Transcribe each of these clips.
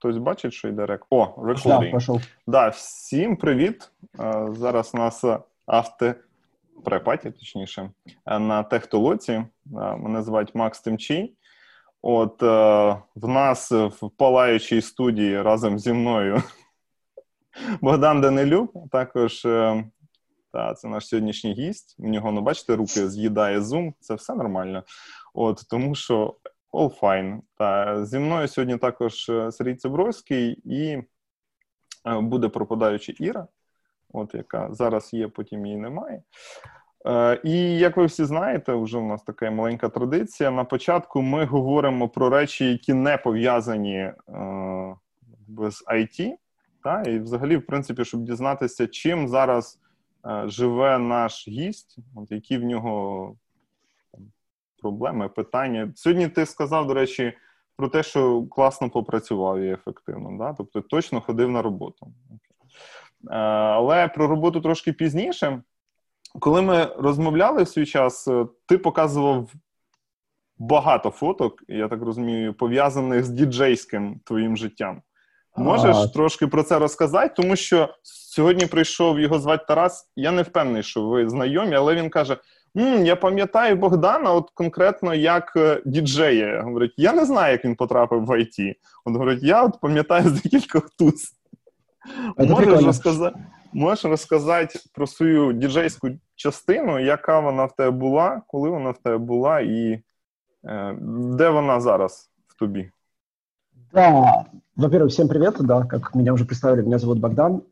Хтось бачить, що йде рек. О. Да, пошел. Да, всім привіт. Е, Зараз у нас авто препаті, точніше, е, на техтолоці. Е, Мене звати Макс Тимчий. От в нас в палаючій студії разом зі мною Богдан Данилюк, також та, це наш сьогоднішній гість. У нього, ну, бачите, руки з'їдає зум, це все нормально. От Тому що all fine. Та, зі мною сьогодні також е, Сергій Цибровський і е, буде пропадаюча Іра, от яка зараз є, потім її немає. Е, І як ви всі знаєте, вже у нас така маленька традиція. На початку ми говоримо про речі, які не пов'язані з IT. Та? І взагалі, в принципі, щоб дізнатися, чим зараз живе наш гість, от які в нього проблеми, питання. Сьогодні ти сказав, до речі, про те, що класно попрацював і ефективно. Да? Тобто точно ходив на роботу. Е, але про роботу трошки пізніше. Коли ми розмовляли в свій час, е, ти показував багато фоток, я так розумію, пов'язаних з діджейським твоїм життям. Можеш А. трошки про це розказати, тому що сьогодні прийшов його звати Тарас. Я не впевнений, що ви знайомі, але він каже: М, я пам'ятаю Богдана, от конкретно як е, діджея. Говорить, я не знаю, як він потрапив в IT. От говорить, я от пам'ятаю з декількох туз. Можеш розказати, можеш розказати про свою діджейську частину, яка вона в тебе була, коли вона в тебе була, і е, де вона зараз в тобі? Да, во-первых, всем привет, да, как меня уже представили, меня зовут Богдан.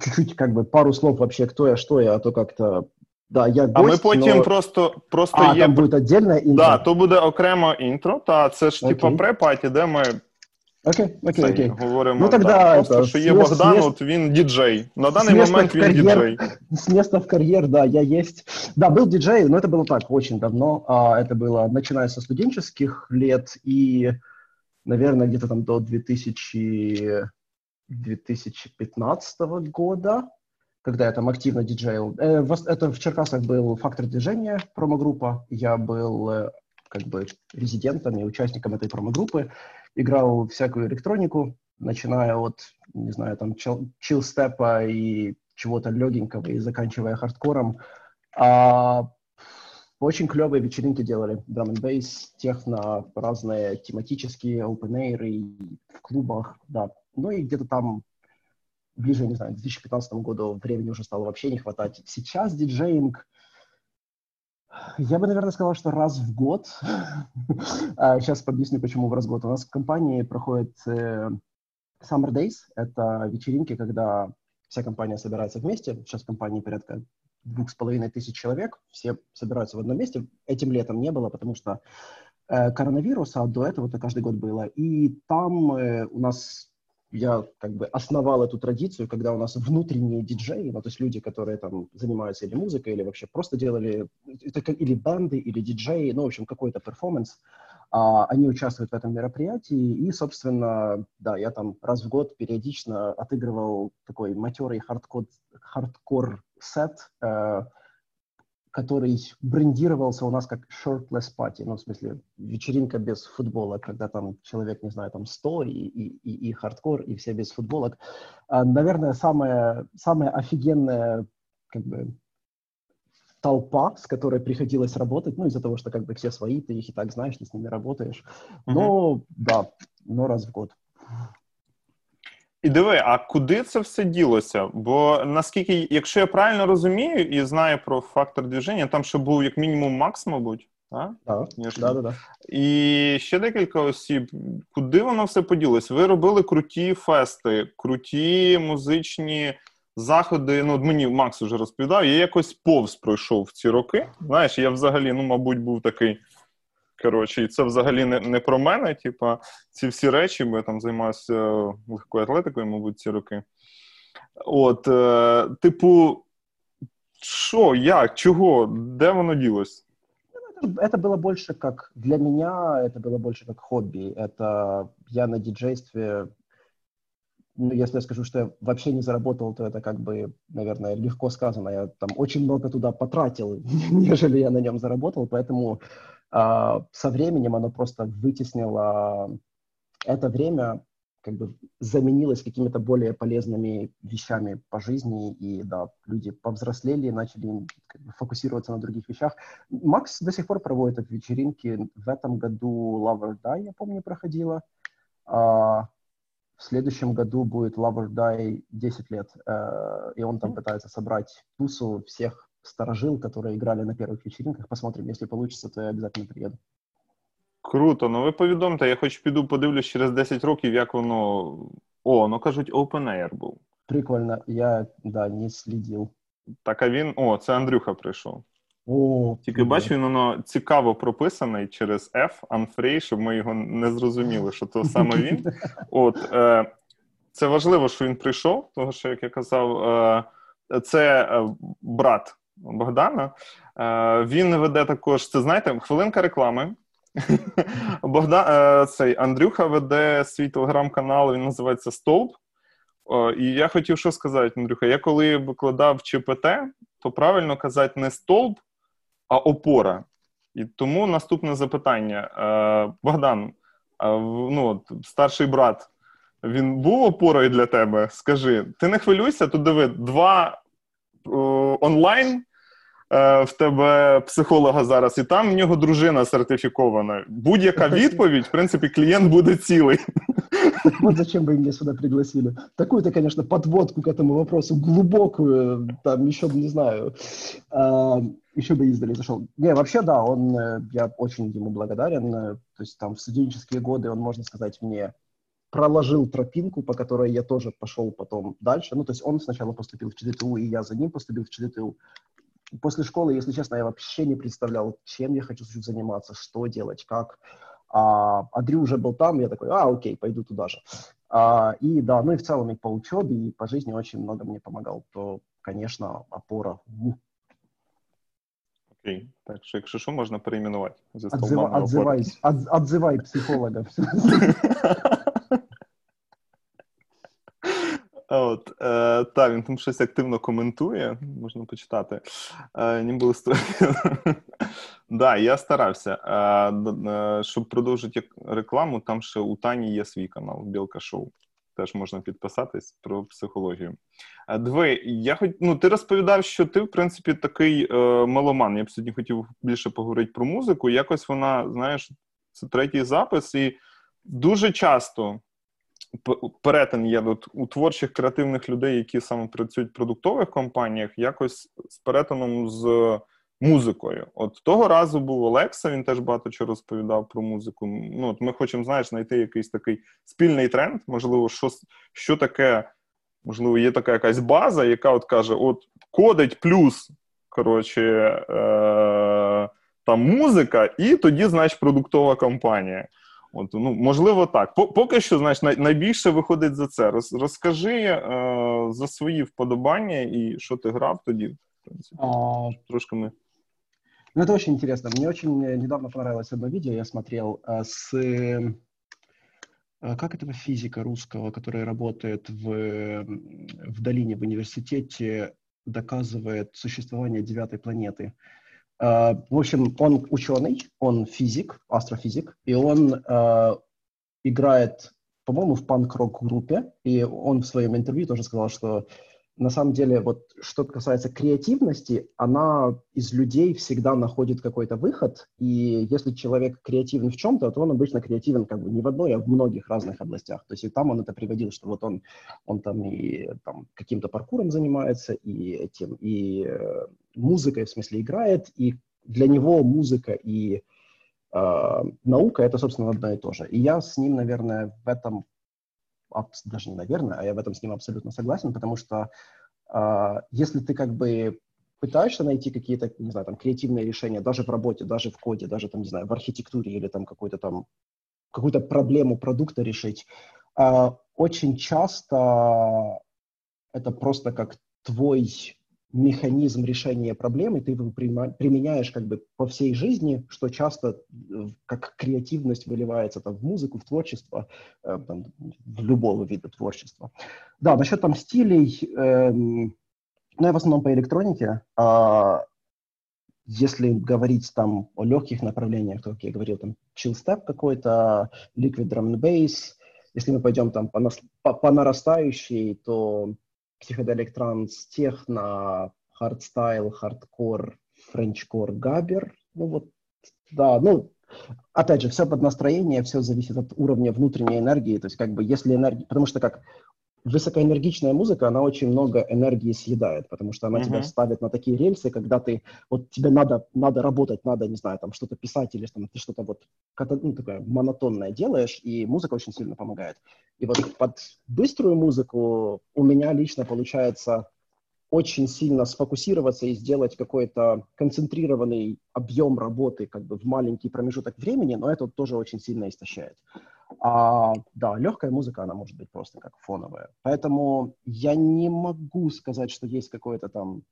Чуть-чуть как бы пару слов вообще, кто я, что я, а то как-то, да, я гость, А ми потім но- просто, просто А, є. там будет отдельное интро? Да, то буде окремо інтро, та це ж типа Окей. препаті, де ми Окей, окей, це, окей. говоримо. Ну, тогда так, просто, это, що є смес- Богдан, смес- от він діджей. На даний смес момент в він кар'єр. діджей. С места в карьер, да, я есть. Да, был диджей, но это было так, очень давно. А, это было начиная со студенческих лет и, наверное, где-то там до 2000, 2015 года, когда я там активно диджейл. Э, это в Черкасах был «Фактор движения» промо-группа. Я был э, как бы резидентом и участником этой промо-группы. Играл всякую электронику, начиная от, не знаю, там, чил- чил-степа и чего-то легенького и заканчивая хардкором. А, очень клевые вечеринки делали. Drum and bass, техно, разные тематические, open air и в клубах, да. Ну и где-то там ближе, не знаю, к 2015 году времени уже стало вообще не хватать. Сейчас диджеинг, я бы, наверное, сказал, что раз в год. А, Сейчас объясню, почему в раз в год. У нас в компании проходит э, Summer Days. Это вечеринки, когда вся компания собирается вместе. Сейчас в компании порядка двух с половиной тысяч человек. Все собираются в одном месте. Этим летом не было, потому что э, коронавируса, до этого это каждый год было. И там э, у нас я как бы основал эту традицию, когда у нас внутренние диджеи, ну, то есть люди, которые там занимаются или музыкой, или вообще просто делали, это как- или банды, или диджеи, ну, в общем, какой-то перформанс, а, они участвуют в этом мероприятии, и, собственно, да, я там раз в год периодично отыгрывал такой матерый хардкор, хардкор сет, э, который брендировался у нас как shirtless party, ну, в смысле, вечеринка без футболок, когда там человек, не знаю, там 100 и, и, и, и хардкор, и все без футболок. А, наверное, самая, самая офигенная, как бы, толпа, с которой приходилось работать, ну, из-за того, что как бы все свои, ты их и так знаешь, ты с ними работаешь. Но, да, но раз в год. І диви, а куди це все ділося? Бо наскільки, якщо я правильно розумію і знаю про фактор движення, там ще був як мінімум Макс, мабуть, так? Да, да, да, да. І ще декілька осіб. Куди воно все поділось? Ви робили круті фести, круті музичні заходи. Ну, мені Макс вже розповідав, я якось повз пройшов в ці роки. Знаєш, я взагалі, ну, мабуть, був такий. Коротше, і це взагалі не, не про мене. Типа, ці всі речі, бо я там займався легкою атлетикою, мабуть, ці роки. От, е, типу, що, як, чого, де воно ділось? Это было больше как для меня, это было больше как хобби. Это я на диджействе, ну, если я скажу, что я вообще не заработал, то это как бы, наверное, легко сказано. Я там очень много туда потратил, нежели я на нем заработал, поэтому а, со временем оно просто вытеснило это время как бы заменилось какими-то более полезными вещами по жизни, и да, люди повзрослели, начали как бы, фокусироваться на других вещах. Макс до сих пор проводит вечеринки. В этом году Love or Die, я помню, проходила. А в следующем году будет Love or Die 10 лет, э, и он там пытается собрать тусу всех старожил, которые играли на первых вечеринках. Посмотрим, если получится, то я обязательно приеду. Круто, ну ви повідомте, я хоч піду подивлюсь через 10 років, як воно. О, ну кажуть, Open Air був. Прикольно, я да, не слідив. Так, а він. О, це Андрюха прийшов. О, Тільки бачу, він воно цікаво прописаний через F, Unfree, щоб ми його не зрозуміли, що то саме він. От е, це важливо, що він прийшов, тому що, як я казав, е, це е, брат Богдана. Е, Він веде також, це знаєте, хвилинка реклами. Богдан е, цей Андрюха веде свій телеграм-канал, він називається Столб. І я хотів що сказати, Андрюха. Я коли викладав ЧПТ, то правильно казати не столб, а опора. І тому наступне запитання. Е, Богдан, ну, старший брат, він був опорою для тебе? Скажи, ти не хвилюйся, тут диви, два онлайн в тебе психолога зараз, і там в нього дружина сертифікована. Будь-яка відповідь, в принципі, клієнт буде цілий. Вот зачем вы меня сюда пригласили. Такую-то, конечно, подводку к этому вопросу, глубокую, там еще, не знаю, э, еще бы издали зашел. Не, вообще, да, он, э, я очень ему благодарен. Э, то есть там в студенческие годы он, можно сказать, мне проложил тропинку, по которой я тоже пошел потом дальше. Ну, то есть он сначала поступил в ЧДТУ, и я за ним поступил в ЧДТУ. После школы, если честно, я вообще не представлял, чем я хочу заниматься, что делать, как. А Андрю уже был там, я такой, а, окей, пойду туда же. А, и да, ну и в целом и по учебе, и по жизни очень много мне помогал. То, конечно, опора. Окей, так що, можна перейменувати. Зі Отзыва, отзывай, от, отзывай психолога. От, е, та, він там щось активно коментує, можна почитати. Е, ніби ілюстрацію. да, я старався. Е, е, щоб продовжити рекламу, там ще у Тані є свій канал Білка Шоу. Теж можна підписатись про психологію. Е, Диви, я хоч ну ти розповідав, що ти, в принципі, такий е, меломан. Я б сьогодні хотів більше поговорити про музику. Якось вона, знаєш, це третій запис, і дуже часто перетин є от, у творчих креативних людей, які саме працюють в продуктових компаніях, якось з перетином з музикою. От того разу був Олекса, він теж багато чого розповідав про музику. Ну, от ми хочемо, знаєш, знайти якийсь такий спільний тренд, можливо, що, що таке, можливо, є така якась база, яка от каже: от кодить плюс, коротше, е- там музика, і тоді, значить, продуктова компанія. От, ну, можливо, так. По- Поки що, знаєш, най- найбільше виходить за це. Роз, розкажи е, за свої вподобання і що ти грав тоді. В принципі. А, Трошки ми. Ну, это очень интересно. Мне очень э, недавно понравилось одно видео, я смотрел э, с... э, э, Как этого физика русского, который работает в, м, в долине в университете, доказывает существование девятой планеты. Э, В общем, он ученый, он физик, астрофизик, и он э, играет, по-моему, в панк-рок группе, и он в своем интервью тоже сказал, что на самом деле, вот что касается креативности, она из людей всегда находит какой-то выход, и если человек креативен в чем-то, то он обычно креативен как бы не в одной, а в многих разных областях. То есть и там он это приводил, что вот он, он там и там, каким-то паркуром занимается, и этим, и э, музыкой, в смысле, играет, и для него музыка и э, наука это, собственно, одно и то же. И я с ним, наверное, в этом даже не наверное, а я в этом с ним абсолютно согласен, потому что а, если ты как бы пытаешься найти какие-то, не знаю, там, креативные решения, даже в работе, даже в коде, даже там, не знаю, в архитектуре или там какой-то там, какую-то проблему продукта решить, а, очень часто это просто как твой механизм решения проблемы, ты его применяешь как бы по всей жизни, что часто э, как креативность выливается там в музыку, в творчество, э, там, в любого вида творчества. Да, насчет там стилей, эм, ну, я в основном по электронике. А если говорить там о легких направлениях, то, как я говорил, там chill step какой-то, liquid drum and bass, если мы пойдем там по, по, по нарастающей, то psychedelic trance, техно, hardstyle, хардкор, frenchcore, gabber. Ну вот, да, ну, опять же, все под настроение, все зависит от уровня внутренней энергии. То есть, как бы, если энергия... Потому что как высокоэнергичная музыка, она очень много энергии съедает, потому что она uh-huh. тебя ставит на такие рельсы, когда ты, вот тебе надо, надо работать, надо, не знаю, там что-то писать или там, ты что-то вот ну, такое монотонное делаешь, и музыка очень сильно помогает. И вот под быструю музыку у меня лично получается очень сильно сфокусироваться и сделать какой-то концентрированный объем работы как бы в маленький промежуток времени, но это тоже очень сильно истощает. А, да, легкая музыка, она может быть просто как фоновая. Поэтому я не могу сказать, что есть какой-то там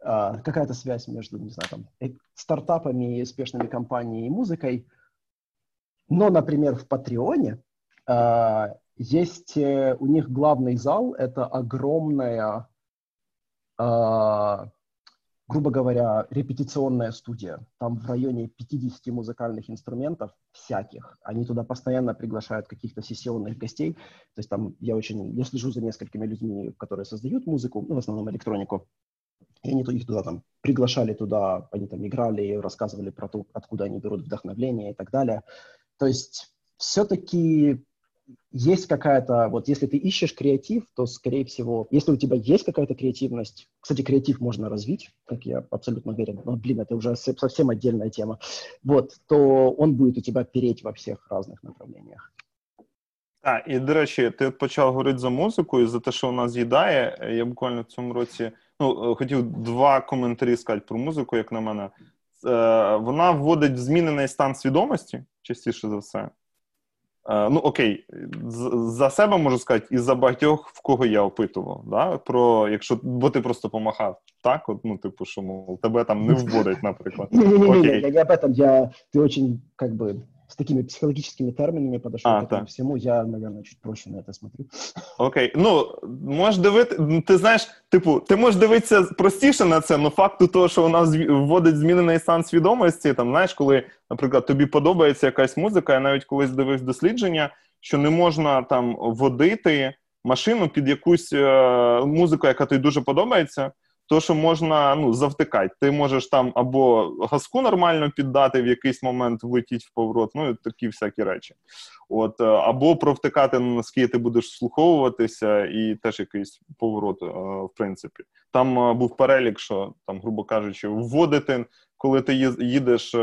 а, какая-то связь между, не знаю, там, э, стартапами и успешными компаниями и музыкой. Но, например, в Патреоне а, есть э, у них главный зал, это огромная а, грубо говоря, репетиционная студия. Там в районе 50 музыкальных инструментов всяких. Они туда постоянно приглашают каких-то сессионных гостей. То есть там я очень, я слежу за несколькими людьми, которые создают музыку, ну, в основном электронику. И они их туда там приглашали туда, они там играли, рассказывали про то, откуда они берут вдохновление и так далее. То есть все-таки есть какая-то, вот если ты ищешь креатив, то, скорее всего, если у тебя есть какая-то креативность, кстати, креатив можно развить, как я абсолютно уверен, но, блин, это уже совсем отдельная тема, вот, то он будет у тебя переть во всех разных направлениях. Так, і до речі, ти почав говорити за музику і за те, що вона з'їдає. Я буквально в цьому році ну, хотів два коментарі сказати про музику, як на мене. Вона вводить в змінений стан свідомості, частіше за все. Е, ну, окей, за себе можу сказати, і за багатьох, в кого я опитував, да? про якщо бо ти просто помахав, так? От, ну, типу, що мов, тебе там не вводить, наприклад. Ні-ні-ні, я не об этом, я, ты очень, как бы, с такими психологическими терминами подошел а, к этому так. всему, я, наверное, чуть проще на это смотрю. Окей, ну можеш дивити, ну, ти знаєш, типу, ти можеш дивитися простіше на це, але факту того, що вона вводить змінений стан свідомості, там, знаєш, коли, наприклад, тобі подобається якась музика, я навіть колись дивився дослідження, що не можна там водити машину під якусь е- музику, яка тобі дуже подобається то, що можна ну, завтикати. Ти можеш там або газку нормально піддати, в якийсь момент влетіть в поворот, ну і такі всякі речі. От, е, Або провтикати, наскільки ти будеш вслуховуватися, і теж якийсь поворот, е, в принципі. Там е, був перелік, що там, грубо кажучи, вводити. Коли ти їдеш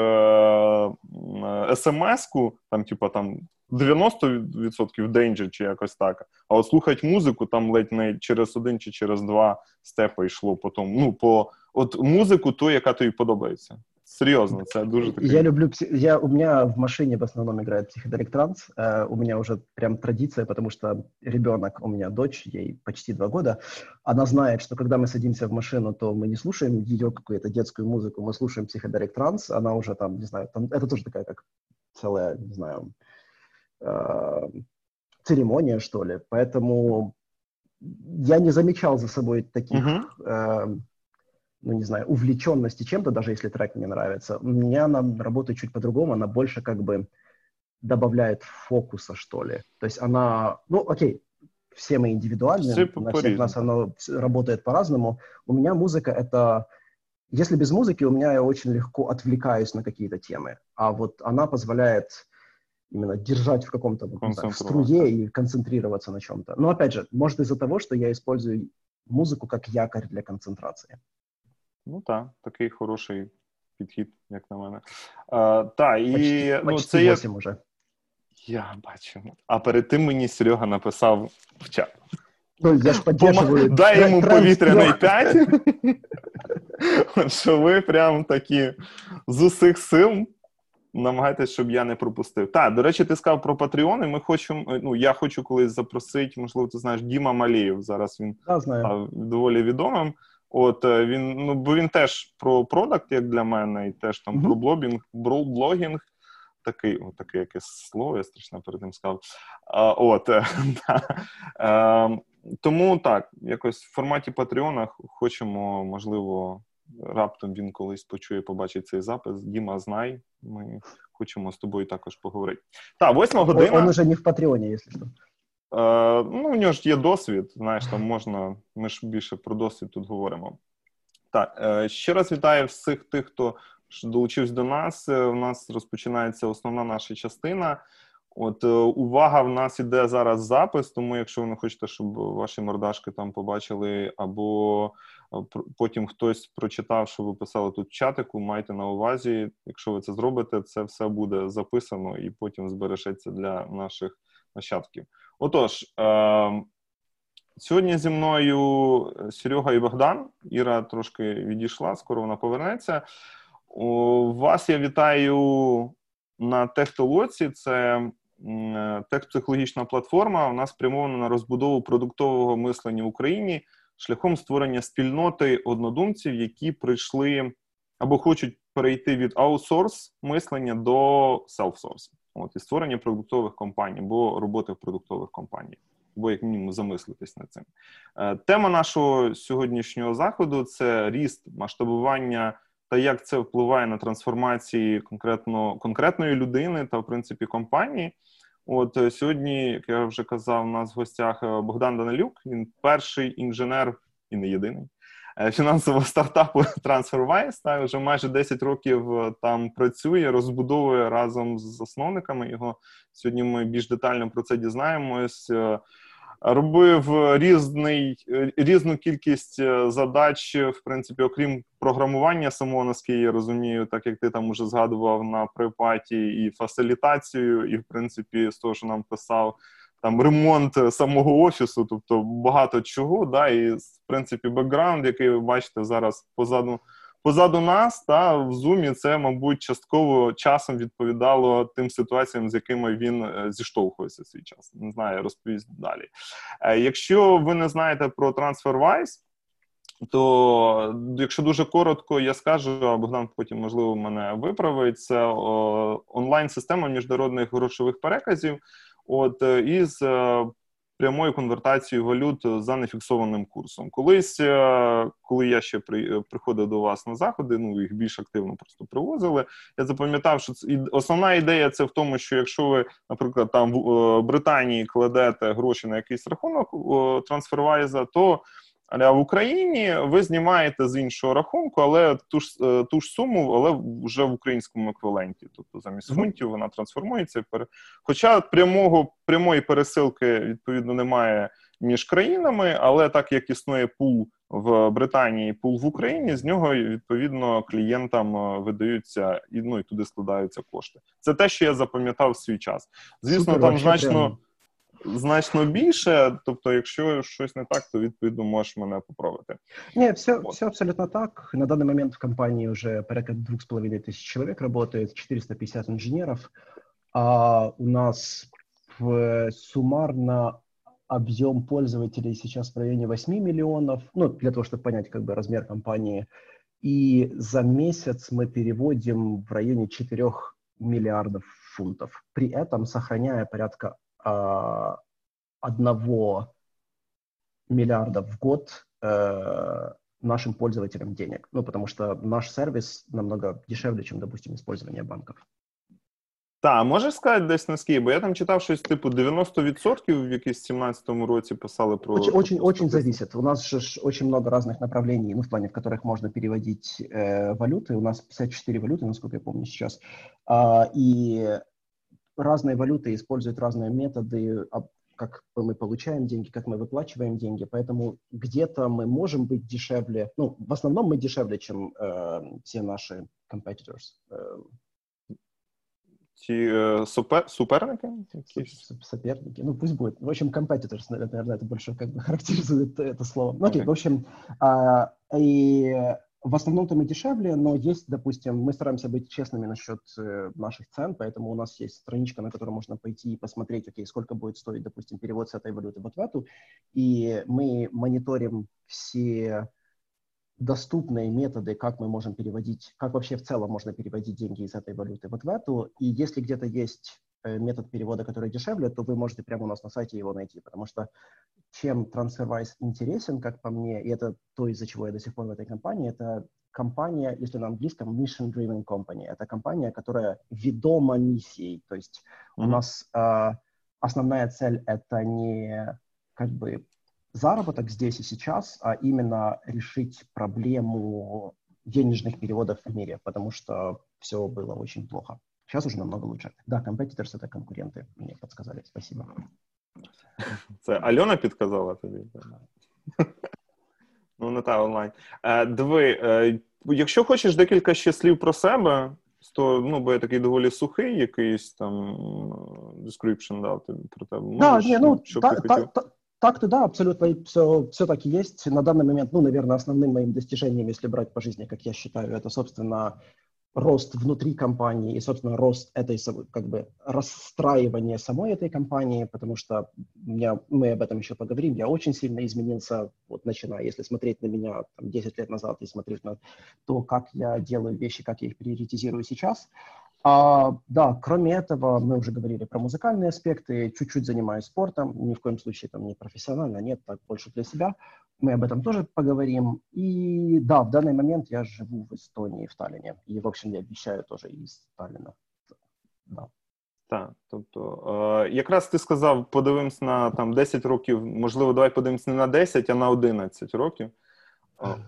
смс-ку, там, типа, там 90% danger чи якось так. А от слухати музику там ледь не через один чи через два степи йшло потім. Ну, по от музику, ту, яка тобі подобається. Серьезно, це дуже таке. Я люблю, я, у меня в машине в основном играет психоделик транс. Uh, у меня уже прям традиция, потому что ребенок, у меня дочь, ей почти два года, она знает, что когда мы садимся в машину, то мы не слушаем ее какую-то детскую музыку, мы слушаем психоделик транс, она уже там, не знаю, там, это тоже такая как целая, не знаю, э, церемония, что ли. Поэтому я не замечал за собой таких, uh-huh. э, ну, не знаю, увлеченности чем-то, даже если трек мне нравится. У меня она работает чуть по-другому, она больше как бы добавляет фокуса, что ли. То есть она, ну, окей, все мы индивидуальны, все на всех нас оно работает по-разному. У меня музыка — это... Если без музыки, у меня я очень легко отвлекаюсь на какие-то темы. А вот она позволяет именно держать в каком-то вот, так, струе и концентрироваться на чем-то. Но опять же, может из-за того, что я использую музику как якорь для концентрації. Ну так, такий хороший підхід, як на мене. А, та, і, почти, ну, почти це 8 уже. Я бачу. А перед тим мені Серега написав в чат. Ну, я ж Пома... Дай йому повітряний 5. Що ви прям такі з усіх сил намагайтесь, щоб я не пропустив. Так, до речі, ти сказав про Патреони. Ми хочемо. Ну я хочу колись запросити, можливо, ти знаєш Діма Малієв. Зараз він да, знаю. доволі відомим. От е, він ну бо він теж про продакт, як для мене, і теж там mm-hmm. про блогінг, блогінг. Такий, о, таке якесь слово, я страшно перед тим сказав. А, От е, тому так, якось в форматі Патреона хочемо, можливо, раптом він колись почує, побачить цей запис. Діма, знай, ми хочемо з тобою також поговорити. Так, восьма година. Он уже не в Патреоні, якщо що. Е, ну, у нього ж є досвід. Знаєш, там можна. Ми ж більше про досвід тут говоримо. Так, е, ще раз вітаю всіх тих, хто долучився до нас. Е, у нас розпочинається основна наша частина. От увага, в нас іде зараз запис, тому якщо ви не хочете, щоб ваші мордашки там побачили, або потім хтось прочитав, що ви писали тут в чатику, майте на увазі. Якщо ви це зробите, це все буде записано і потім збережеться для наших нащадків. Отож, е, сьогодні зі мною Серега і Богдан. Іра трошки відійшла, скоро вона повернеться. У вас я вітаю на Техтолоці. Це техпсихологічна платформа. Вона спрямована на розбудову продуктового мислення в Україні шляхом створення спільноти однодумців, які прийшли або хочуть перейти від аутсорс мислення до селфсорс. От і створення продуктових компаній, або роботи в продуктових компаніях, або як мінімум замислитись над цим. Е, тема нашого сьогоднішнього заходу це ріст масштабування та як це впливає на трансформації конкретно конкретної людини та в принципі компанії. От е, сьогодні, як я вже казав, у нас в гостях е, Богдан Данилюк. Він перший інженер і не єдиний Е, фінансового стартапу TransferWise, та вже майже 10 років там працює, розбудовує разом з засновниками його. Сьогодні ми більш детально про це дізнаємось. Е, робив різний різну кількість задач, в принципі, окрім програмування самого, наскільки я розумію, так як ти там уже згадував на припаті і фасилітацію, і в принципі, з того, що нам писав там ремонт самого офісу, тобто багато чого, да, і в принципі бекграунд, який ви бачите зараз позаду позаду нас, та в зумі це, мабуть, частково часом відповідало тим ситуаціям, з якими він е, зіштовхується свій час. Не знаю, розповість далі. Е, якщо ви не знаєте про TransferWise, то якщо дуже коротко, я скажу, а Богдан потім можливо мене виправить. Це онлайн-система міжнародних грошових переказів. От е, із е, прямою конвертацією валют за нефіксованим курсом. Колись, е, коли я ще при, приходив до вас на заходи, ну їх більш активно просто привозили. Я запам'ятав, що це основна ідея це в тому, що якщо ви, наприклад, там в Британії кладете гроші на якийсь рахунок трансфервайза, то а в Україні ви знімаєте з іншого рахунку, але ту ж е, ту ж суму, але вже в українському еквіваленті. Тобто замість фунтів вона трансформується. Хоча прямого прямої пересилки відповідно немає між країнами, але так як існує пул в Британії, пул в Україні, з нього відповідно клієнтам е, видаються і ну і туди складаються кошти. Це те, що я запам'ятав в свій час. Звісно, Супер, там значно. Прямо значно більше. Тобто, якщо щось не так, то відповідно можеш мене поправити. Ні, все, все абсолютно так. На данный момент в компании уже порядка двух с половиной тысяч человек работает, 450 инженеров. А у нас в, суммарно объем пользователей сейчас в районе 8 миллионов, ну, для того, чтобы понять как бы размер компании. И за месяц мы переводим в районе 4 миллиардов фунтов, при этом сохраняя порядка э, одного миллиарда в год э, нашим пользователям денег. Ну, потому что наш сервис намного дешевле, чем, допустим, использование банков. Так, можеш сказати десь наскільки? Бо я там читав щось типу 90% в якійсь 17-му році писали про... Очень, очень, очень зависит. У нас же очень много разных направлений, ну, в плане, в которых можно переводить э, валюты. У нас 54 валюты, насколько я помню сейчас. А, и разные валюты используют разные методы, как мы получаем деньги, как мы выплачиваем деньги, поэтому где-то мы можем быть дешевле, ну, в основном мы дешевле, чем э, все наши competitors. Ті э, супер, суперники? Соперники, ну пусть будет. В общем, competitors, наверное, это больше как бы характеризует это слово. Ну, окей, okay. в общем, а, и в основном-то мы дешевле, но есть, допустим, мы стараемся быть честными насчет э, наших цен, поэтому у нас есть страничка, на которую можно пойти и посмотреть, окей, сколько будет стоить, допустим, перевод с этой валюты вот в эту, и мы мониторим все доступные методы, как мы можем переводить, как вообще в целом можно переводить деньги из этой валюты вот в эту, и если где-то есть метод перевода, который дешевле, то вы можете прямо у нас на сайте его найти, потому что чем TransferWise интересен, как по мне, и это то, из-за чего я до сих пор в этой компании, это компания, если на английском, mission-driven company. Это компания, которая ведома миссией. То есть mm-hmm. у нас э, основная цель — это не как бы заработок здесь и сейчас, а именно решить проблему денежных переводов в мире, потому что все было очень плохо. Сейчас уже намного лучше. Да, competitors — это конкуренты, мне подсказали. Спасибо. Це Альона підказала тобі? Ну, не та онлайн. Е, Диви, е, якщо хочеш декілька ще слів про себе, то ну, бо я такий доволі сухий, якийсь там description дав про тебе. Можеш, да, не, ну, що та, та, та, так-то да, абсолютно все, все так и есть. На данный момент, ну, наверное, основным моим достижением, если брать по жизни, как я считаю, это, собственно, рост внутри компании и, собственно, рост этой, как бы, расстраивание самой этой компании, потому что я, мы об этом еще поговорим, я очень сильно изменился, вот начиная, если смотреть на меня там, 10 лет назад и смотреть на то, как я делаю вещи, как я их приоритизирую сейчас, а, да, кроме этого, мы уже говорили про музыкальные аспекты, чуть-чуть занимаюсь спортом, ни в коем случае там не профессионально, нет, так больше для себя. Мы об этом тоже поговорим. И да, в данный момент я живу в Эстонии, в Таллине. И, в общем, я обещаю тоже из Таллина. Да. Так, тобто, е, якраз ти сказав, подивимось на там 10 років, можливо, давай подивимось не на 10, а на 11 років.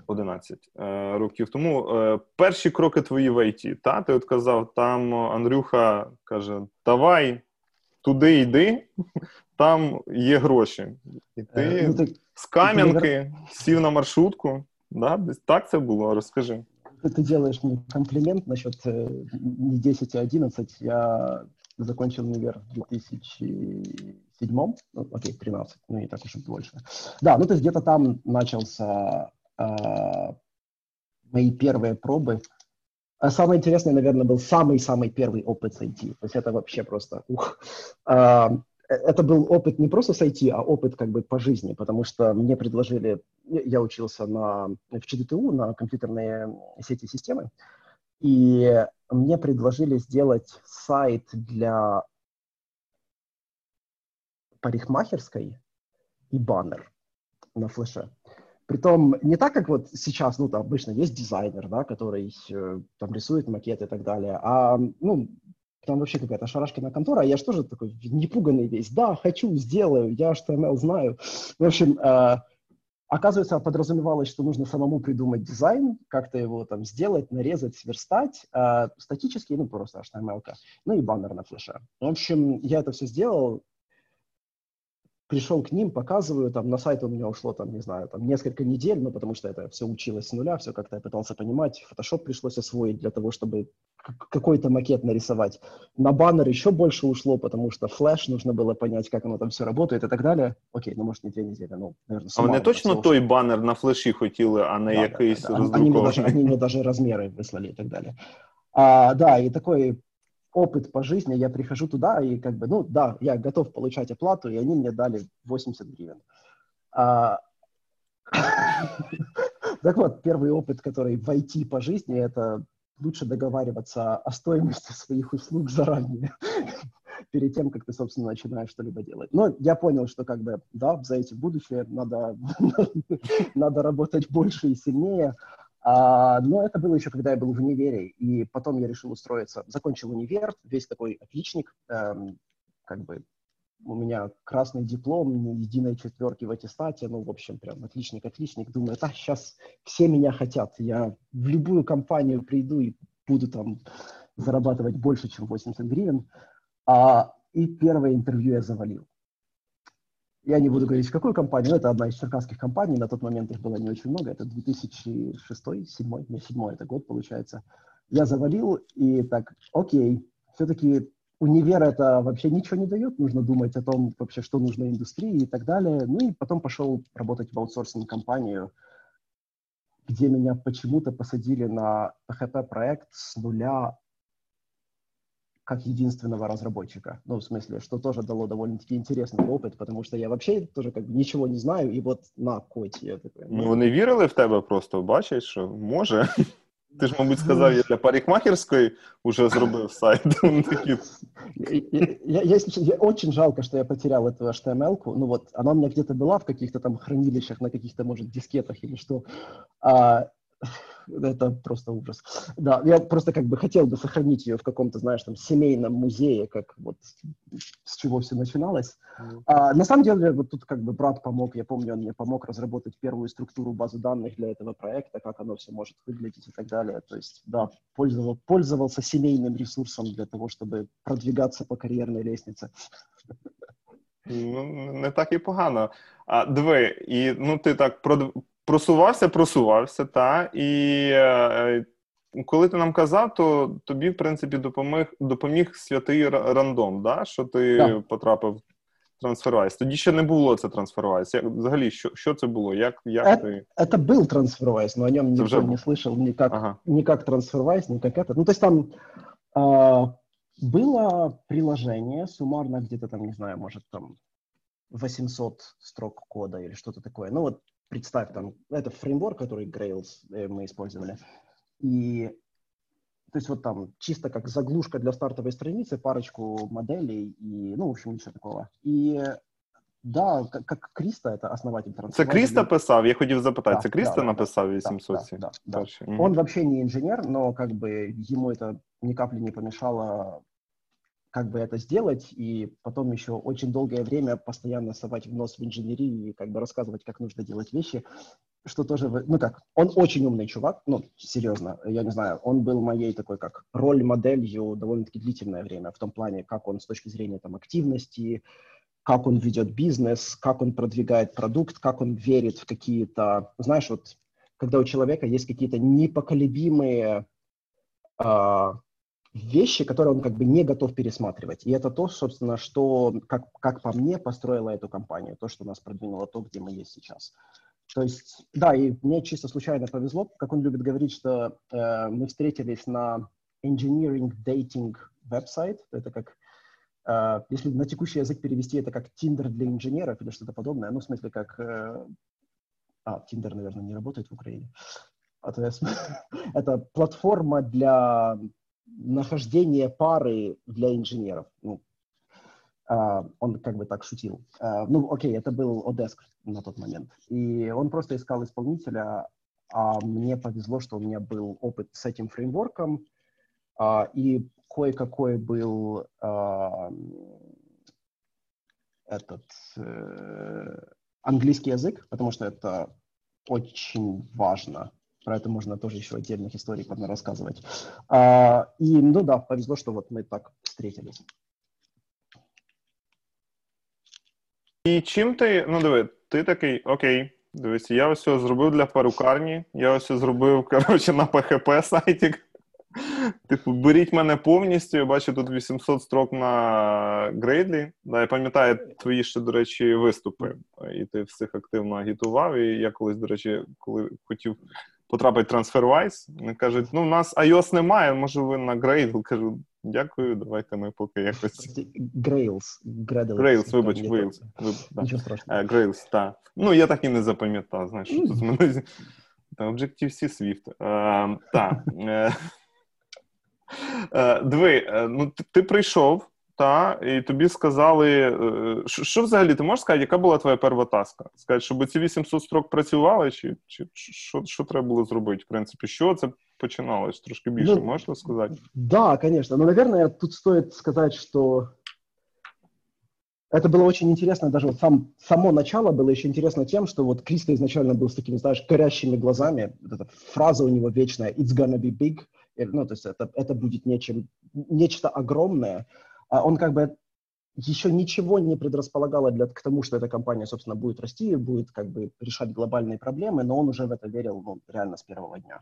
11 е, років тому. Е, перші кроки твої в ІТ, та? Ти от казав, там Андрюха каже: Давай туди йди, там є гроші. І ти е, ну, так, з Кам'янки сів на маршрутку. Да? Так це було? Розкажи. Ты делаешь мне комплимент насчет не 10, а 11. Я закончил универ в 2007, ну, окей, 13, ну и так уж больше. Да, ну то есть где-то там начался мои первые пробы. А самое интересное, наверное, был самый-самый первый опыт с IT. То есть это вообще просто ух. А, это был опыт не просто с IT, а опыт как бы по жизни, потому что мне предложили, я учился на, в ЧДТУ на компьютерные сети и системы, и мне предложили сделать сайт для парикмахерской и баннер на флеше. Притом не так, как вот сейчас, ну, там обычно есть дизайнер, да, который э, там рисует макеты и так далее, а, ну, там вообще какая-то шарашкина контора, а я же тоже такой непуганный весь, да, хочу, сделаю, я HTML знаю. В общем, э, оказывается, подразумевалось, что нужно самому придумать дизайн, как-то его там сделать, нарезать, сверстать, э, статический, ну, просто HTML, ну и баннер на флеше. В общем, я это все сделал, пришел к ним, показываю, там на сайт у меня ушло, там, не знаю, там несколько недель, ну, потому что это все училось с нуля, все как-то я пытался понимать. Photoshop пришлось освоить для того, чтобы какой-то макет нарисовать. На баннер еще больше ушло, потому что флеш нужно было понять, как оно там все работает и так далее. Окей, ну, может, не две недели, ну, наверное, А вони точно той ушло. баннер на флеші хотіли, а не да, якийсь да, да. Они, мне даже, они мне даже размеры выслали и так далее. А, да, и такой опыт по жизни, я прихожу туда и как бы, ну да, я готов получать оплату, и они мне дали 80 гривен. А... Так вот, первый опыт, который в IT по жизни, это лучше договариваться о стоимости своих услуг заранее, перед тем, как ты, собственно, начинаешь что-либо делать. Но я понял, что как бы, да, за эти будущее надо, надо работать больше и сильнее, а, но это было еще, когда я был в универе, и потом я решил устроиться. Закончил универ, весь такой отличник, эм, как бы у меня красный диплом, ни единой четверки в аттестате, ну, в общем, прям отличник-отличник. Думаю, да, сейчас все меня хотят, я в любую компанию приду и буду там зарабатывать больше, чем 80 гривен. А, и первое интервью я завалил. Я не буду говорить, в какую компанию, но это одна из черкасских компаний, на тот момент их было не очень много, это 2006, 2007, не, 7 это год получается. Я завалил, и так, окей, все-таки универ это вообще ничего не дает, нужно думать о том вообще, что нужно индустрии и так далее. Ну и потом пошел работать в аутсорсинг-компанию, где меня почему-то посадили на PHP-проект с нуля как единственного разработчика. Ну, в смысле, что тоже дало довольно-таки интересный опыт, потому что я вообще тоже как бы ничего не знаю, и вот на коті я такой. Ну, вони вірили в тебе просто, бачиш, що може. Ти ж, мабуть, сказав, я для парикмахерської уже зробив сайт. я, я, я, очень жалко, что я потерял эту HTML-ку. Ну вот, она у меня где-то была в каких-то там хранилищах, на каких-то, может, дискетах или что. А, это просто ужас. Да, я просто как бы хотел бы сохранить ее в каком-то, знаешь, там, семейном музее, как вот с чего все начиналось. А, на самом деле, вот тут как бы брат помог, я помню, он мне помог разработать первую структуру базы данных для этого проекта, как оно все может выглядеть и так далее. То есть, да, пользовал, пользовался семейным ресурсом для того, чтобы продвигаться по карьерной лестнице. Ну, не так і погано. А диви, і ну ти так просувався, просувався, та і е, коли ти нам казав, то тобі, в принципі, допоміг допоміг святий рандом, да? що ти так. потрапив в TransferWise. Тоді ще не було це TransferWise. Як, взагалі, що що це було? Як, як это, ти... это был TransferWise, но о нем никто вже... не слышал ни как, ага. ни как TransferWise, ни как это. Ну, то есть там э, было приложение, суммарно где-то там, не знаю, может, там 800 строк кода или что-то такое. Ну, вот представь, там, это фреймворк, который Grails э, мы использовали. И то есть вот там чисто как заглушка для стартовой страницы, парочку моделей и, ну, в общем, ничего такого. И да, как, как Кріста, это основатель Це Кріста писав? Я хотів запитати, да, це Кріста да, написав 800? Да, да, да, да. Он вообще не инженер, но как бы ему это ни капли не помешало как бы это сделать, и потом еще очень долгое время постоянно совать в нос в инженерии и как бы рассказывать, как нужно делать вещи, что тоже, ну как, он очень умный чувак, ну, серьезно, я не знаю, он был моей такой как роль-моделью довольно-таки длительное время, в том плане, как он с точки зрения там активности, как он ведет бизнес, как он продвигает продукт, как он верит в какие-то, знаешь, вот когда у человека есть какие-то непоколебимые э, вещи, которые он как бы не готов пересматривать. И это то, собственно, что, как, как по мне, построило эту компанию, то, что нас продвинуло то, где мы есть сейчас. То есть, да, и мне чисто случайно повезло, как он любит говорить, что э, мы встретились на engineering dating веб-сайт, это как, э, если на текущий язык перевести, это как Tinder для инженеров или что-то подобное, ну, в смысле, как, э, а, Tinder, наверное, не работает в Украине, это платформа для нахождение пары для инженеров. Ну, Uh, он как бы так шутил. Uh, ну, окей, это был Одеск на тот момент. И он просто искал исполнителя, а мне повезло, что у меня был опыт с этим фреймворком, uh, и кое-какой был этот э, английский язык, потому что это очень важно про это можно тоже еще отдельных историй подно рассказывать. А, и, ну да, повезло, что вот мы так встретились. І чим ти, ну диви, ти такий, окей, дивись, я ось зробив для перукарні, я ось зробив, коротше, на PHP сайті. Типу, беріть мене повністю. Я бачу тут 800 строк на Грейдлі. Да, Я пам'ятаю твої ще, до речі, виступи. І ти всіх активно агітував. І я колись, до речі, коли хотів потрапить TransferWise. Вони кажуть, ну, у нас iOS немає, може ви на Gradle. Кажу, дякую, давайте ми поки якось. Grails. Grails, вибач, Grails. Нічого страшного. Grails, так. Ну, я так і не запам'ятав, знаєш, що тут з мене. Objective-C Swift. Так. Е, е, диви, е, ну ти прийшов, та, і тобі сказали, е, що, що взагалі ти можеш сказати, яка була твоя перша таска? Сказати, щоб ці 800 строк працювали, чи чи що що треба було зробити? В принципі, що це починалось? Трошки більше ну, можешь рассказать? Да, конечно. Но, наверное, тут стоит сказать, что это было очень интересно, даже вот сам, само начало было еще интересно тем, что вот Кристо изначально был с такими, знаешь, горящими глазами, вот эта фраза у него вечная «it's gonna be big», ну, то есть это, это будет нечем, нечто огромное, а он как бы еще ничего не предрасполагало для, к тому, что эта компания, собственно, будет расти, будет как бы решать глобальные проблемы, но он уже в это верил ну, реально с первого дня.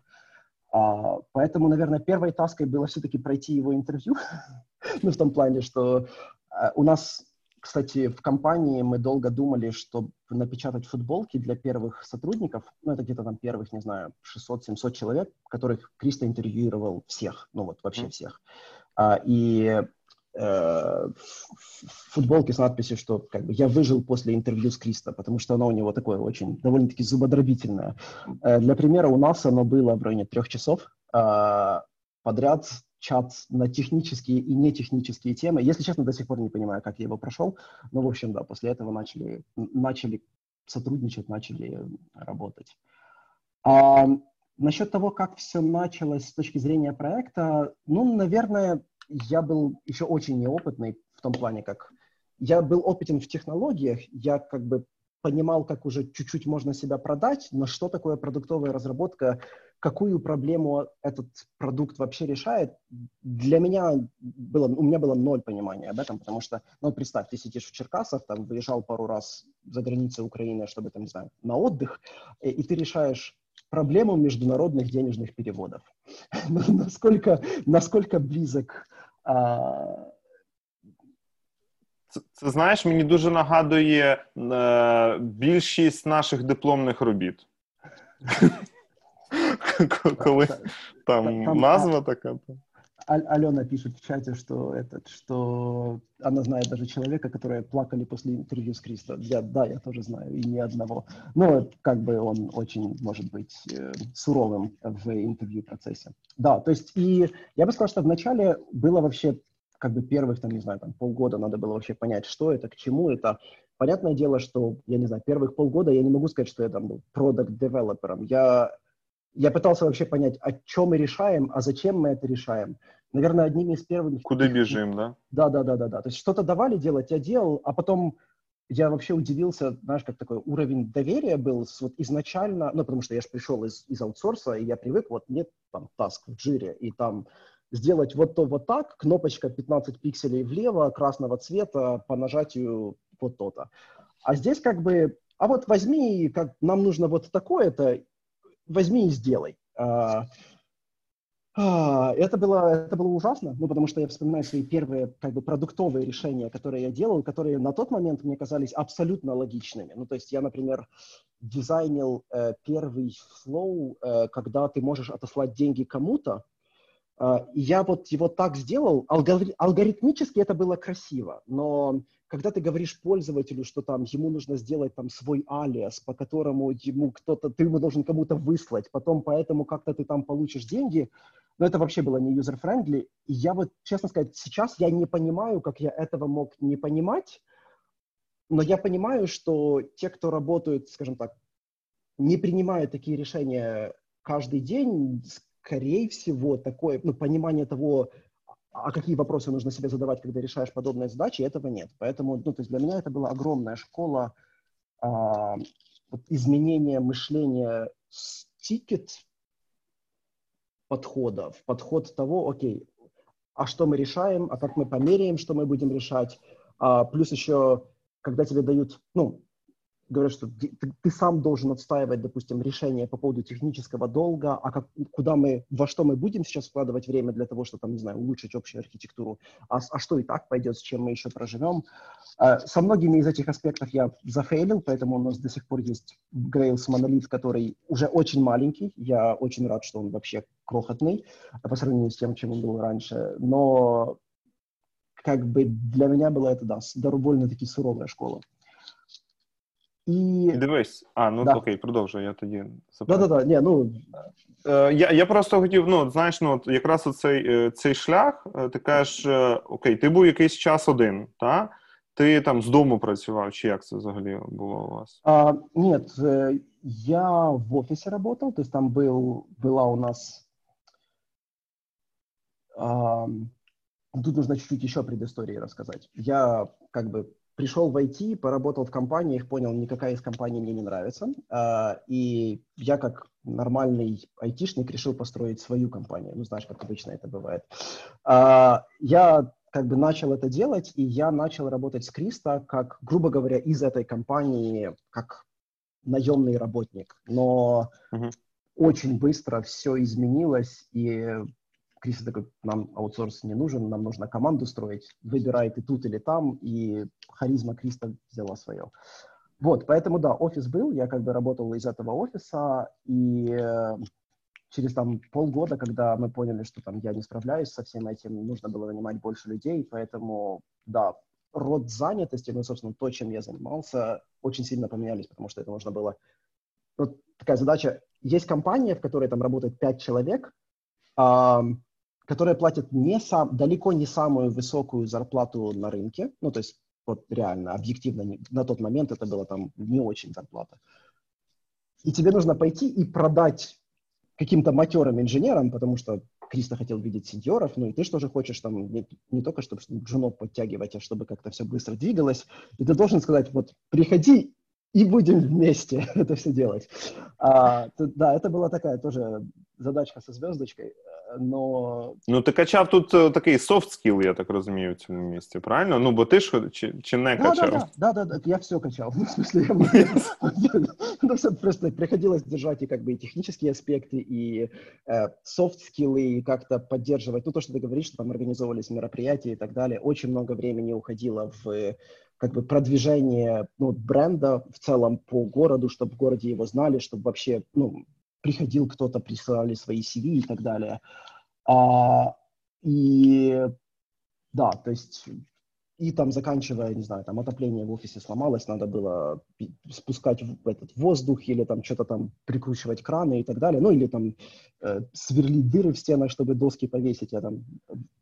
А, поэтому, наверное, первой таской было все-таки пройти его интервью, ну, в том плане, что а, у нас, кстати, в компании мы долго думали, чтобы напечатать футболки для первых сотрудников, ну, это где-то там первых, не знаю, 600-700 человек, которых Кристо интервьюировал всех, ну, вот вообще всех. А, и футболки с надписью, что как бы я выжил после интервью с Кристо, потому что оно у него такое очень довольно-таки зубодробительное. Э, для примера, у нас оно было в районе трех часов э, подряд чат на технические и нетехнические темы. Если честно, до сих пор не понимаю, как я его прошел, но, в общем, да, после этого начали, начали сотрудничать, начали работать. насчет того, как все началось с точки зрения проекта, ну, наверное, я был еще очень неопытный в том плане, как я был опытен в технологиях, я как бы понимал, как уже чуть-чуть можно себя продать, но что такое продуктовая разработка, какую проблему этот продукт вообще решает, для меня было, у меня было ноль понимания об этом, потому что, ну, представь, ты сидишь в Черкасах, там, выезжал пару раз за границей Украины, чтобы, там, не знаю, на отдых, и, и ты решаешь проблему международных денежных переводов. насколько, насколько близок а, це, це знаєш, мені дуже нагадує е, більшість наших дипломних робіт. Коли там назва така. Алена пишет в чате, что этот, что она знает даже человека, которые плакали после интервью с Кристо. Я, да, я тоже знаю, и ни одного. Но как бы он очень, может быть, э, суровым в интервью процессе. Да, то есть и я бы сказал, что вначале было вообще как бы первых, там, не знаю, там, полгода надо было вообще понять, что это, к чему это. Понятное дело, что, я не знаю, первых полгода я не могу сказать, что я там был продукт-девелопером. Я, я пытался вообще понять, о чем мы решаем, а зачем мы это решаем. Наверное, одними из первых... Куда бежим, да? Да, да, да, да, да. То есть что-то давали делать, я делал, а потом я вообще удивился, знаешь, как такой уровень доверия был с, вот изначально, ну, потому что я же пришел из, из аутсорса, и я привык, вот нет там таск в джире, и там сделать вот то вот так, кнопочка 15 пикселей влево, красного цвета, по нажатию вот то-то. А здесь как бы, а вот возьми, как нам нужно вот такое-то, возьми и сделай. А, это было, это было ужасно, ну, потому что я вспоминаю свои первые как бы продуктовые решения, которые я делал, которые на тот момент мне казались абсолютно логичными. Ну, то есть я, например, дизайнил э, первый флоу, э, когда ты можешь отослать деньги кому-то, а, я вот его так сделал, алгоритмически это было красиво, но когда ты говоришь пользователю, что там ему нужно сделать там свой алиас, по которому ему кто-то, ты ему должен кому-то выслать, потом поэтому как-то ты там получишь деньги, но это вообще было не user-friendly. И я вот, честно сказать, сейчас я не понимаю, как я этого мог не понимать, но я понимаю, что те, кто работают, скажем так, не принимают такие решения каждый день, скорее всего, такое ну, понимание того, а какие вопросы нужно себе задавать, когда решаешь подобные задачи, этого нет. Поэтому ну, то есть для меня это была огромная школа а, вот изменения мышления с тикет подхода в подход того, окей, а что мы решаем, а как мы померяем, что мы будем решать, а, плюс еще, когда тебе дают, ну, говорят, что ты, ты сам должен отстаивать, допустим, решение по поводу технического долга, а как, куда мы, во что мы будем сейчас вкладывать время для того, чтобы, там, не знаю, улучшить общую архитектуру, а, а что и так пойдет, с чем мы еще проживем. А, со многими из этих аспектов я зафейлил, поэтому у нас до сих пор есть Grails монолит, который уже очень маленький, я очень рад, что он вообще крохотный по сравнению с тем, чем он был раньше, но как бы для меня было это, да, довольно-таки суровая школа. І дивись, а ну да. окей, продовжуй, я тоді запитаю. Да, да, да. Ні, ну... Е, я я просто хотів, ну, знаєш, ну, якраз оцей е, цей шлях, е, ти кажеш, окей, ти був якийсь час один, так? Ти там з дому працював, чи як це взагалі було у вас? А, нет, я в офисе работал, то есть там был, была у нас... А, тут нужно чуть-чуть еще предыстории рассказать. Я как бы пришел в IT, поработал в компаниях, понял, никакая из компаний мне не нравится. А, и я как нормальный айтишник решил построить свою компанию. Ну, знаешь, как обычно это бывает. А, я как бы начал это делать, и я начал работать с Криста, как, грубо говоря, из этой компании, как наемный работник. Но uh-huh. очень быстро все изменилось, и Крис такой, нам аутсорс не нужен, нам нужно команду строить, выбирай ты тут или там, и харизма Криста взяла свое. Вот, поэтому, да, офис был, я как бы работал из этого офиса, и э, через там полгода, когда мы поняли, что там я не справляюсь со всем этим, нужно было нанимать больше людей, поэтому, да, род занятости, ну, собственно, то, чем я занимался, очень сильно поменялись, потому что это нужно было... Вот такая задача. Есть компания, в которой там работает пять человек, которые платят не сам, далеко не самую высокую зарплату на рынке, ну, то есть вот реально, объективно, на тот момент это была там не очень зарплата. И тебе нужно пойти и продать каким-то матерым инженером, потому что Криста хотел видеть сеньоров, ну и ты что же хочешь там не, не только, чтобы джунов подтягивать, а чтобы как-то все быстро двигалось. И ты должен сказать, вот приходи и будем вместе это все делать. А, то, да, это была такая тоже задачка со звездочкой, но... Ну, ти качав тут э, такий soft skill, я так розумію, в цьому місці, правильно? Ну, бо ти ж чи, чи не да, качав? Да, да, да, да, я все качал. Ну, в смысле, я ну, все просто приходилось держать и как бы и технические аспекты, и э, soft skills, и как-то поддерживать. Ну, то, что ты говоришь, что там организовывались мероприятия и так далее. Очень много времени уходило в как бы продвижение ну, бренда в целом по городу, чтобы в городе его знали, чтобы вообще ну, приходил кто-то, присылали свои CV и так далее. А, и да, то есть и там заканчивая, не знаю, там отопление в офисе сломалось, надо было спускать в этот воздух или там что-то там прикручивать краны и так далее, ну или там э, сверлить дыры в стенах, чтобы доски повесить. Я там,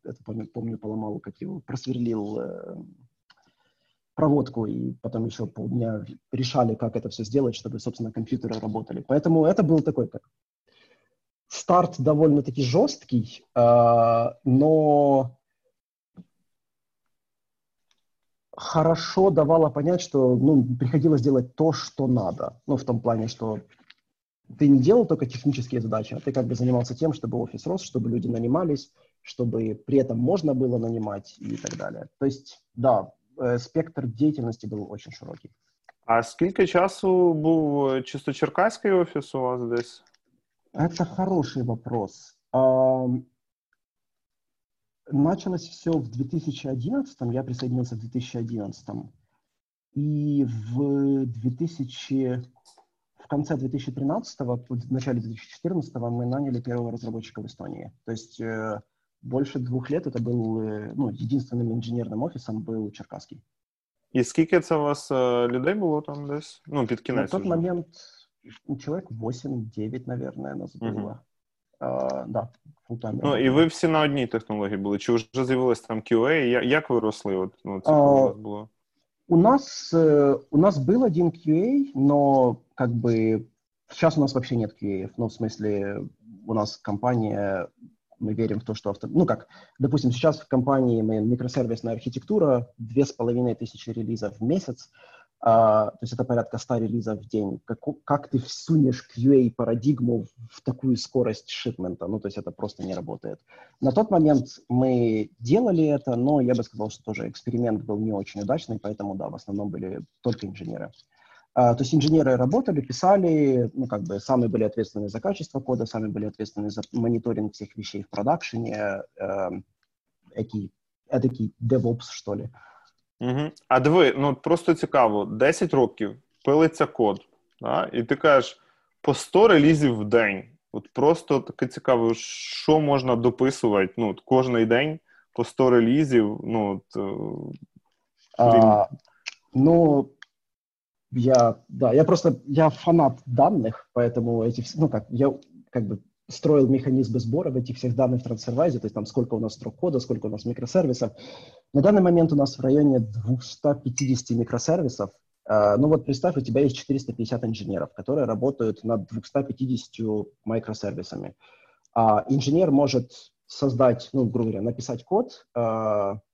это помню, помню поломал, как его просверлил э, проводку, и потом еще полдня решали, как это все сделать, чтобы, собственно, компьютеры работали. Поэтому это был такой как старт довольно-таки жесткий, э, но хорошо давало понять, что ну, приходилось делать то, что надо. Ну, в том плане, что ты не делал только технические задачи, а ты как бы занимался тем, чтобы офис рос, чтобы люди нанимались, чтобы при этом можно было нанимать и так далее. То есть, да, спектр деятельности был очень широкий. А скільки часу був чисто черкаський офіс у вас десь? Это хороший вопрос. Началось все в 2011, я присоединился в 2011. И в 2000, в конце 2013, в начале 2014 мы наняли первого разработчика в Эстонии. То есть э, больше двух лет это был, э, ну, единственным инженерным офисом был Черкасский. І скільки це у вас людей було там десь? Ну, під кінець. На тот уже. момент человек 8-9, наверное, нас было. Угу. Uh, да, full-time. Ну, і ви всі на одній технології були? Чи вже з'явилось там QA? Як ви росли? От, ну, це uh, було? У нас, э, у нас был один QA, но как бы сейчас у нас вообще нет QA. Ну, в смысле, у нас компания мы верим в то, что... Авто... Ну как, допустим, сейчас в компании мы микросервисная архитектура, две с половиной тысячи релизов в месяц, а, то есть это порядка 100 релизов в день. Как, как ты всунешь QA-парадигму в такую скорость шипмента? Ну, то есть это просто не работает. На тот момент мы делали это, но я бы сказал, что тоже эксперимент был не очень удачный, поэтому, да, в основном были только инженеры. А, то есть инженеры работали, писали, ну, как бы сами были ответственны за качество кода, сами были ответственны за мониторинг всех вещей в продакшене, э, який, эдакий DevOps, що ли. Угу. А диви, ну просто цікаво, 10 років пилиться код, да? і ти кажеш по 100 релізів в день. От просто таке цікаво, що можна дописувати ну, от кожний день по 100 релізів. Ну, от, е, а, ну, я, да, я просто, я фанат данных, поэтому эти, ну как, я как бы строил механизмы сбора этих всех данных в трансфервайзе, то есть там сколько у нас строк кода, сколько у нас микросервисов. На данный момент у нас в районе 250 микросервисов. Ну вот представь, у тебя есть 450 инженеров, которые работают над 250 микросервисами. А инженер может создать, ну, грубо говоря, написать код,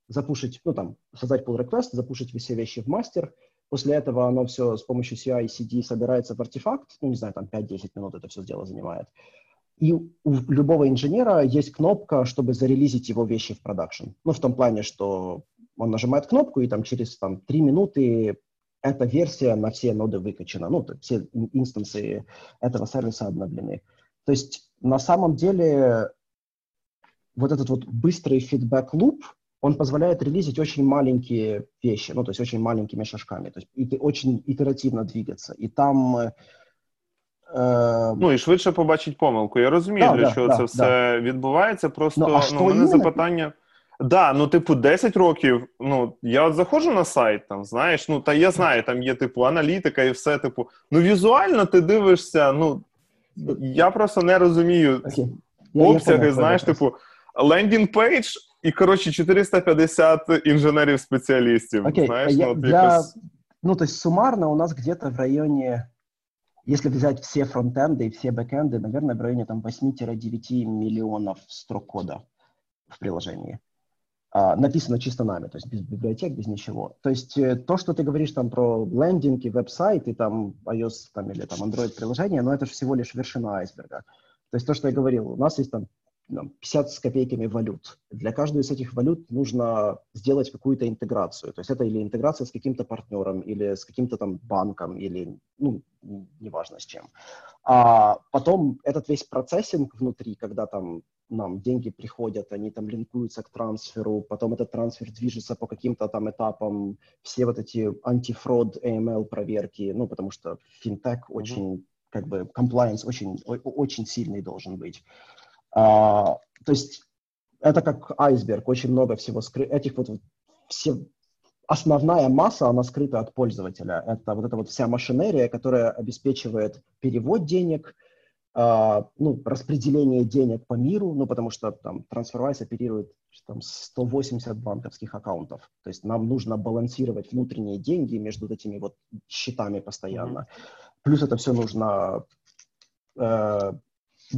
запушить, ну, там, создать pull request, запушить все вещи в мастер, После этого оно все с помощью CI CD собирается в артефакт, ну, не знаю, там 5-10 минут это все дело занимает. И у любого инженера есть кнопка, чтобы зарелизить его вещи в продакшн. Ну, в том плане, что он нажимает кнопку, и там через там, 3 минуты эта версия на все ноды выкачана. Ну, все инстансы этого сервиса обновлены. То есть на самом деле вот этот вот быстрый фидбэк-луп, он позволяет релизить очень маленькие вещи, ну, то есть очень маленькими шажками, то есть и, очень ітеративно двигаться. І там... Е, ну, і швидше побачить помилку. Я розумію, да, для да, чого да, це все відбувається. Просто ну, ну, мене запитання. Да, ну, типу, 10 років. Ну, я от заходжу на сайт, там, знаєш, ну, та я знаю, там є, типу, аналітика і все, типу, ну, візуально ти дивишся, ну, я просто не розумію okay. обсяги, я, я знаєш, типу, лендінг пейдж і, коротше, 450 інженерів-спеціалістів. Окей, Знаєш, я, ну, для... якось... ну, то есть суммарно у нас где-то в районе если взять все фронтенды и все бэкенды, наверное, в районе там 8-9 миллионов строк кода в приложении. А, написано чисто нами, то есть без библиотек, без ничего. То есть э, то, что ты говоришь там про лендинг и веб-сайт, и там iOS там, или там Android приложение, но это же всего лишь вершина айсберга. То есть то, что я говорил, у нас есть там 50 с копейками валют. Для каждой из этих валют нужно сделать какую-то интеграцию. То есть это или интеграция с каким-то партнером, или с каким-то там банком, или, ну, неважно с чем. А потом этот весь процессинг внутри, когда там нам деньги приходят, они там линкуются к трансферу, потом этот трансфер движется по каким-то там этапам, все вот эти антифрод, AML проверки, ну, потому что финтех mm-hmm. очень, как бы, compliance очень, очень сильный должен быть. А, то есть это как айсберг, очень много всего скры... этих вот все основная масса, она скрыта от пользователя. Это вот эта вот вся машинерия, которая обеспечивает перевод денег, Uh, ну, распределение денег по миру, ну, потому что там TransferWise оперирует там 180 банковских аккаунтов. То есть нам нужно балансировать внутренние деньги между этими вот счетами постоянно. Mm-hmm. Плюс это все нужно uh,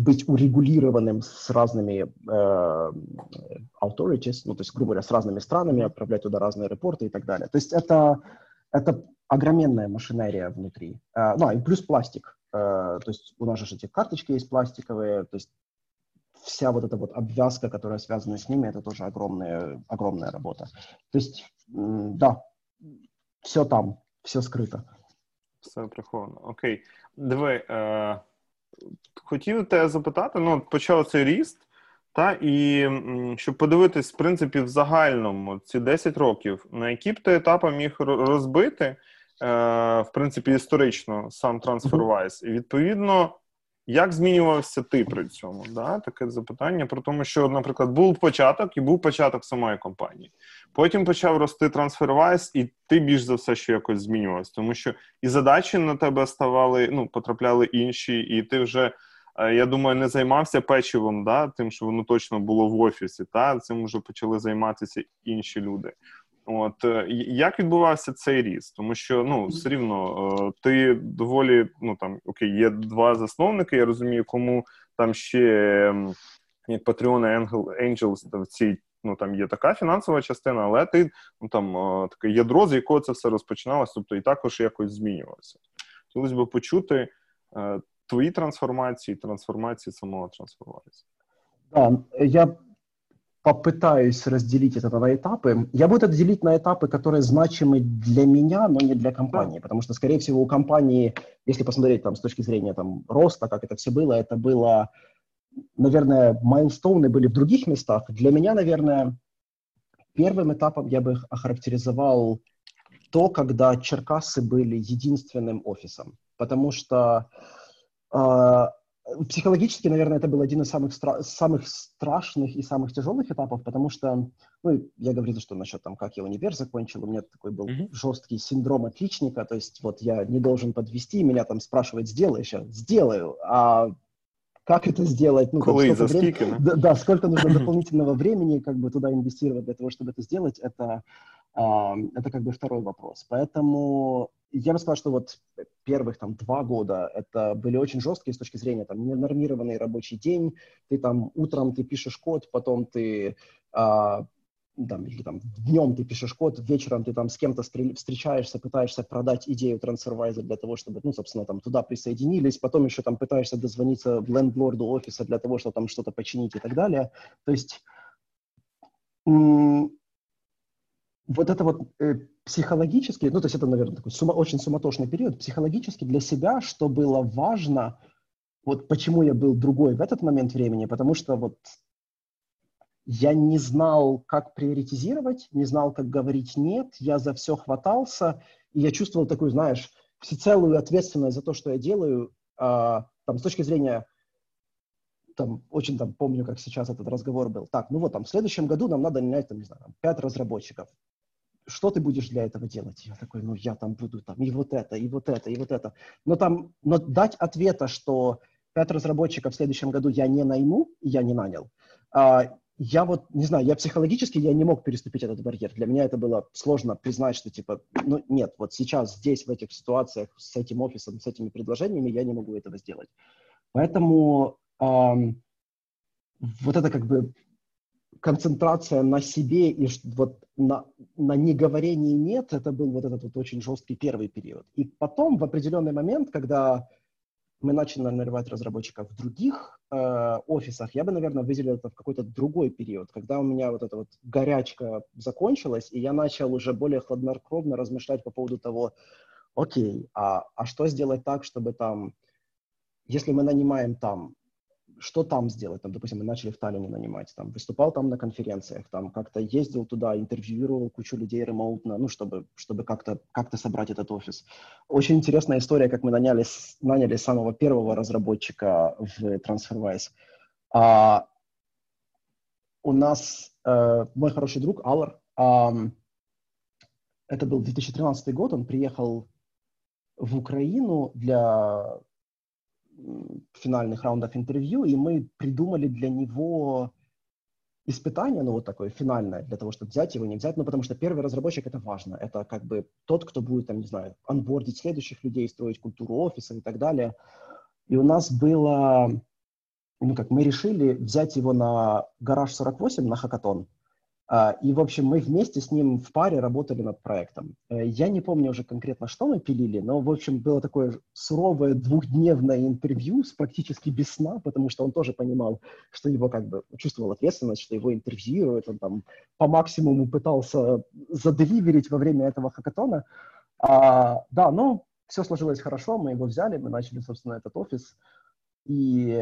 быть урегулированным с разными э, authorities, ну, то есть, грубо говоря, с разными странами, отправлять туда разные репорты и так далее. То есть это, это огроменная машинерия внутри. Э, ну, и плюс пластик. Э, то есть у нас же эти карточки есть пластиковые, то есть вся вот эта вот обвязка, которая связана с ними, это тоже огромная, огромная работа. То есть, да, все там, все скрыто. Все приховано. Окей. Диви, хотів тебе запитати: ну, почав цей ріст, та, і щоб подивитись, в принципі, в загальному ці 10 років, на які б ти етапи міг розбити, е, в принципі, історично сам TransferWise. І відповідно. Як змінювався ти при цьому? Да? Таке запитання про тому, що, наприклад, був початок і був початок самої компанії. Потім почав рости TransferWise, і ти більш за все що якось змінювався, тому що і задачі на тебе ставали, ну, потрапляли інші, і ти вже, е, я думаю, не займався печивом, да, тим, що воно точно було в офісі. Та цим вже почали займатися інші люди. От е, як відбувався цей ріст? Тому що ну все рівно е, ти доволі ну там окей, є два засновники. Я розумію, кому там ще як Patreon Angels в цій ну там є така фінансова частина, але ти ну там е, таке ядро, з якого це все розпочиналося, тобто і також якось змінювалося. Хотілося б почути твої трансформації, трансформації самого трансформації. Да, я попытаюсь разделить это на этапы. Я буду это делить на этапы, которые значимы для меня, но не для компании, потому что, скорее всего, у компании, если посмотреть там с точки зрения там роста, как это все было, это было, наверное, майлстоуны были в других местах. Для меня, наверное, первым этапом я бы охарактеризовал то, когда Черкасы были единственным офисом, потому что э, психологически, наверное, это был один из самых, стра- самых страшных и самых тяжелых этапов, потому что, ну, я говорил, что насчет там, как я универ закончил, у меня такой был mm-hmm. жесткий синдром отличника, то есть вот я не должен подвести, меня там спрашивают, сделаешь, я сделаю, а как это сделать? Ну, там, сколько времени, да, да, сколько нужно дополнительного времени как бы туда инвестировать для того, чтобы это сделать, это, э, это как бы второй вопрос. Поэтому я бы сказал, что вот первых там два года это были очень жесткие с точки зрения там ненормированный рабочий день. Ты там утром ты пишешь код, потом ты а, там, или там днем ты пишешь код, вечером ты там с кем-то встречаешься, пытаешься продать идею TransferWise для того, чтобы, ну, собственно, там туда присоединились, потом еще там пытаешься дозвониться в лендлорду офиса для того, чтобы там что-то починить и так далее. То есть вот это вот э, психологически, ну, то есть это, наверное, такой сума, очень суматошный период, психологически для себя, что было важно, вот почему я был другой в этот момент времени, потому что вот я не знал, как приоритизировать, не знал, как говорить «нет», я за все хватался, и я чувствовал такую, знаешь, всецелую ответственность за то, что я делаю, э, там, с точки зрения там, очень там помню, как сейчас этот разговор был. Так, ну вот там в следующем году нам надо нанять, там, не знаю, пять разработчиков что ты будешь для этого делать? Я такой, ну, я там буду там и вот это, и вот это, и вот это. Но там, но дать ответа, что пять разработчиков в следующем году я не найму, я не нанял. А, я вот, не знаю, я психологически, я не мог переступить этот барьер. Для меня это было сложно признать, что, типа, ну, нет, вот сейчас, здесь, в этих ситуациях, с этим офисом, с этими предложениями, я не могу этого сделать. Поэтому эм, вот это как бы концентрация на себе и вот на, на неговорении «нет» — это был вот этот вот очень жесткий первый период. И потом, в определенный момент, когда мы начали нанимать разработчиков в других э, офисах, я бы, наверное, выделил это в какой-то другой период, когда у меня вот эта вот горячка закончилась, и я начал уже более хладнокровно размышлять по поводу того, окей, а, а что сделать так, чтобы там, если мы нанимаем там что там сделать? Там, допустим, мы начали в Таллине нанимать, там, выступал там на конференциях, там, как-то ездил туда, интервьюировал кучу людей ремоутно, ну, чтобы, чтобы как-то как собрать этот офис. Очень интересная история, как мы наняли, наняли самого первого разработчика в TransferWise. А, у нас э, мой хороший друг Аллар, э, это был 2013 год, он приехал в Украину для финальных раундов интервью, и мы придумали для него испытание, ну вот такое финальное, для того, чтобы взять его, не взять, ну потому что первый разработчик это важно, это как бы тот, кто будет, там, не знаю, анбордить следующих людей, строить культуру офиса и так далее. И у нас было, ну как, мы решили взять его на гараж 48, на хакатон, и, в общем, мы вместе с ним в паре работали над проектом. Э, я не помню уже конкретно, что мы пилили, но, в общем, было такое суровое двухдневное интервью с практически без сна, потому что он тоже понимал, что его как бы чувствовал ответственность, что его интервьюируют, он там по максимуму пытался заделиверить во время этого хакатона. А, да, но все сложилось хорошо, мы его взяли, мы начали, собственно, этот офис. И...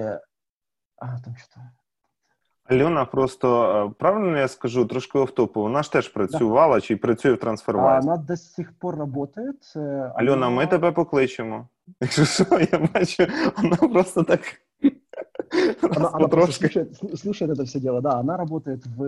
А, там что-то... Альона просто е, правильно я скажу трошки офтопу. Вона ж теж працювала чи працює в трансформації? Вона до сих пор працює. Альона, ми тебе покличемо. Якщо що, я бачу, вона просто так. Она, она просто слушает, слушает это все дело. Да, она работает в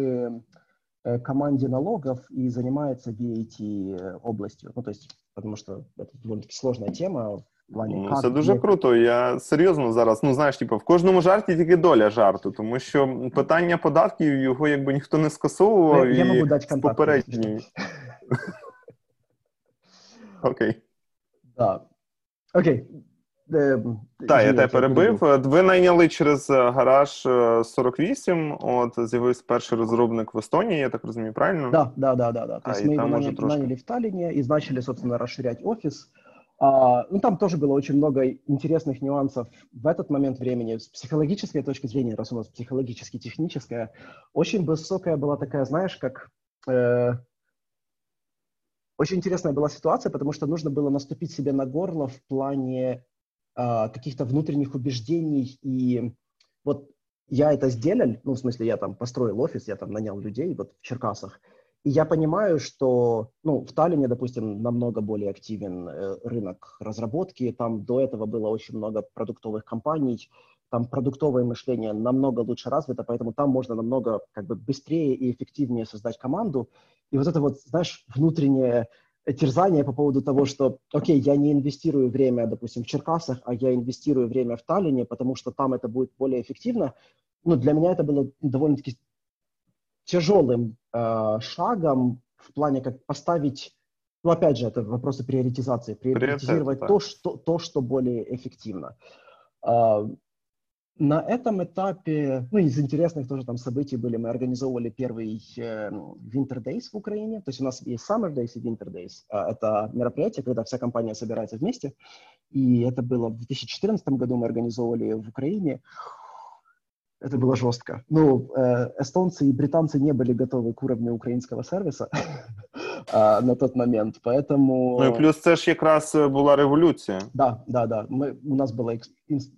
э, команде налогов и занимается VAT э, областью. Ну, то есть, потому что это довольно-таки сложная тема плані Це дуже як... круто. Я серйозно зараз. Ну знаєш, типу, в кожному жарті тільки доля жарту, тому що питання податків його якби ніхто не скасовував. Я, і можу дати попередній. Окей. Так. Окей. Так, я тебе перебив. Ви найняли через е, гараж 48. Е, от з'явився перший розробник в Естонії, я так розумію, правильно? Да, да, да, да, да. То есть мы его наняли, наняли в Таллине и начали, собственно, расширять офис. А, ну, там тоже было очень много интересных нюансов в этот момент времени. С психологической точки зрения, раз у нас психологически-техническая, очень высокая была такая, знаешь, как... Э, очень интересная была ситуация, потому что нужно было наступить себе на горло в плане э, каких-то внутренних убеждений. И вот я это сделал, ну, в смысле, я там построил офис, я там нанял людей вот в Черкасах, я понимаю, что ну, в Таллине, допустим, намного более активен э, рынок разработки. Там до этого было очень много продуктовых компаний. Там продуктовое мышление намного лучше развито, поэтому там можно намного как бы, быстрее и эффективнее создать команду. И вот это вот, знаешь, внутреннее терзание по поводу того, что, окей, я не инвестирую время, допустим, в Черкасах, а я инвестирую время в Таллине, потому что там это будет более эффективно. Ну, для меня это было довольно-таки тяжелым э, шагом в плане как поставить, ну опять же, это вопросы приоритизации, приоритизировать то, что, то, что более эффективно. Э, на этом этапе, ну, из интересных тоже там событий были, мы организовывали первый э, Winter Days в Украине, то есть у нас есть Summer Days и Winter Days. Э, это мероприятие, когда вся компания собирается вместе, и это было в 2014 году мы организовывали в Украине. Это было жестко. Ну, э, эстонцы и британцы не были готовы к уровню украинского сервиса на тот момент, поэтому... Ну и плюс це ж якраз была революция. Да, да, да. Мы, у нас была экс,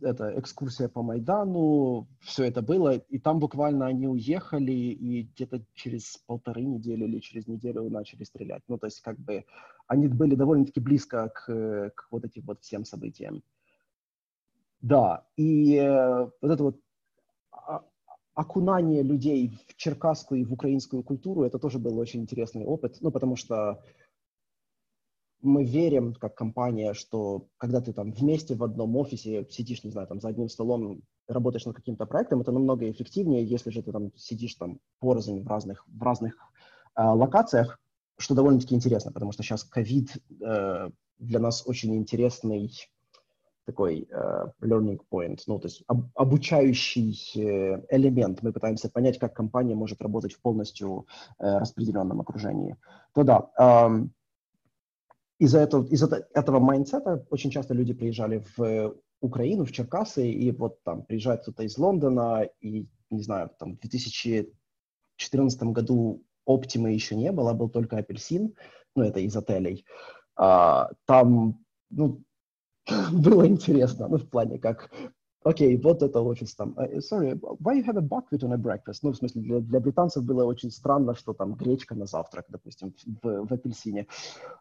это, экскурсия по Майдану, все это было, и там буквально они уехали, и где-то через полторы недели или через неделю начали стрелять. Ну, то есть как бы они были довольно-таки близко к, к вот этим вот всем событиям. Да, и э, вот это вот окунание людей в черкасскую и в украинскую культуру, это тоже был очень интересный опыт, ну, потому что мы верим, как компания, что когда ты там вместе в одном офисе сидишь, не знаю, там за одним столом, работаешь над каким-то проектом, это намного эффективнее, если же ты там сидишь там порознь в разных, в разных э, локациях, что довольно-таки интересно, потому что сейчас ковид э, для нас очень интересный такой э, learning point, ну, то есть об, обучающий э, элемент. Мы пытаемся понять, как компания может работать в полностью э, распределенном окружении. То да, из-за этого, из этого mindset а очень часто люди приезжали в Украину, в Черкасы, и вот там приезжает кто-то из Лондона, и, не знаю, там в 2014 году Оптимы еще не было, был только Апельсин, ну, это из отелей. А, там, ну, было интересно, ну, в плане как окей, okay, вот это офис там. Uh, sorry, why you have a buckwheat on a breakfast? Ну, в смысле, для, для британцев было очень странно, что там гречка на завтрак, допустим, в, в апельсине.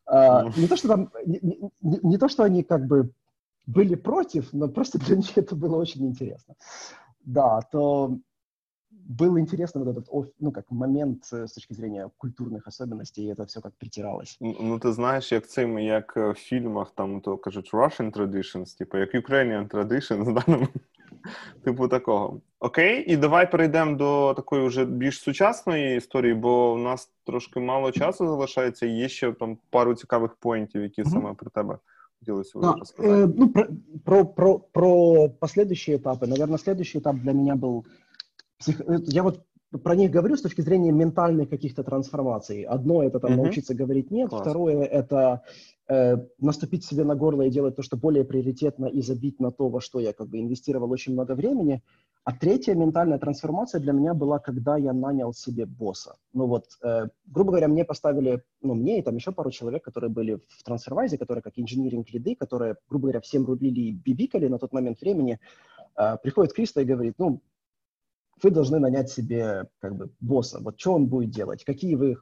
Uh, mm. Не то, что там, не, не, не то, что они как бы были против, но просто для них это было очень интересно. Да, то был интересно вот этот, ну, как момент с точки зрения культурных особенностей, и это все как притиралось. Ну, ти знаєш, як цим, як в фільмах, там, то кажуть, Russian traditions, типу, як Ukrainian traditions, да? Ну, типу такого. Окей, і давай перейдемо до такої вже більш сучасної історії, бо в нас трошки мало часу залишається, і є ще там пару цікавих поінтів, які mm-hmm. саме про тебе хотелось да, рассказать. Э, ну, про, про, про, про последующие этапы. Наверное, следующий этап для меня был псих... Э, я вот про них говорю с точки зрения ментальных каких-то трансформаций. Одно это там uh-huh. научиться говорить нет, Класс. второе это э, наступить себе на горло и делать то, что более приоритетно, и забить на то, во что я как бы инвестировал очень много времени. А третья ментальная трансформация для меня была, когда я нанял себе босса. Ну вот, э, грубо говоря, мне поставили, ну мне и там еще пару человек, которые были в трансфервайзе, которые как инжиниринг-лиды, которые, грубо говоря, всем рулили и бибикали на тот момент времени. Э, приходит Криста и говорит, ну, вы должны нанять себе как бы босса. Вот что он будет делать, какие вы,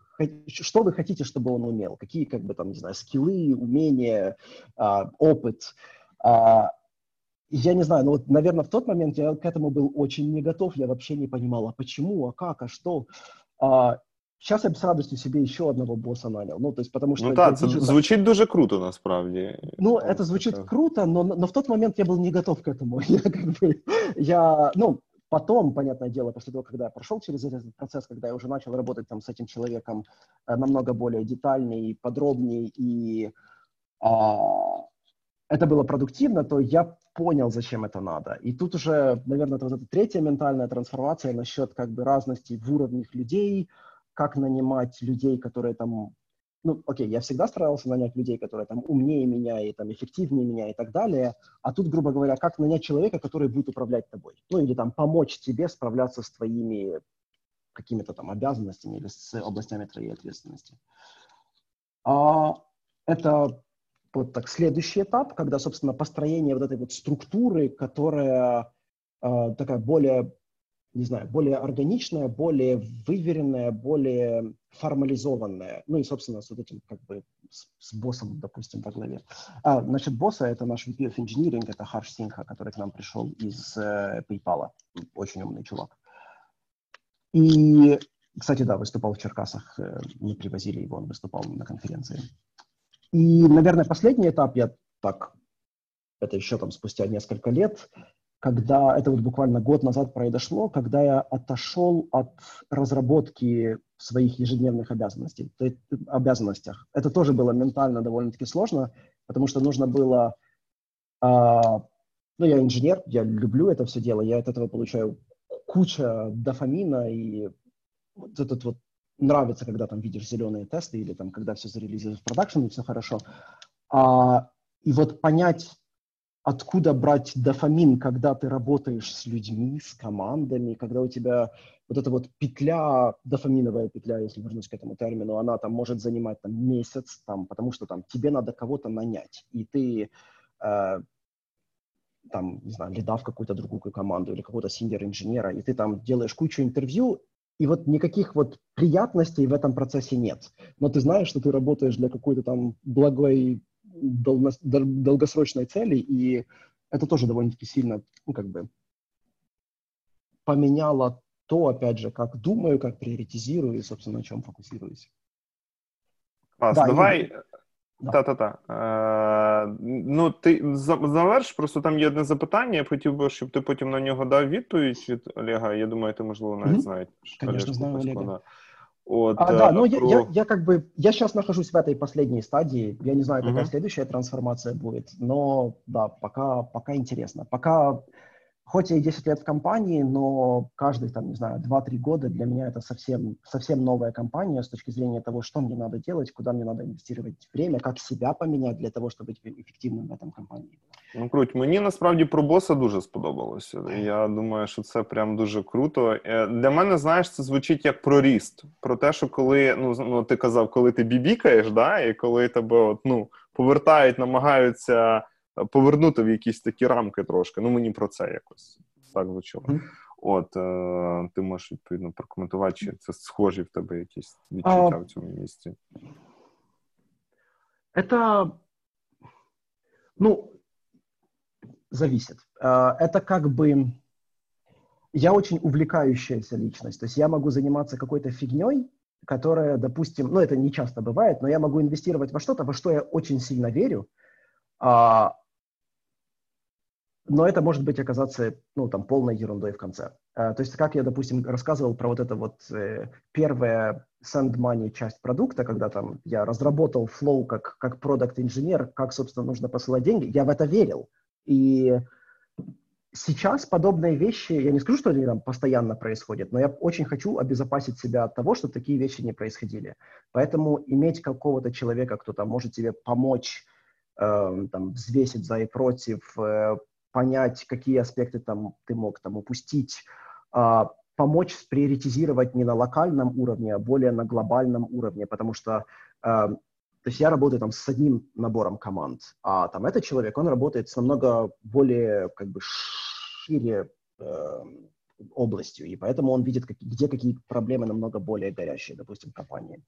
что вы хотите, чтобы он умел, какие как бы там, не знаю, скиллы, умения, а, опыт. А, я не знаю, ну вот, наверное, в тот момент я к этому был очень не готов, я вообще не понимал, а почему, а как, а что. А, Сейчас я б з радостью себе еще одного босса нанял. Ну, то есть, потому что... Ну так, це звучит дуже круто, насправді. Ну, это звучит круто, но, но в тот момент я был не готов к этому. Я как бы, я, ну, Потом, понятное дело, после того, когда я прошел через этот процесс, когда я уже начал работать там с этим человеком э, намного более детальней, подробней, и а, это было продуктивно, то я понял, зачем это надо. И тут уже, наверное, это вот эта третья ментальная трансформация насчет как бы разности в уровнях людей, как нанимать людей, которые там ну, окей, я всегда старался нанять людей, которые там умнее меня и там эффективнее меня и так далее, а тут, грубо говоря, как нанять человека, который будет управлять тобой, ну, или там помочь тебе справляться с твоими какими-то там обязанностями или с областями твоей ответственности. А, это вот так следующий этап, когда, собственно, построение вот этой вот структуры, которая э, такая более не знаю, более органичная, более выверенная, более формализованная. Ну и, собственно, с вот этим как бы с, с боссом, допустим, во главе. А, значит, босса — это наш VP of Engineering, это Харш Синха, который к нам пришел из э, PayPal. Очень умный чувак. И, кстати, да, выступал в Черкасах. Э, мы привозили его, он выступал на конференции. И, наверное, последний этап, я так, это еще там спустя несколько лет, когда это вот буквально год назад произошло, когда я отошел от разработки своих ежедневных обязанностей, то есть, обязанностях. Это тоже было ментально довольно-таки сложно, потому что нужно было... А, ну, я инженер, я люблю это все дело, я от этого получаю куча дофамина, и вот этот вот нравится, когда там видишь зеленые тесты или там когда все зарелизируется в продакшн и все хорошо. А, и вот понять откуда брать дофамин, когда ты работаешь с людьми, с командами, когда у тебя вот эта вот петля, дофаминовая петля, если вернусь к этому термину, она там может занимать там месяц, там, потому что там тебе надо кого-то нанять, и ты э, там, не знаю, лида в какую-то другую команду или какого-то синьор-инженера, и ты там делаешь кучу интервью, и вот никаких вот приятностей в этом процессе нет. Но ты знаешь, что ты работаешь для какой-то там благой долгосрочной цели, и это тоже довольно-таки сильно, ну, как бы, поменяло то, опять же, как думаю, как приоритизирую и, собственно, на чем фокусируюсь. Класс. Да, Давай, и... Та-та-та. Е, Ну, ти заверш, просто там є одне запитання. Я хотів би, щоб ти потім на нього дав відповідь від Олега. Я думаю, ти, можливо, навіть mm-hmm. знаєш. Конечно, знаю Олега. Вот, а, да, но про... я, я, я как бы, я сейчас нахожусь в этой последней стадии, я не знаю, какая uh-huh. следующая трансформация будет, но да, пока, пока интересно. Пока хоть я и 10 лет в компании, но каждые, там, не знаю, 2-3 года для меня это совсем, совсем новая компания с точки зрения того, что мне надо делать, куда мне надо инвестировать время, как себя поменять для того, чтобы быть эффективным в этом компании. Ну, круть. Мені насправді про боса дуже сподобалося. Я думаю, що це прям дуже круто. Е, для мене, знаєш, це звучить як про ріст. Про те, що коли, ну, ну ти казав, коли ти бібікаєш, да, і коли тебе от, ну, повертають, намагаються повернути в якісь такі рамки трошки. Ну, мені про це якось так звучало. От, е, ти можеш відповідно прокоментувати, чи це схожі в тебе якісь відчуття а... в цьому місці. Это, ну, зависит. Это как бы... Я очень увлекающаяся личность. То есть я могу заниматься какой-то фигней, которая, допустим, ну, это не часто бывает, но я могу инвестировать во что-то, во что я очень сильно верю, а, но это может быть оказаться, ну, там, полной ерундой в конце. А, то есть, как я, допустим, рассказывал про вот это вот э, первое send money часть продукта, когда там я разработал flow как, как продукт-инженер, как, собственно, нужно посылать деньги, я в это верил. И сейчас подобные вещи, я не скажу, что они там постоянно происходят, но я очень хочу обезопасить себя от того, чтобы такие вещи не происходили. Поэтому иметь какого-то человека, кто там может тебе помочь, э, там, взвесить за и против, э, понять, какие аспекты там ты мог там упустить, э, помочь приоритизировать не на локальном уровне, а более на глобальном уровне, потому что э, то есть я работаю там с одним набором команд, а там этот человек, он работает с намного более как бы шире э, областью, и поэтому он видит, как, где какие проблемы намного более горящие, допустим, компании.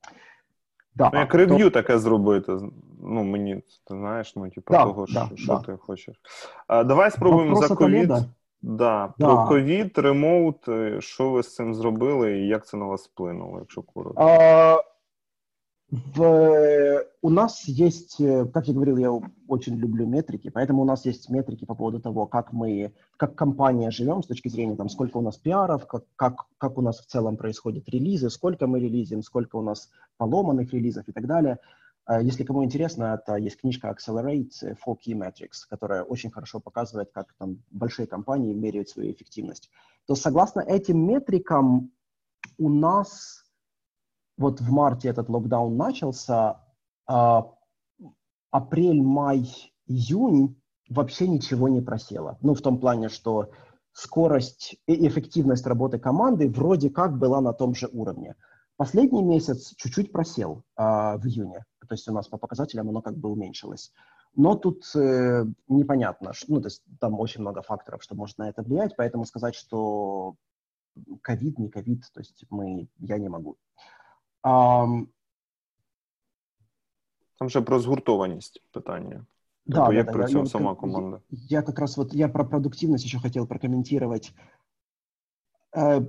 Да, ну, як рев'ю то... таке зробити. Ну, мені, ти знаєш, ну, типу, да, того, да, що да. ти хочеш. А, Давай спробуємо Вопроси за ковід. Да, да. Про ковід, ремоут, що ви з цим зробили і як це на вас вплинуло, якщо коротко? А, в, у нас есть, как я говорил, я очень люблю метрики, поэтому у нас есть метрики по поводу того, как мы, как компания живем с точки зрения, там, сколько у нас пиаров, как, как, как у нас в целом происходят релизы, сколько мы релизим, сколько у нас поломанных релизов и так далее. Если кому интересно, это есть книжка Accelerate for Key Metrics, которая очень хорошо показывает, как там большие компании меряют свою эффективность. То согласно этим метрикам у нас вот в марте этот локдаун начался, а, апрель, май, июнь вообще ничего не просело. Ну, в том плане, что скорость и эффективность работы команды вроде как была на том же уровне. Последний месяц чуть-чуть просел а, в июне, то есть у нас по показателям оно как бы уменьшилось. Но тут э, непонятно, ну, то есть там очень много факторов, что может на это влиять, поэтому сказать, что ковид, не ковид, то есть мы, я не могу. Um, Там же про згуртованість питання. Да, тобто, да, як да, працює я, сама команда? Я, я как раз вот, я про продуктивность еще хотел прокомментировать. Э,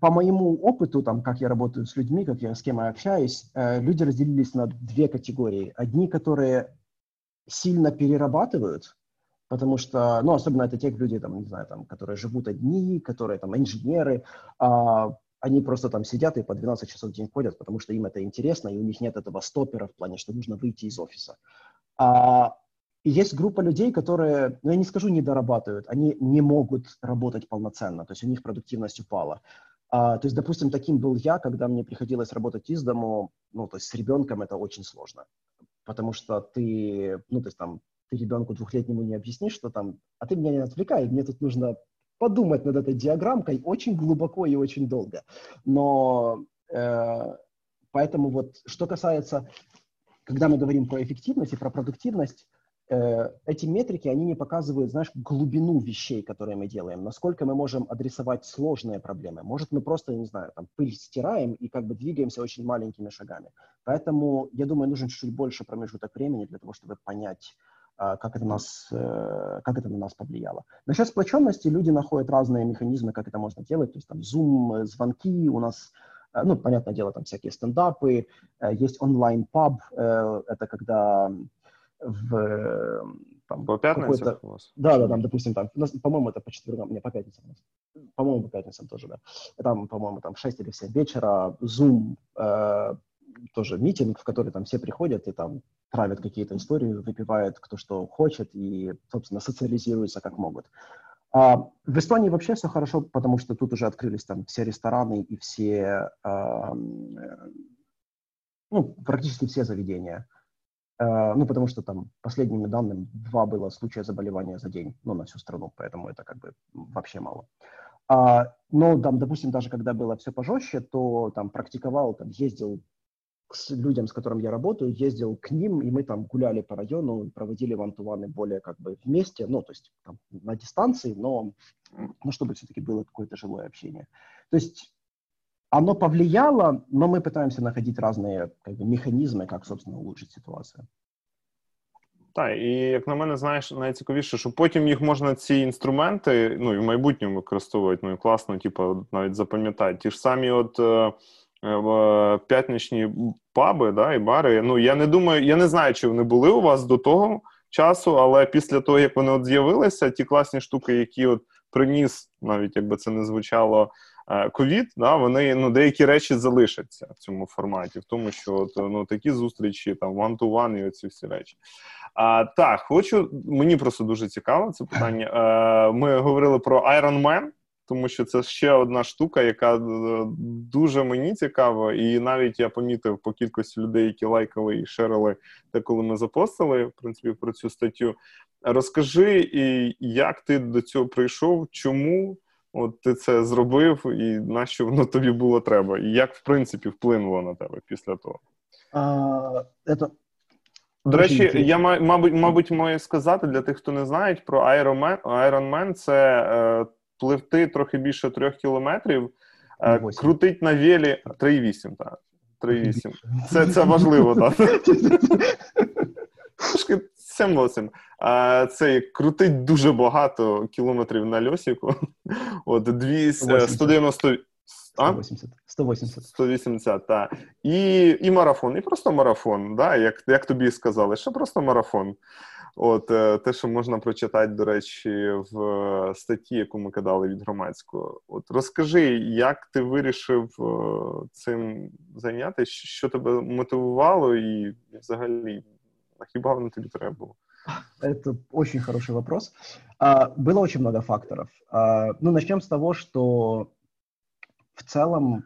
по моему опыту, там, как я работаю с людьми, как я, с кем я общаюсь, э, люди разделились на две категории. Одни, которые сильно перерабатывают, потому что, ну, особенно это те люди, там, не знаю, там, которые живут одни, которые там инженеры, а они просто там сидят и по 12 часов в день ходят, потому что им это интересно, и у них нет этого стопера в плане, что нужно выйти из офиса. А, и есть группа людей, которые, ну я не скажу, не дорабатывают, они не могут работать полноценно, то есть у них продуктивность упала. А, то есть, допустим, таким был я, когда мне приходилось работать из дому, ну, то есть с ребенком это очень сложно, потому что ты, ну, то есть там, ты ребенку двухлетнему не объяснишь, что там, а ты меня не отвлекай, мне тут нужно подумать над этой диаграммкой очень глубоко и очень долго. Но э, поэтому вот что касается, когда мы говорим про эффективность и про продуктивность, э, эти метрики, они не показывают, знаешь, глубину вещей, которые мы делаем, насколько мы можем адресовать сложные проблемы. Может, мы просто, не знаю, там, пыль стираем и как бы двигаемся очень маленькими шагами. Поэтому, я думаю, нужен чуть-чуть больше промежуток времени для того, чтобы понять, как это, нас, э, как это на нас повлияло. Насчет сплоченности люди находят разные механизмы, как это можно делать. То есть там Zoom, звонки, у нас ну, понятное дело, там всякие стендапы, есть онлайн-паб, это когда в там, по пятницам у вас? Да, да, там, допустим, там, по-моему, это по четвергам, не, по пятницам у нас. По-моему, по пятницам тоже, да. Там, по-моему, там 6 или 7 вечера, Zoom, э, тоже митинг, в который там все приходят и там травят какие-то истории, выпивают кто что хочет и, собственно, социализируются как могут. А в Эстонии вообще все хорошо, потому что тут уже открылись там все рестораны и все, э, ну, практически все заведения. Э, ну, потому что там последними данными два было случая заболевания за день, ну, на всю страну, поэтому это как бы вообще мало. А, но там, допустим, даже когда было все пожестче, то там практиковал, там ездил к людям, с которыми я работаю, ездил к ним, и мы там гуляли по району, проводили вантуваны более как бы вместе, ну, то есть там, на дистанции, но ну, чтобы все-таки было какое-то живое общение. То есть оно повлияло, но мы пытаемся находить разные как бы, механізми, як, собственно, улучшити ситуацію. Так, і як на мене, знаєш, найцікавіше, що потім їх можна ці інструменти ну і в майбутньому використовувати. Ну і класно, типу, навіть запам'ятати. Ті ж самі, от е, е, П'ятничні паби, да, і бари. Ну я не думаю, я не знаю, чи вони були у вас до того часу, але після того, як вони от з'явилися, ті класні штуки, які от приніс, навіть якби це не звучало. Е, ковід, да, вони ну деякі речі залишаться в цьому форматі, в тому, що от, ну такі зустрічі, там one-to-one і оці всі речі. А, Так, хочу, мені просто дуже цікаво це питання. Е, Ми говорили про Iron Man, тому що це ще одна штука, яка е, дуже мені цікава, і навіть я помітив по кількості людей, які лайкали і шерили те, коли ми запостили в принципі про цю статтю. Розкажи, як ти до цього прийшов, чому от ти це зробив, і на що воно тобі було треба, і як в принципі вплинуло на тебе після того? А, это... До речі, я мабуть, мабуть, маю сказати для тих, хто не знає, про Iron Man. Iron Man – це е, пливти трохи більше трьох кілометрів, е, крутить на велі 3,8, так. 3,8. Це це важливо, так. Трошки 7-8. А Це крутить дуже багато кілометрів на льосіку. От 200, 190. 180. 180. 180, так. І і марафон, і просто марафон, да, як як тобі сказали, що просто марафон. От е, Те, що можна прочитати, до речі, в статті, яку ми кидали від громадського. От Розкажи, як ти вирішив е, цим зайнятися, що тебе мотивувало, і взагалі, хіба воно тобі треба було? Это очень хороший вопрос. А, было очень много факторов. Ну, начнем с того, что в целом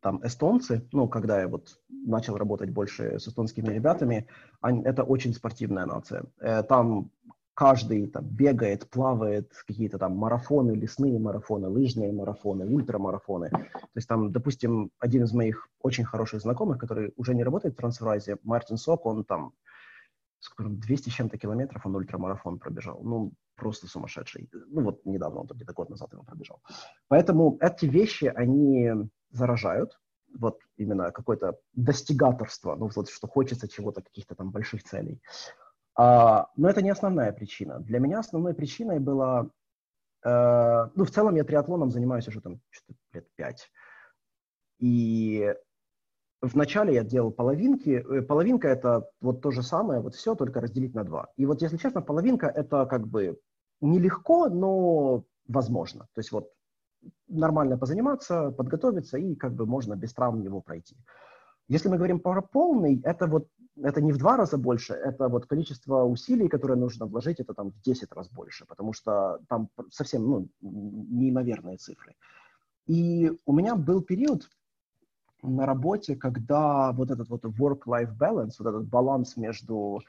там эстонцы, ну, когда я вот начал работать больше с эстонскими ребятами, они, это очень спортивная нация. Э, там каждый там бегает, плавает, какие-то там марафоны, лесные марафоны, лыжные марафоны, ультрамарафоны. То есть там, допустим, один из моих очень хороших знакомых, который уже не работает в Трансферайзе, Мартин Сок, он там скажем, 200 с чем-то километров он ультрамарафон пробежал. Ну, просто сумасшедший. Ну, вот недавно, он где-то год назад его пробежал. Поэтому эти вещи, они заражают. Вот именно какое-то достигаторство, ну, вот что хочется чего-то, каких-то там больших целей. А, но это не основная причина. Для меня основной причиной была... Э, ну, в целом я триатлоном занимаюсь уже там лет пять. И Вначале я делал половинки. Э, половинка это вот то же самое, вот все, только разделить на два. И вот, если честно, половинка это как бы нелегко, но возможно. То есть вот нормально позаниматься, подготовиться, и как бы можно без травм его пройти. Если мы говорим про полный, это вот это не в два раза больше, это вот количество усилий, которые нужно вложить, это там в 10 раз больше, потому что там совсем ну, неимоверные цифры. И у меня был период, на работе, когда вот этот вот work-life balance, вот этот баланс между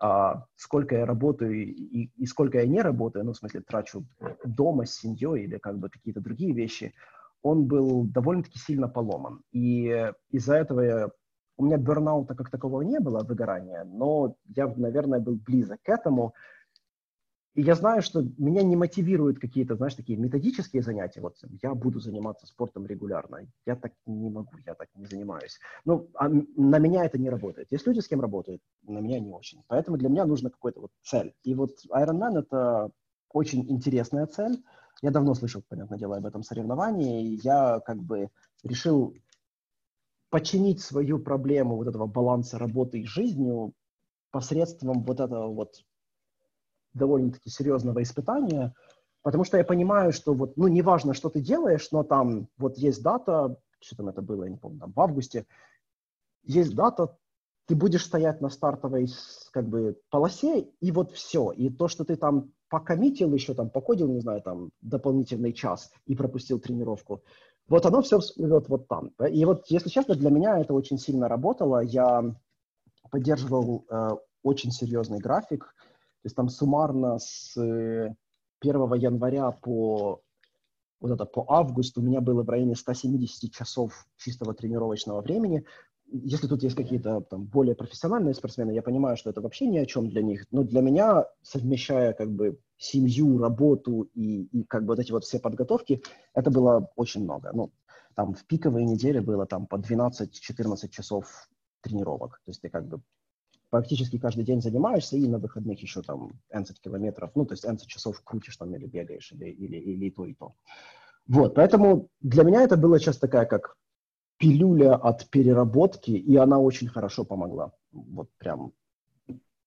а, сколько я работаю и, и сколько я не работаю, ну, в смысле, трачу дома с семьей или как бы какие-то другие вещи, он был довольно-таки сильно поломан. И из-за этого я, у меня бернаута как такового не было, выгорания, но я, наверное, был близок к этому, и я знаю, что меня не мотивируют какие-то, знаешь, такие методические занятия. Вот я буду заниматься спортом регулярно. Я так не могу, я так не занимаюсь. Ну, а на меня это не работает. Есть люди, с кем работают, на меня не очень. Поэтому для меня нужна какая-то вот цель. И вот Ironman — это очень интересная цель. Я давно слышал, понятное дело, об этом соревновании. И я как бы решил починить свою проблему вот этого баланса работы и жизни посредством вот этого вот довольно-таки серьезного испытания, потому что я понимаю, что вот, ну, неважно, что ты делаешь, но там вот есть дата, что там это было, я не помню, там в августе, есть дата, ты будешь стоять на стартовой как бы полосе, и вот все. И то, что ты там покоммитил еще, там, покодил, не знаю, там, дополнительный час и пропустил тренировку, вот оно все всплывет вот там. И вот, если честно, для меня это очень сильно работало. Я поддерживал э, очень серьезный график. То есть там суммарно с 1 января по вот это по августу у меня было в районе 170 часов чистого тренировочного времени если тут есть какие-то там более профессиональные спортсмены, я понимаю, что это вообще ни о чем для них, но для меня, совмещая как бы семью, работу и, и как бы вот эти вот все подготовки, это было очень много. Ну, там в пиковые недели было там по 12-14 часов тренировок. То есть ты как бы практически каждый день занимаешься, и на выходных еще там 11 километров, ну, то есть 11 часов крутишь там или бегаешь, или, или, или и то, и то. Вот, поэтому для меня это было сейчас такая как пилюля от переработки, і вона очень хорошо помогла. От прям.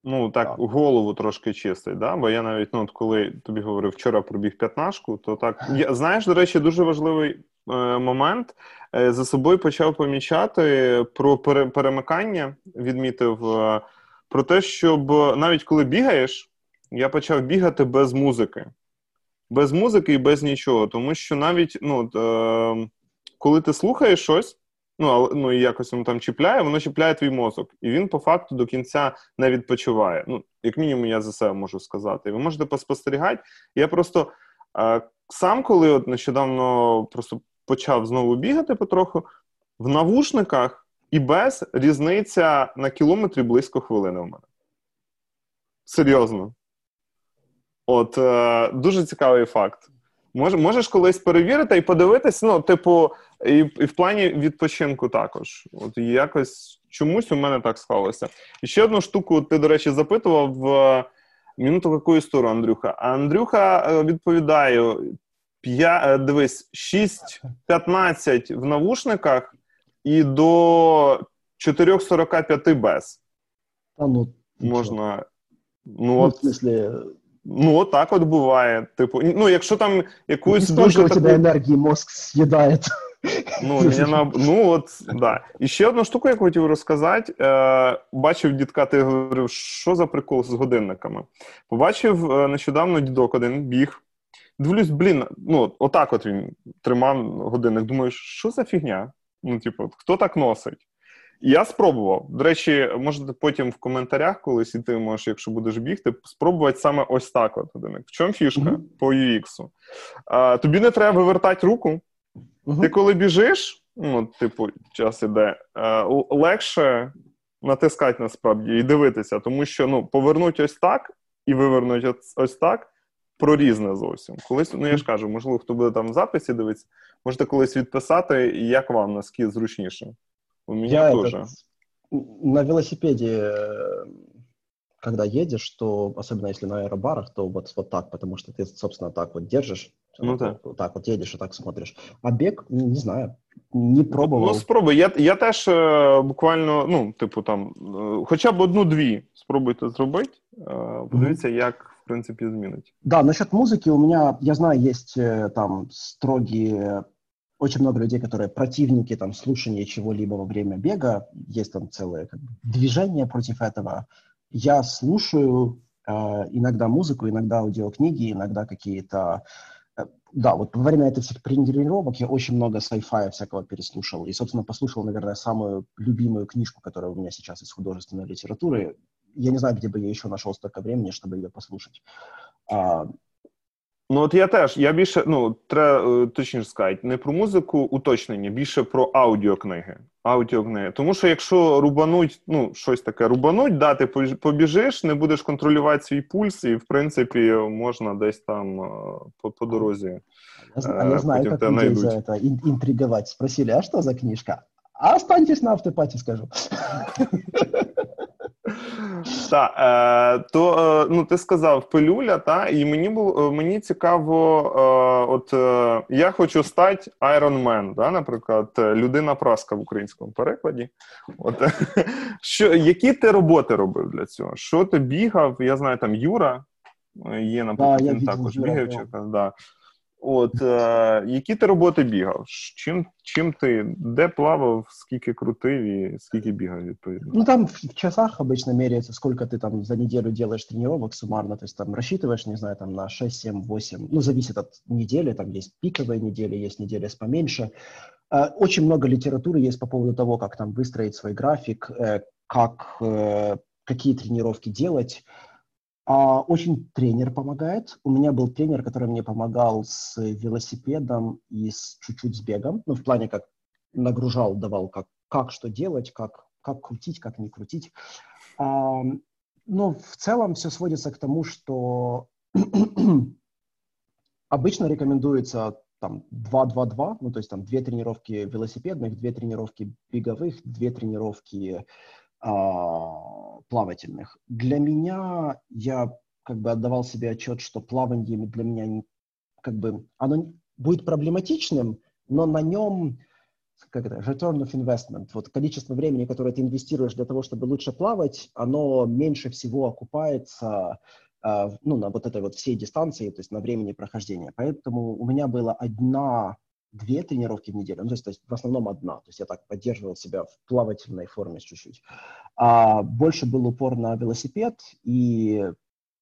Ну, так, так, голову трошки чистить, да? бо я навіть, ну, от коли тобі говорив, вчора пробіг п'ятнашку, то так. Я, Знаєш, до речі, дуже важливий е, момент. Е, за собою почав помічати про пере, перемикання, відмітив е, про те, щоб навіть коли бігаєш, я почав бігати без музики. Без музики і без нічого. Тому що навіть ну, е, коли ти слухаєш щось, ну ну і якось воно там чіпляє, воно чіпляє твій мозок, і він по факту до кінця не відпочиває. Ну, як мінімум, я за себе можу сказати. ви можете поспостерігати. Я просто е, сам, коли от нещодавно просто почав знову бігати потроху, в навушниках і без різниця на кілометрі близько хвилини в мене. Серйозно. От е, дуже цікавий факт. Мож, можеш колись перевірити і подивитись, ну, типу, і, і в плані відпочинку також. От якось чомусь у мене так склалося. І ще одну штуку, ти, до речі, запитував в минуту яку історію, Андрюха. А Андрюха е, відповідає: п'я, е, дивись, 6-15 в навушниках і до 4,45 без. А ну, Можна. Ну, ну, от, в смысле, Ну, от так от буває. Типу, ну, якщо там якусь І дуже... таку... тебе енергії мозк з'їдає. Ну, я на... ну, от, да. І ще одну штуку, я хотів розказати. Е, Бачив дідка, ти говорив, що за прикол з годинниками. Побачив е, нещодавно дідок один біг. Дивлюсь, блін, ну, отак от він тримав годинник. Думаю, що за фігня? Ну, типу, хто так носить? Я спробував. До речі, можете потім в коментарях колись і ти можеш, якщо будеш бігти, спробувати саме ось так. От годинник. В чому фішка uh-huh. по UX? А, Тобі не треба вивертати руку. Uh-huh. Ти коли біжиш, ну, типу, час іде, а, легше натискати насправді і дивитися, тому що ну, повернуть ось так і вивернуть ось, ось так Про різне зовсім. Колись, ну я ж кажу, можливо, хто буде там в записі дивитися, можете колись відписати, як вам наскільки зручніше. У меня я тоже. Этот, на велосипеде, когда едешь, то, особенно если на аэробарах, то вот, вот так, потому что ты, собственно, так вот держишь, ну, вот, да. вот так вот едешь и так смотриш. А бег, не знаю, не пробував. Ну, спробуй. Я я теж е, буквально, ну, типу, там, е, хоча б одну-дві спробуйте зробити. Е, подивіться, mm-hmm. як, в принципі, змінить. Да, насчет музыки у меня, я знаю, есть там строгие очень много людей, которые противники там слушания чего-либо во время бега, есть там целое как бы, движение против этого. Я слушаю э, иногда музыку, иногда аудиокниги, иногда какие-то э, да, вот во время этих всех тренировок я очень много sci-fi всякого переслушал. И, собственно, послушал, наверное, самую любимую книжку, которая у меня сейчас из художественной литературы. Я не знаю, где бы я еще нашел столько времени, чтобы ее послушать. А, Ну, от я теж, я більше, ну, треба точніше сказати, не про музику уточнення, більше про аудіокниги. Аудіокниги. Тому що якщо рубануть, ну, щось таке рубануть, да, ти побіжиш, не будеш контролювати свій пульс, і, в принципі, можна десь там по, по дорозі. А я знаю, как людей за это интриговать. Спросили, а что за книжка? А останьтесь на автопате, скажу. Так, е, то е, ну ти сказав пилюля, та і мені було мені цікаво, е, от е, я хочу стати Iron Man, да, наприклад, людина праска в українському перекладі. От що які ти роботи робив для цього? Що ти бігав? Я знаю, там Юра є, наприклад, він також бігав. Да. От е, які ти роботи бігав? Чим чим ти де плавав, скільки крутив и скільки бігав відповідно? Ну там в часах обычно меряется, сколько ты там за неделю делаешь тренировок суммарно, то есть там рассчитываешь, не знаю, там на 6, 7, 8, ну зависит от недели, там есть пиковые недели, есть недели с поменьше. Э, очень много литературы есть по поводу того, как там выстроить свой график, э, как, э, какие тренировки делать. А, очень тренер помогает. У меня был тренер, который мне помогал с велосипедом и с чуть-чуть с бегом. Ну, в плане как нагружал, давал, как, как что делать, как, как крутить, как не крутить. А, но в целом все сводится к тому, что обычно рекомендуется там 2-2-2, ну, то есть там две тренировки велосипедных, две тренировки беговых, две тренировки плавательных. Для меня я как бы отдавал себе отчет, что плавание для меня как бы оно будет проблематичным, но на нем как это, return of investment, вот количество времени, которое ты инвестируешь для того, чтобы лучше плавать, оно меньше всего окупается э, ну, на вот этой вот всей дистанции, то есть на времени прохождения. Поэтому у меня была одна две тренировки в неделю, ну, то есть, то есть в основном одна, то есть я так поддерживал себя в плавательной форме чуть-чуть. А больше был упор на велосипед, и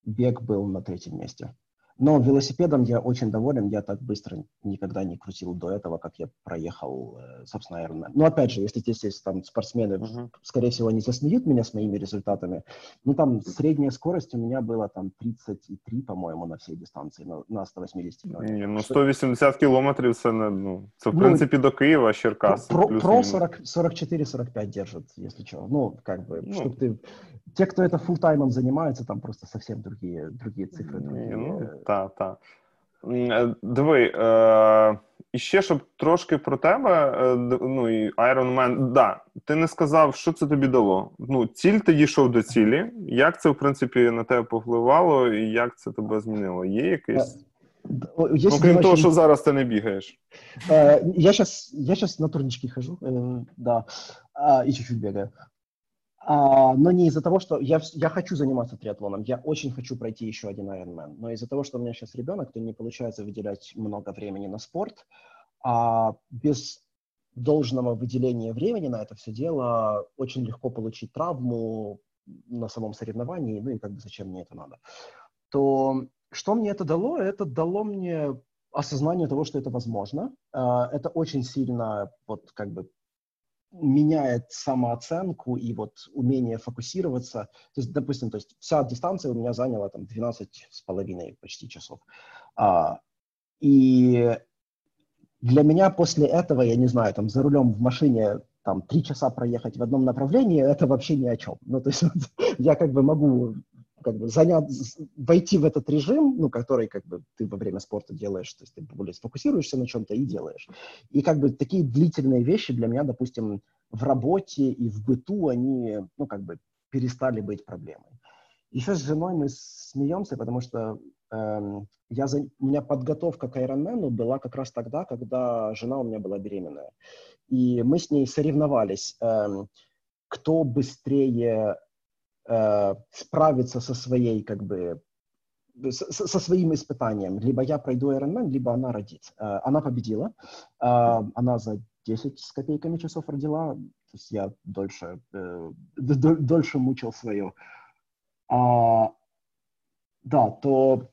бег был на третьем месте. Но велосипедом я очень доволен, я так быстро никогда не крутил до этого, как я проехал, э, собственно, Ironman. Но опять же, если здесь есть там спортсмены, uh-huh. скорее всего, они засмеют меня с моими результатами. Ну, там средняя скорость у меня была там 33, по-моему, на всей дистанции, на, на 180 км. Ні, ну 180 кілометрів це, не, ну, це в ну, принципі до Києва, Черкас. Про, про 40, 44-45 держит, если что. Ну, как бы, ну, чтобы ты... Те, кто это фултаймом занимается, там просто совсем другие, другие цифры. Другие. Ну, так, так. Е, диви, е, і ще щоб трошки про тебе, е, ну і Iron Man, да, ти не сказав, що це тобі дало. Ну, ціль ти дійшов до цілі. Як це, в принципі, на тебе повпливало, і як це тебе змінило? Є якийсь? Есть ну, крім того, очень... що зараз ти не бігаєш. Я сейчас, я сейчас на турнички хожу, да, и чуть-чуть бегаю. А, но не из-за того, что я, я хочу заниматься триатлоном, я очень хочу пройти еще один Ironman, но из-за того, что у меня сейчас ребенок, то не получается выделять много времени на спорт, а без должного выделения времени на это все дело очень легко получить травму на самом соревновании, ну и как бы зачем мне это надо. То что мне это дало? Это дало мне осознание того, что это возможно. А, это очень сильно вот как бы меняет самооценку и вот умение фокусироваться. То есть, допустим, то есть вся дистанция у меня заняла там 12 с половиной почти часов. А, и для меня после этого, я не знаю, там за рулем в машине там три часа проехать в одном направлении, это вообще ни о чем. Ну, то есть я как бы могу как бы занять, войти в этот режим, ну, который как бы ты во время спорта делаешь, то есть ты более сфокусируешься на чем-то и делаешь. И как бы такие длительные вещи для меня, допустим, в работе и в быту, они, ну, как бы перестали быть проблемой. Еще с женой мы смеемся, потому что эм, я за... у меня подготовка к Ironman была как раз тогда, когда жена у меня была беременная. И мы с ней соревновались, эм, кто быстрее э, справиться со своей, как бы, со, со своим испытанием. Либо я пройду Ironman, либо она родит. Э, она победила. Э, она за 10 с копейками часов родила. То есть я дольше, э, дольше мучил свое. А, да, то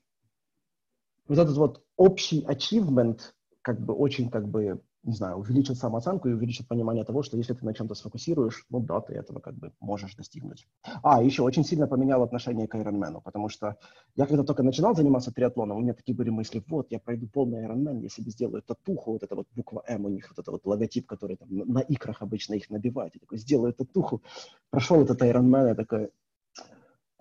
вот этот вот общий achievement как бы очень как бы не знаю, увеличит самооценку и увеличит понимание того, что если ты на чем-то сфокусируешь, ну да, ты этого как бы можешь достигнуть. А, еще очень сильно поменял отношение к Ironman, потому что я когда только начинал заниматься триатлоном, у меня такие были мысли, вот, я пройду полный Ironman, я себе сделаю татуху, вот эта вот буква М у них, вот это вот логотип, который там на икрах обычно их набивают, я такой, сделаю татуху, прошел этот Ironman, я такой,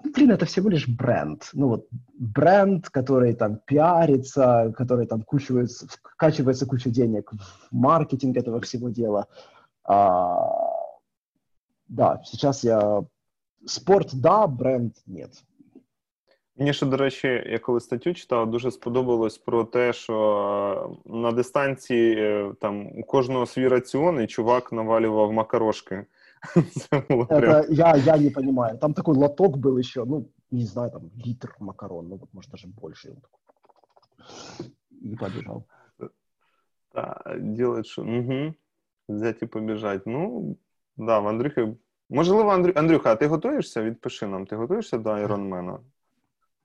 блин, это всего лишь бренд. Ну вот бренд, который там пиарится, который там кучивается, вкачивается куча денег в маркетинг этого всего дела. А, да, сейчас я Спорт, да, бренд нет. Мені ще, до речі, я коли статтю читав, дуже сподобалось про те, що на дистанції е, там у кожного свій раціон, і чувак навалював макарошки. Було прям... я, я не понимаю. Там такой лоток был еще, ну, не знаю, там литр макарон, ну, вот, может, даже больше. И побежал. Да, делает, что... Угу. Взять і побіжать. Ну, да, в Андрюхи. Можливо, Андрю... Андрюха, а ти готуєшся? Відпиши нам, ти готуєшся до Айронмена?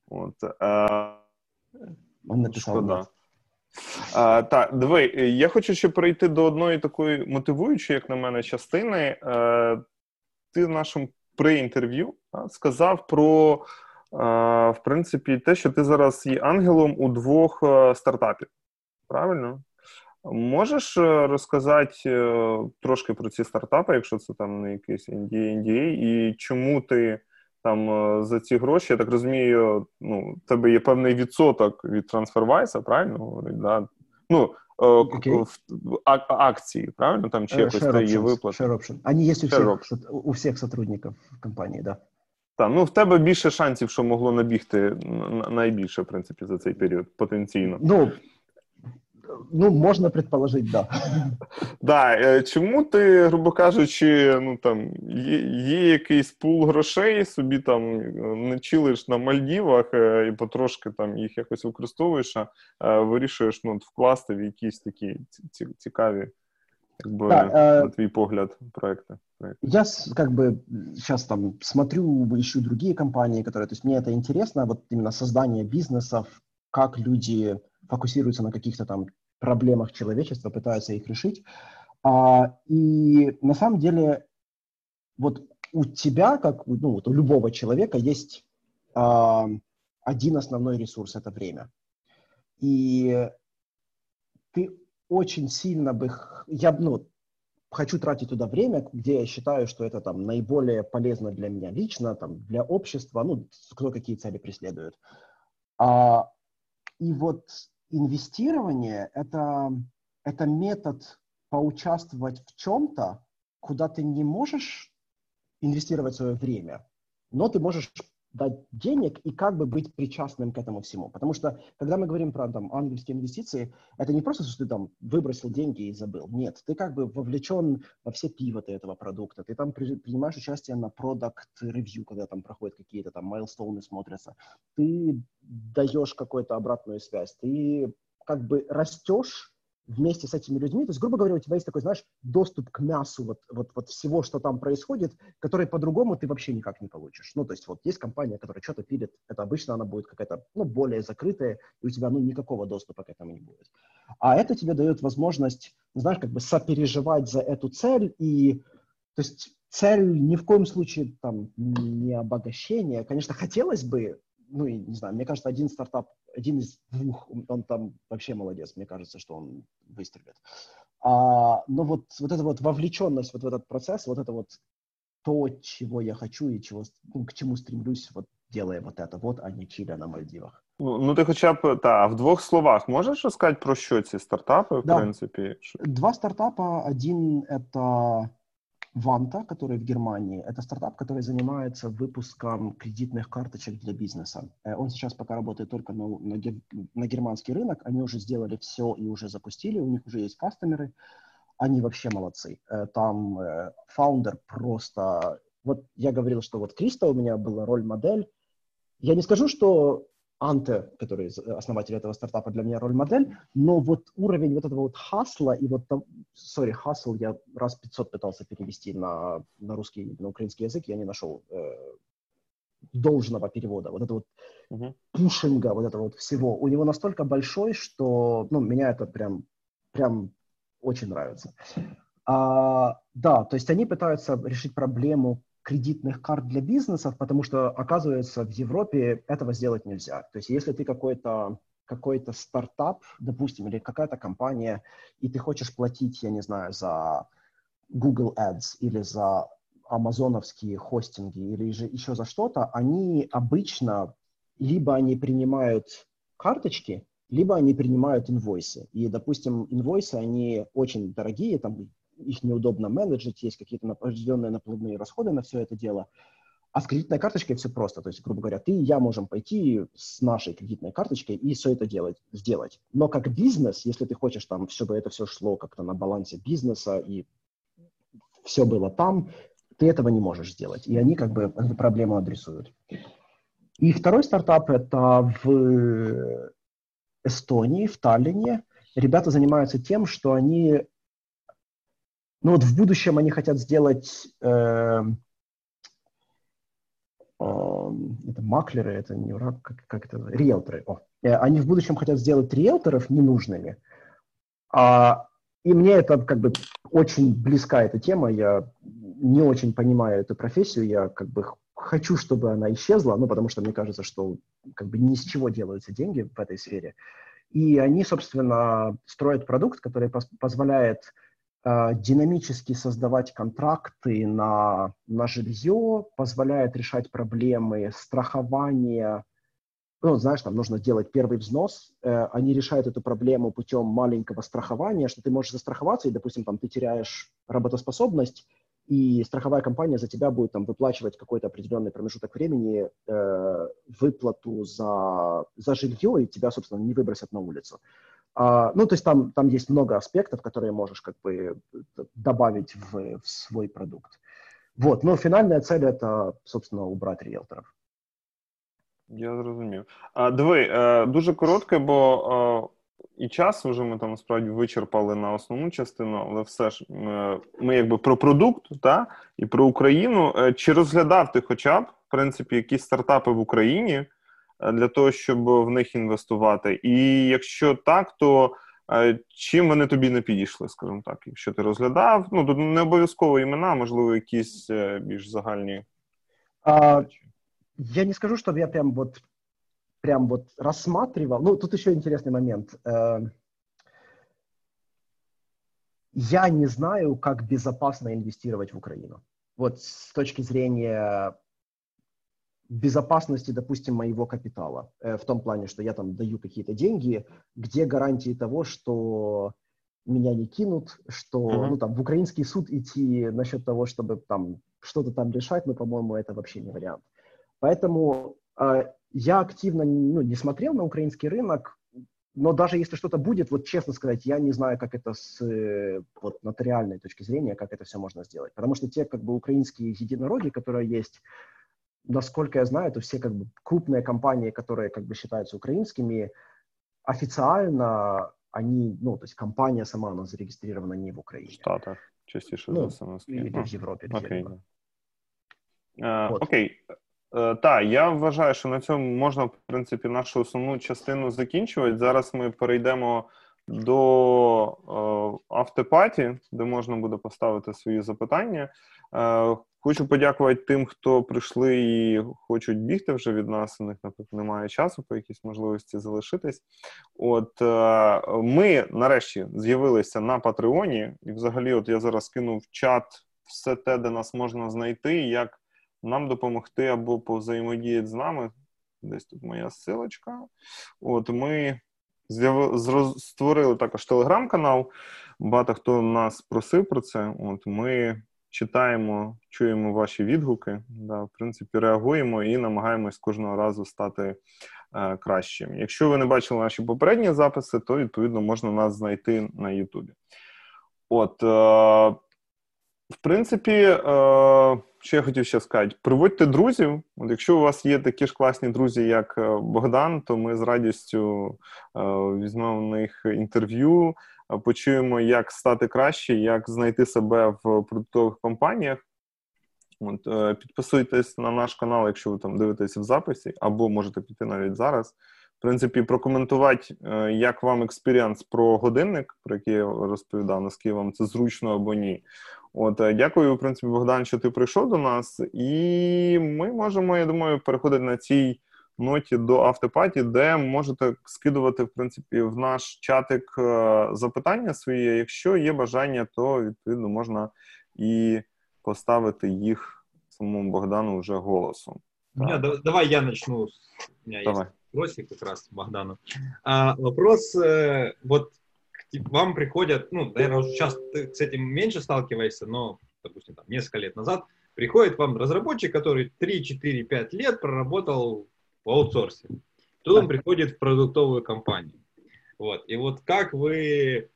От, е... Шкода. А, Так, диви, я хочу ще перейти до одної такої мотивуючої, як на мене, частини. Е, Ти в нашому pre-інтерв'ю сказав про, е, в принципі, те, що ти зараз є ангелом у двох е, стартапів. Правильно? Можеш розказати трошки про ці стартапи, якщо це там не якийсь NDA, NDA, і чому ти там е, за ці гроші, я так розумію, ну, тебе є певний відсоток від TransferWise, правильно говорить? Да? Ну, okay. а, акції, правильно? Там чи якось share її виплати? Share option. Они есть у всіх, у всіх сотрудників компанії, да. Так, ну в тебе більше шансів, що могло набігти найбільше, в принципі, за цей період потенційно. Ну, Ну, можна предположити, да. Да, е, чому ти, грубо кажучи, ну там є, є якийсь пул грошей, собі там е, не чилиш на Мальдівах е, і потрошки там їх якось використовуєш, а вирішуєш ну, вкласти в якісь такі цікаві, якби, да, на твій погляд, проекти? Я как бы сейчас там смотрю, ищу другие компании, которые, то есть мне это интересно, вот именно создание бизнесов, как люди фокусируются на каких-то там проблемах человечества, пытаются их решить. А, и на самом деле вот у тебя, как ну, вот у любого человека, есть а, один основной ресурс – это время. И ты очень сильно бы... Я ну, хочу тратить туда время, где я считаю, что это там наиболее полезно для меня лично, там, для общества, ну, кто какие цели преследует. А, и вот инвестирование это, это метод поучаствовать в чем-то, куда ты не можешь инвестировать свое время, но ты можешь дать денег и как бы быть причастным к этому всему. Потому что, когда мы говорим про там, ангельские инвестиции, это не просто, что ты там выбросил деньги и забыл. Нет, ты как бы вовлечен во все пивоты этого продукта. Ты там при, принимаешь участие на продукт ревью, когда там проходят какие-то там майлстоуны смотрятся. Ты даешь какую-то обратную связь. Ты как бы растешь вместе с этими людьми. То есть, грубо говоря, у тебя есть такой, знаешь, доступ к мясу вот, вот, вот всего, что там происходит, который по-другому ты вообще никак не получишь. Ну, то есть вот есть компания, которая что-то пилит, это обычно она будет какая-то, ну, более закрытая, и у тебя, ну, никакого доступа к этому не будет. А это тебе дает возможность, знаешь, как бы сопереживать за эту цель и, то есть цель ни в коем случае там не обогащение. Конечно, хотелось бы, ну, и, не знаю, мне кажется, один стартап один из двух, он там вообще молодец, мне кажется, что он выстрелит. А, но вот, вот эта вот вовлеченность вот в этот процесс, вот это вот то, чего я хочу и чего, ну, к чему стремлюсь, вот делая вот это вот, а не чиля на Мальдивах. Ну, ну ти хоча б та, в двох словах можеш розказати про що ці стартапи, в да. принципі? Два стартапа. Один — это Ванта, который в Германии, это стартап, который занимается выпуском кредитных карточек для бизнеса. Э, он сейчас пока работает только на, на, на германский рынок. Они уже сделали все и уже запустили. У них уже есть кастомеры. Они вообще молодцы. Э, там фаундер просто... Вот я говорил, что вот Криста у меня была роль-модель. Я не скажу, что Анте, который основатель этого стартапа, для меня роль-модель, но вот уровень вот этого вот хасла и вот там, сори, хасл я раз 500 пытался перевести на, на русский, на украинский язык, я не нашел э, должного перевода, вот это вот uh-huh. пушинга, вот этого вот всего, у него настолько большой, что, ну, меня это прям, прям очень нравится. А, да, то есть они пытаются решить проблему кредитных карт для бизнесов, потому что, оказывается, в Европе этого сделать нельзя. То есть если ты какой-то какой-то стартап, допустим, или какая-то компания, и ты хочешь платить, я не знаю, за Google Ads или за амазоновские хостинги или же еще за что-то, они обычно либо они принимают карточки, либо они принимают инвойсы. И, допустим, инвойсы, они очень дорогие, там их неудобно менеджить, есть какие-то определенные накладные расходы на все это дело. А с кредитной карточкой все просто. То есть, грубо говоря, ты и я можем пойти с нашей кредитной карточкой и все это делать, сделать. Но как бизнес, если ты хочешь, там, чтобы это все шло как-то на балансе бизнеса и все было там, ты этого не можешь сделать. И они как бы эту проблему адресуют. И второй стартап – это в Эстонии, в Таллине. Ребята занимаются тем, что они… Ну вот в будущем они хотят сделать… Э, это маклеры, это не как, как это, риэлторы. О. Э, они в будущем хотят сделать риэлторов ненужными. А, и мне это как бы очень близка эта тема. Я не очень понимаю эту профессию. Я как бы хочу, чтобы она исчезла, ну, потому что мне кажется, что как бы ни с чего делаются деньги в этой сфере. И они, собственно, строят продукт, который позволяет Э, динамически создавать контракты на, на жилье, позволяет решать проблемы страхования. Ну, знаешь, там нужно сделать первый взнос. Э, они решают эту проблему путем маленького страхования, что ты можешь застраховаться, и, допустим, там ты теряешь работоспособность, и страховая компания за тебя будет там выплачивать какой-то определенный промежуток времени э, выплату за, за жилье, и тебя, собственно, не выбросят на улицу. А, ну, то есть там, там есть много аспектов, которые можешь как бы добавить в, в свой продукт. Вот, но фінальна цель это, собственно, убрати риэлторов. Я зрозумів. А, Диви, е, дуже коротке, бо е, і час вже ми там справді вичерпали на основну частину, але все ж е, ми якби про продукт та, і про Україну. Чи розглядав ти хоча б, в принципі, якісь стартапи в Україні? Е, для того, щоб в них інвестувати. І якщо так, то е, чим вони тобі не підійшли, скажімо так, якщо ти розглядав, ну тут не обов'язково імена, можливо, якісь е, більш загальні. А, я не скажу, что я прям вот прям вот рассматривал. Ну, тут еще интересный момент. Я не знаю, как безопасно инвестировать в Украину. Вот с точки зрения безопасности, допустим, моего капитала. Э, в том плане, что я там даю какие-то деньги, где гарантии того, что меня не кинут, что ну, там, в украинский суд идти насчет того, чтобы там что-то там решать, ну, по-моему, это вообще не вариант. Поэтому э, я активно ну, не смотрел на украинский рынок, но даже если что-то будет, вот честно сказать, я не знаю, как это с э, вот, нотариальной точки зрения, как это все можно сделать. Потому что те как бы украинские единороги, которые есть, насколько я знаю, это все как бы крупные компании, которые как бы считаются украинскими, официально они, ну, то есть компания сама, она зарегистрирована не в Украине. В Штатах, частіше ну, за все. Или а. в Європі. Окей. Uh, окей. Uh, так, я вважаю, що на цьому можна, в принципі, нашу основну частину закінчувати. Зараз ми перейдемо до uh, автопаті, де можна буде поставити свої запитання. Хочу подякувати тим, хто прийшли і хочуть бігти вже від нас. У них наприклад, немає часу по якійсь можливості залишитись. От е, ми нарешті з'явилися на Патреоні, і взагалі, от я зараз кинув в чат все те, де нас можна знайти, як нам допомогти або повзаємодіяти з нами. Десь тут моя силочка. От ми створили також телеграм-канал. Багато хто нас просив про це. От ми читаємо, чуємо ваші відгуки, да, в принципі, реагуємо і намагаємось кожного разу стати е, кращим. Якщо ви не бачили наші попередні записи, то відповідно можна нас знайти на Ютубі. От, е, в принципі, е, що я хотів ще сказати, приводьте друзів. От Якщо у вас є такі ж класні друзі, як е, Богдан, то ми з радістю е, візьмемо в них інтерв'ю почуємо, як стати краще, як знайти себе в продуктових компаніях. От, е, Підписуйтесь на наш канал, якщо ви там дивитеся в записі, або можете піти навіть зараз. В принципі, прокоментувати, е, як вам експіріанс про годинник, про який я розповідав, наскільки вам це зручно або ні. От, е, Дякую, в принципі, Богдан, що ти прийшов до нас, і ми можемо, я думаю, переходити на цій ноті до автопаті, де можете скидувати в принципі в наш чатик е, запитання свої. Якщо є бажання, то відповідно можна і поставити їх самому Богдану вже голосом. Не, давай я начну. У меня давай. есть вопросик как раз Богдану. А, вопрос, э, вот вам приходят, ну, наверное, сейчас ты с этим меньше сталкиваешься, но, допустим, там, несколько лет назад приходит вам разработчик, который 3, 4, 5 лет проработал в аутсорсе. Тут он приходит в продуктовую компанию. Вот. И вот как вы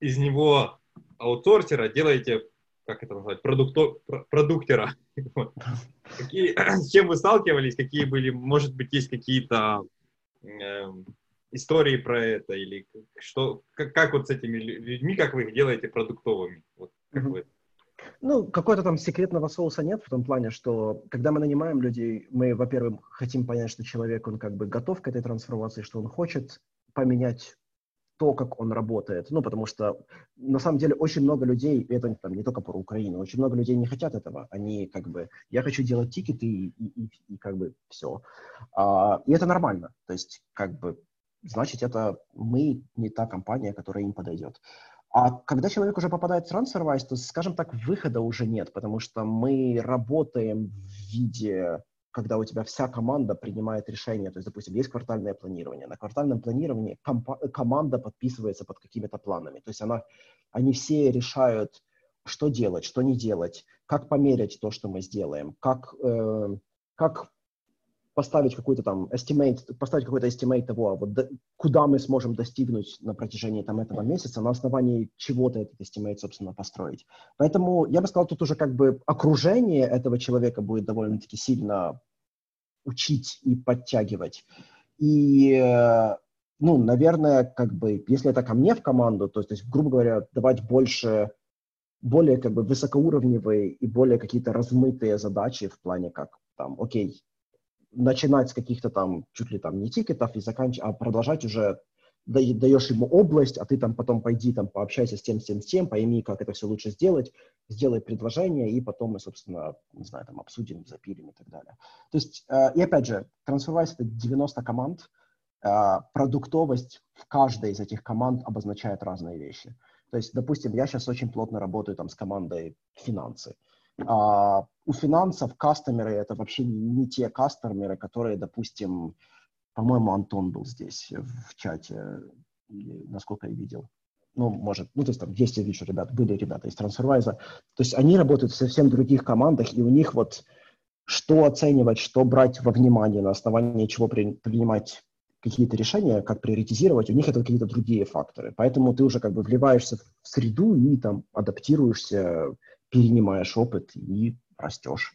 из него аутсорсера делаете, как это назвать, продукто, продуктера. Какие, с чем вы сталкивались, какие были, может быть, есть какие-то э, истории про это, или что, как, как вот с этими людьми, как вы их делаете продуктовыми? Вот, как вы ну, какого-то там секретного соуса нет в том плане, что когда мы нанимаем людей, мы, во-первых, хотим понять, что человек, он как бы готов к этой трансформации, что он хочет поменять то, как он работает. Ну, потому что на самом деле очень много людей, это там, не только про Украину, очень много людей не хотят этого. Они как бы, я хочу делать тикеты и, и, и, и как бы все. А, и это нормально. То есть как бы, значит, это мы не та компания, которая им подойдет. А когда человек уже попадает в TransferWise, то, скажем так, выхода уже нет, потому что мы работаем в виде когда у тебя вся команда принимает решение, то есть, допустим, есть квартальное планирование, на квартальном планировании команда подписывается под какими-то планами, то есть она, они все решают, что делать, что не делать, как померить то, что мы сделаем, как, э, как поставить какой-то там estimate, поставить какой-то estimate того, вот до, куда мы сможем достигнуть на протяжении там этого месяца, на основании чего-то этот estimate, собственно, построить. Поэтому я бы сказал, тут уже как бы окружение этого человека будет довольно-таки сильно учить и подтягивать. И, э, ну, наверное, как бы, если это ко мне в команду, то, то есть, грубо говоря, давать больше, более как бы высокоуровневые и более какие-то размытые задачи в плане как там, окей, начинать с каких-то там, чуть ли там не тикетов и заканчивать, а продолжать уже даешь ему область, а ты там потом пойди там пообщайся с тем, с тем, с тем, пойми, как это все лучше сделать, сделай предложение, и потом мы, собственно, не знаю, там обсудим, запилим и так далее. То есть, э, и опять же, TransferWise — это 90 команд, э, продуктовость в каждой из этих команд обозначает разные вещи. То есть, допустим, я сейчас очень плотно работаю там с командой финансы. А у финансов кастомеры — это вообще не те кастомеры, которые, допустим, по-моему, Антон был здесь в чате, насколько я видел. Ну, может, ну, то есть там есть, я вижу, ребят, были ребята из TransferWise. То есть они работают в совсем других командах, и у них вот что оценивать, что брать во внимание, на основании чего при, принимать какие-то решения, как приоритизировать, у них это какие-то другие факторы. Поэтому ты уже как бы вливаешься в среду и там адаптируешься, перенимаешь опыт и растешь.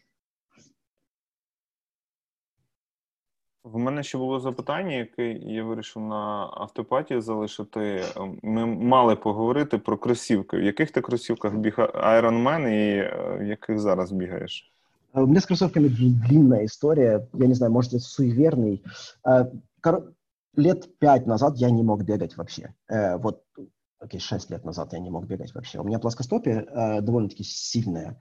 В мене ще було запитання, яке я вирішив на автопаті залишити. Ми мали поговорити про кросівки. В яких ти кросівках біг Iron Man і в яких зараз бігаєш? У меня с кроссовками длинная история. Я не знаю, может, я суеверный. Лет пять назад я не мог бегать вообще. Вот, окей, шесть лет назад я не мог бегать вообще. У меня плоскостопие довольно-таки сильное.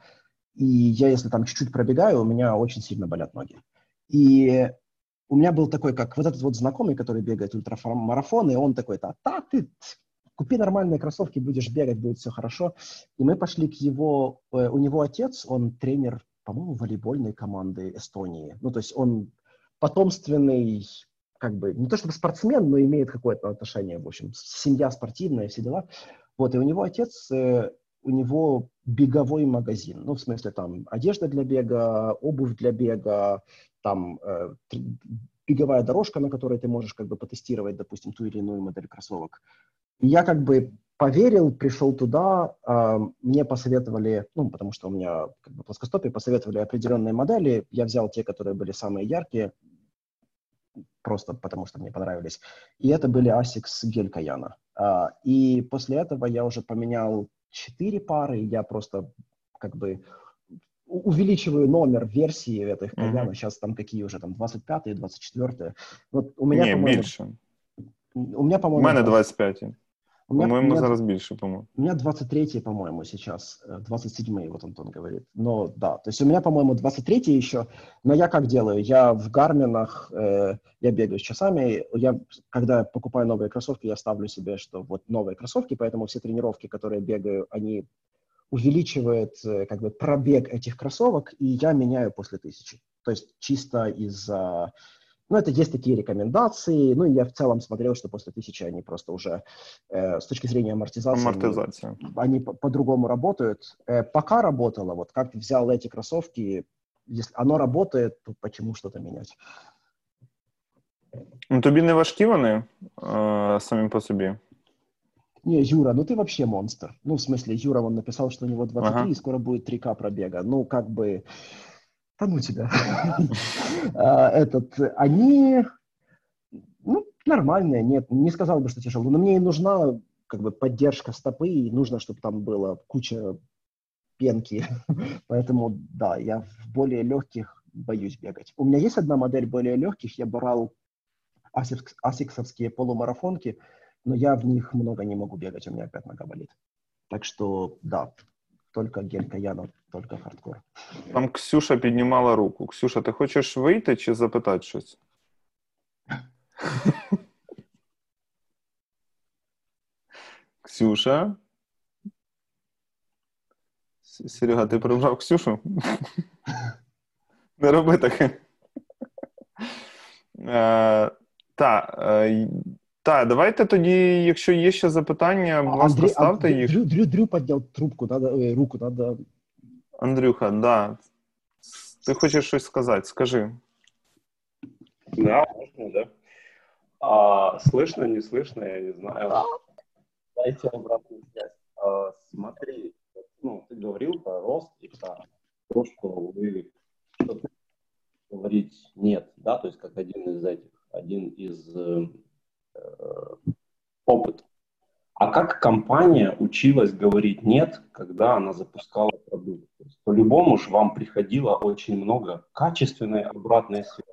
И я, если там чуть-чуть пробегаю, у меня очень сильно болят ноги. И у меня был такой, как вот этот вот знакомый, который бегает ультрамарафон, и он такой, да, да, ты купи нормальные кроссовки, будешь бегать, будет все хорошо. И мы пошли к его, э, у него отец, он тренер, по-моему, волейбольной команды Эстонии. Ну, то есть он потомственный, как бы, не то чтобы спортсмен, но имеет какое-то отношение, в общем, семья спортивная, все дела. Вот, и у него отец, э, у него беговой магазин, ну, в смысле, там, одежда для бега, обувь для бега, там э, беговая дорожка, на которой ты можешь как бы потестировать, допустим, ту или иную модель кроссовок. И я как бы поверил, пришел туда, э, мне посоветовали, ну, потому что у меня как бы плоскостопие, посоветовали определенные модели, я взял те, которые были самые яркие, просто потому что мне понравились. И это были Asics Гель Каяна. Э, и после этого я уже поменял четыре пары, я просто как бы увеличиваю номер версии этих кальянов. Mm-hmm. Сейчас там какие уже, там 25-е, 24-е. Вот у меня, Не, по-моему... У меня, по-моему... У мене 25 У меня, по-моему, меня, зараз більше, по-моему. У меня 23 по-моему, сейчас. 27-й, вот Антон говорит. Но да, то есть у меня, по-моему, 23 еще. Но я как делаю? Я в гарминах, э, я бегаю с часами. Я, когда покупаю новые кроссовки, я ставлю себе, что вот новые кроссовки, поэтому все тренировки, которые бегаю, они увеличивает э, как бы пробег этих кроссовок, и я меняю после тысячи. То есть чисто из-за Ну, это есть такие рекомендации. Ну, и я в целом смотрел, что после тысячи они просто уже э, с точки зрения амортизации... Амортизация. Они, они по-другому работают. Э, пока работало, вот как взял эти кроссовки, если оно работает, то почему что-то менять? Ну, тобі не важкі вони е, самі по собі? Не, Юра, ну ты вообще монстр. Ну, в смысле, Юра, он написал, что у него 23 ага. и скоро будет 3К пробега. Ну, как бы... Да ну тебя. А, этот, они, ну, нормальные, нет, не сказал бы, что тяжело, но мне и нужна как бы поддержка стопы, и нужно, чтобы там было куча пенки. Поэтому, да, я в более легких боюсь бегать. У меня есть одна модель более легких, я брал асиксовские полумарафонки, но я в них много не могу бегать, у меня опять нога болит. Так что, да, только гелька Яна, только хардкор. Там Ксюша піднімала руку. Ксюша, ти хочеш вийти чи запитати щось? Ксюша? Серега, ти прибрав Ксюшу? Не роби таке. Е, Так, е, так, давайте тоді, якщо є ще запитання, будь ласка, ставте їх. Дрю, Дрю, Дрю підняв трубку, надо, ой, руку, надо. Андрюха, да. Ти хочеш щось сказати? Скажи. Да, можно, да. А, слышно, не слышно, я не знаю. Дайте обратную связь. А, смотри, ну, ты говорил про рост и про то, что вы что говорить нет, да, то есть как один из этих, один из э, Э, опыт. А как компания училась говорить нет, когда она запускала продукт? По-любому же вам приходило очень много качественной обратной связи.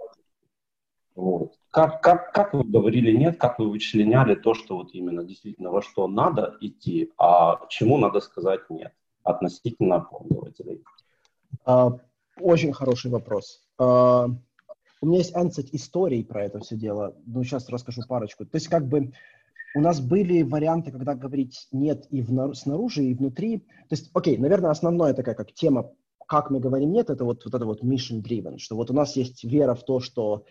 Вот. Как, как, как вы говорили нет, как вы вычленяли то, что вот именно действительно во что надо идти, а чему надо сказать нет относительно пользователей? А, очень хороший вопрос. У меня есть ансет историй про это все дело. Ну, сейчас расскажу парочку. То есть, как бы, у нас были варианты, когда говорить нет и в, снаружи, и внутри. То есть, окей, наверное, основная такая как тема, как мы говорим нет, это вот, вот это вот mission driven, что вот у нас есть вера в то, что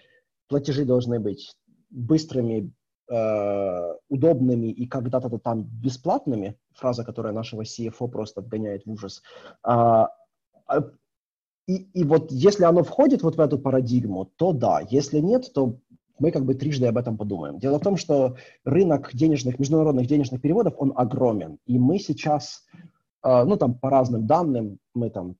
платежи должны быть быстрыми, э, удобными и когда-то там бесплатными, фраза, которая нашего CFO просто вгоняет в ужас. А, а и, и вот если оно входит вот в эту парадигму, то да. Если нет, то мы как бы трижды об этом подумаем. Дело в том, что рынок денежных, международных денежных переводов, он огромен. И мы сейчас, э, ну там по разным данным, мы там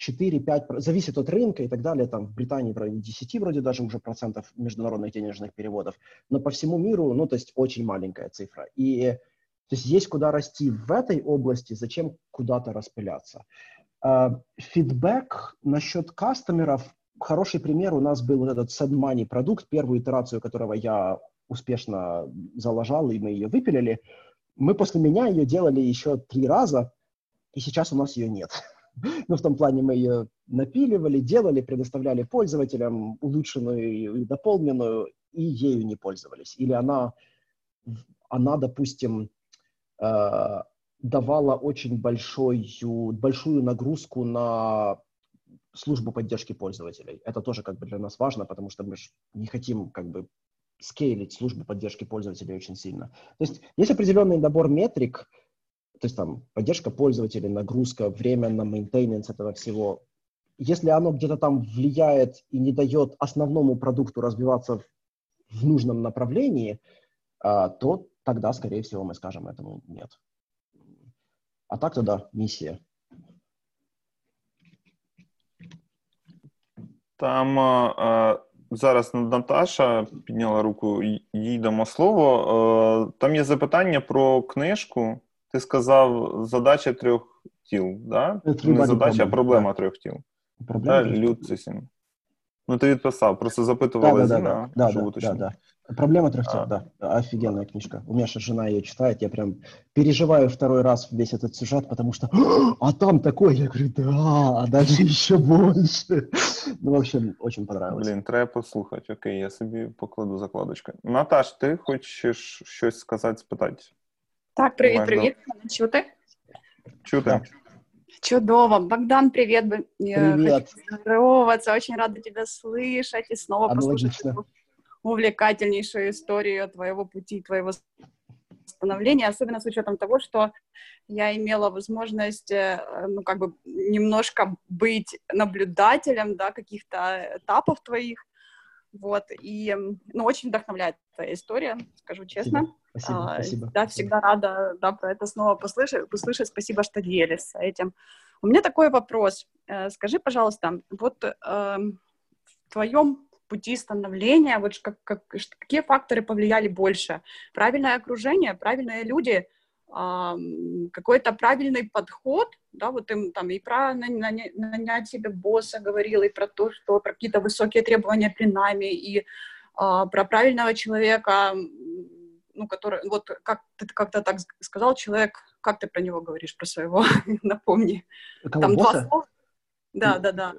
4-5, зависит от рынка и так далее, там в Британии в районе 10 вроде даже уже процентов международных денежных переводов, но по всему миру, ну то есть очень маленькая цифра. И то есть есть куда расти в этой области, зачем куда-то распыляться. А, фидбэк насчет кастомеров. Хороший пример у нас был этот SendMoney продукт, первую итерацию которого я успешно заложал, и мы ее выпилили. Мы после меня ее делали еще три раза, и сейчас у нас ее нет. Ну, в том плане мы ее напиливали, делали, предоставляли пользователям улучшенную и дополненную, и ею не пользовались. Или она, она допустим, а, давала очень большую, большую нагрузку на службу поддержки пользователей. Это тоже как бы для нас важно, потому что мы же не хотим как бы scale ить службу поддержки пользователей очень сильно. То есть есть определенный набор метрик, то есть там поддержка пользователей, нагрузка, время на maintenance этого всего. Если оно где-то там влияет и не дает основному продукту развиваться в, нужном направлении, а, то тогда, скорее всего, мы скажем этому нет. А так-то да, миссия. Там е, зараз Наташа підняла руку, їй дамо слово. Е, там є запитання про книжку. Ти сказав задача трьох тіл, да? Не задача, а проблема трьох тіл. Проблема Люцисін. Ну, ты відписав, просто запитували да, да, да, да, да, да, да. Проблема трех тел, а. да. Офигенная книжка. У меня же жена ее читает, я прям переживаю второй раз весь этот сюжет, потому что а там такой, я говорю, да, а дальше еще больше. Ну, в общем, очень понравилось. Блін, треба послухати. Окей, я собі покладу закладочку. Наташ, ти хочеш щось сказати, спитати? Так, привіт, привіт. Чути? Чути. Чудово. Богдан, привет. Привет. Хочу здороваться. Очень рада тебя слышать и снова Аналогично. послушать увлекательнейшую историю твоего пути, твоего становления, особенно с учетом того, что я имела возможность, э, ну, как бы немножко быть наблюдателем, да, каких-то этапов твоих, вот, и, ну, очень вдохновляет твоя история, скажу честно. Спасибо, А, спасибо. Да, всегда рада, да, про это снова послышать, услышать. Спасибо, что делишься этим. У меня такой вопрос. Э, Скажи, пожалуйста, вот эм, в твоем пути становления, вот как, как, какие факторы повлияли больше? Правильное окружение, правильные люди, какой-то правильный подход, да, вот им там и про нанять себе босса говорил, и про то, что про какие-то высокие требования при найме, и а, про правильного человека, ну, который, вот как ты как-то так сказал, человек, как ты про него говоришь, про своего, напомни. Кого, Там два слова? Да, да, да.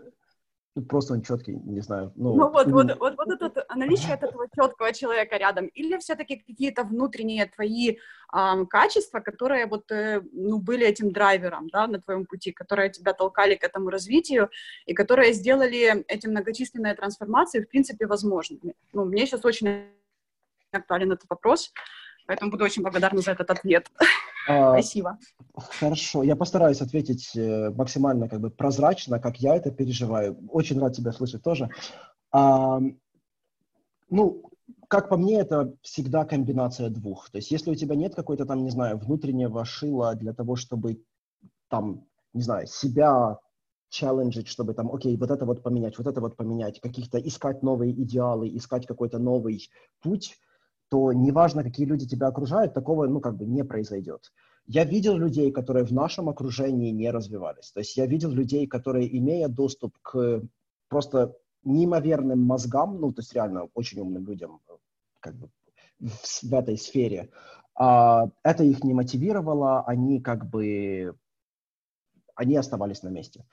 Ну, Просто он четкий, не знаю. Ну, Ну вот, вот, вот, вот это наличие этого четкого человека рядом, или все-таки какие-то внутренние твои ам, качества, которые вот, э, ну, были этим драйвером, да, на твоем пути, которые тебя толкали к этому развитию и которые сделали эти многочисленные трансформации, в принципе, возможными. Ну, мне сейчас очень актуален этот вопрос, поэтому буду очень благодарна за этот ответ. а, Спасибо. Хорошо, я постараюсь ответить э, максимально как бы прозрачно, как я это переживаю. Очень рад тебя слышать тоже. А, ну, как по мне, это всегда комбинация двух. То есть, если у тебя нет какой-то там, не знаю, внутреннего шила для того, чтобы там, не знаю, себя челленджить, чтобы там, окей, вот это вот поменять, вот это вот поменять, каких-то искать новые идеалы, искать какой-то новый путь, то неважно, какие люди тебя окружают, такого, ну, как бы не произойдет. Я видел людей, которые в нашем окружении не развивались. То есть я видел людей, которые, имея доступ к просто неимоверным мозгам, ну, то есть реально очень умным людям как бы в, в этой сфере, а, это их не мотивировало, они как бы, они оставались на месте.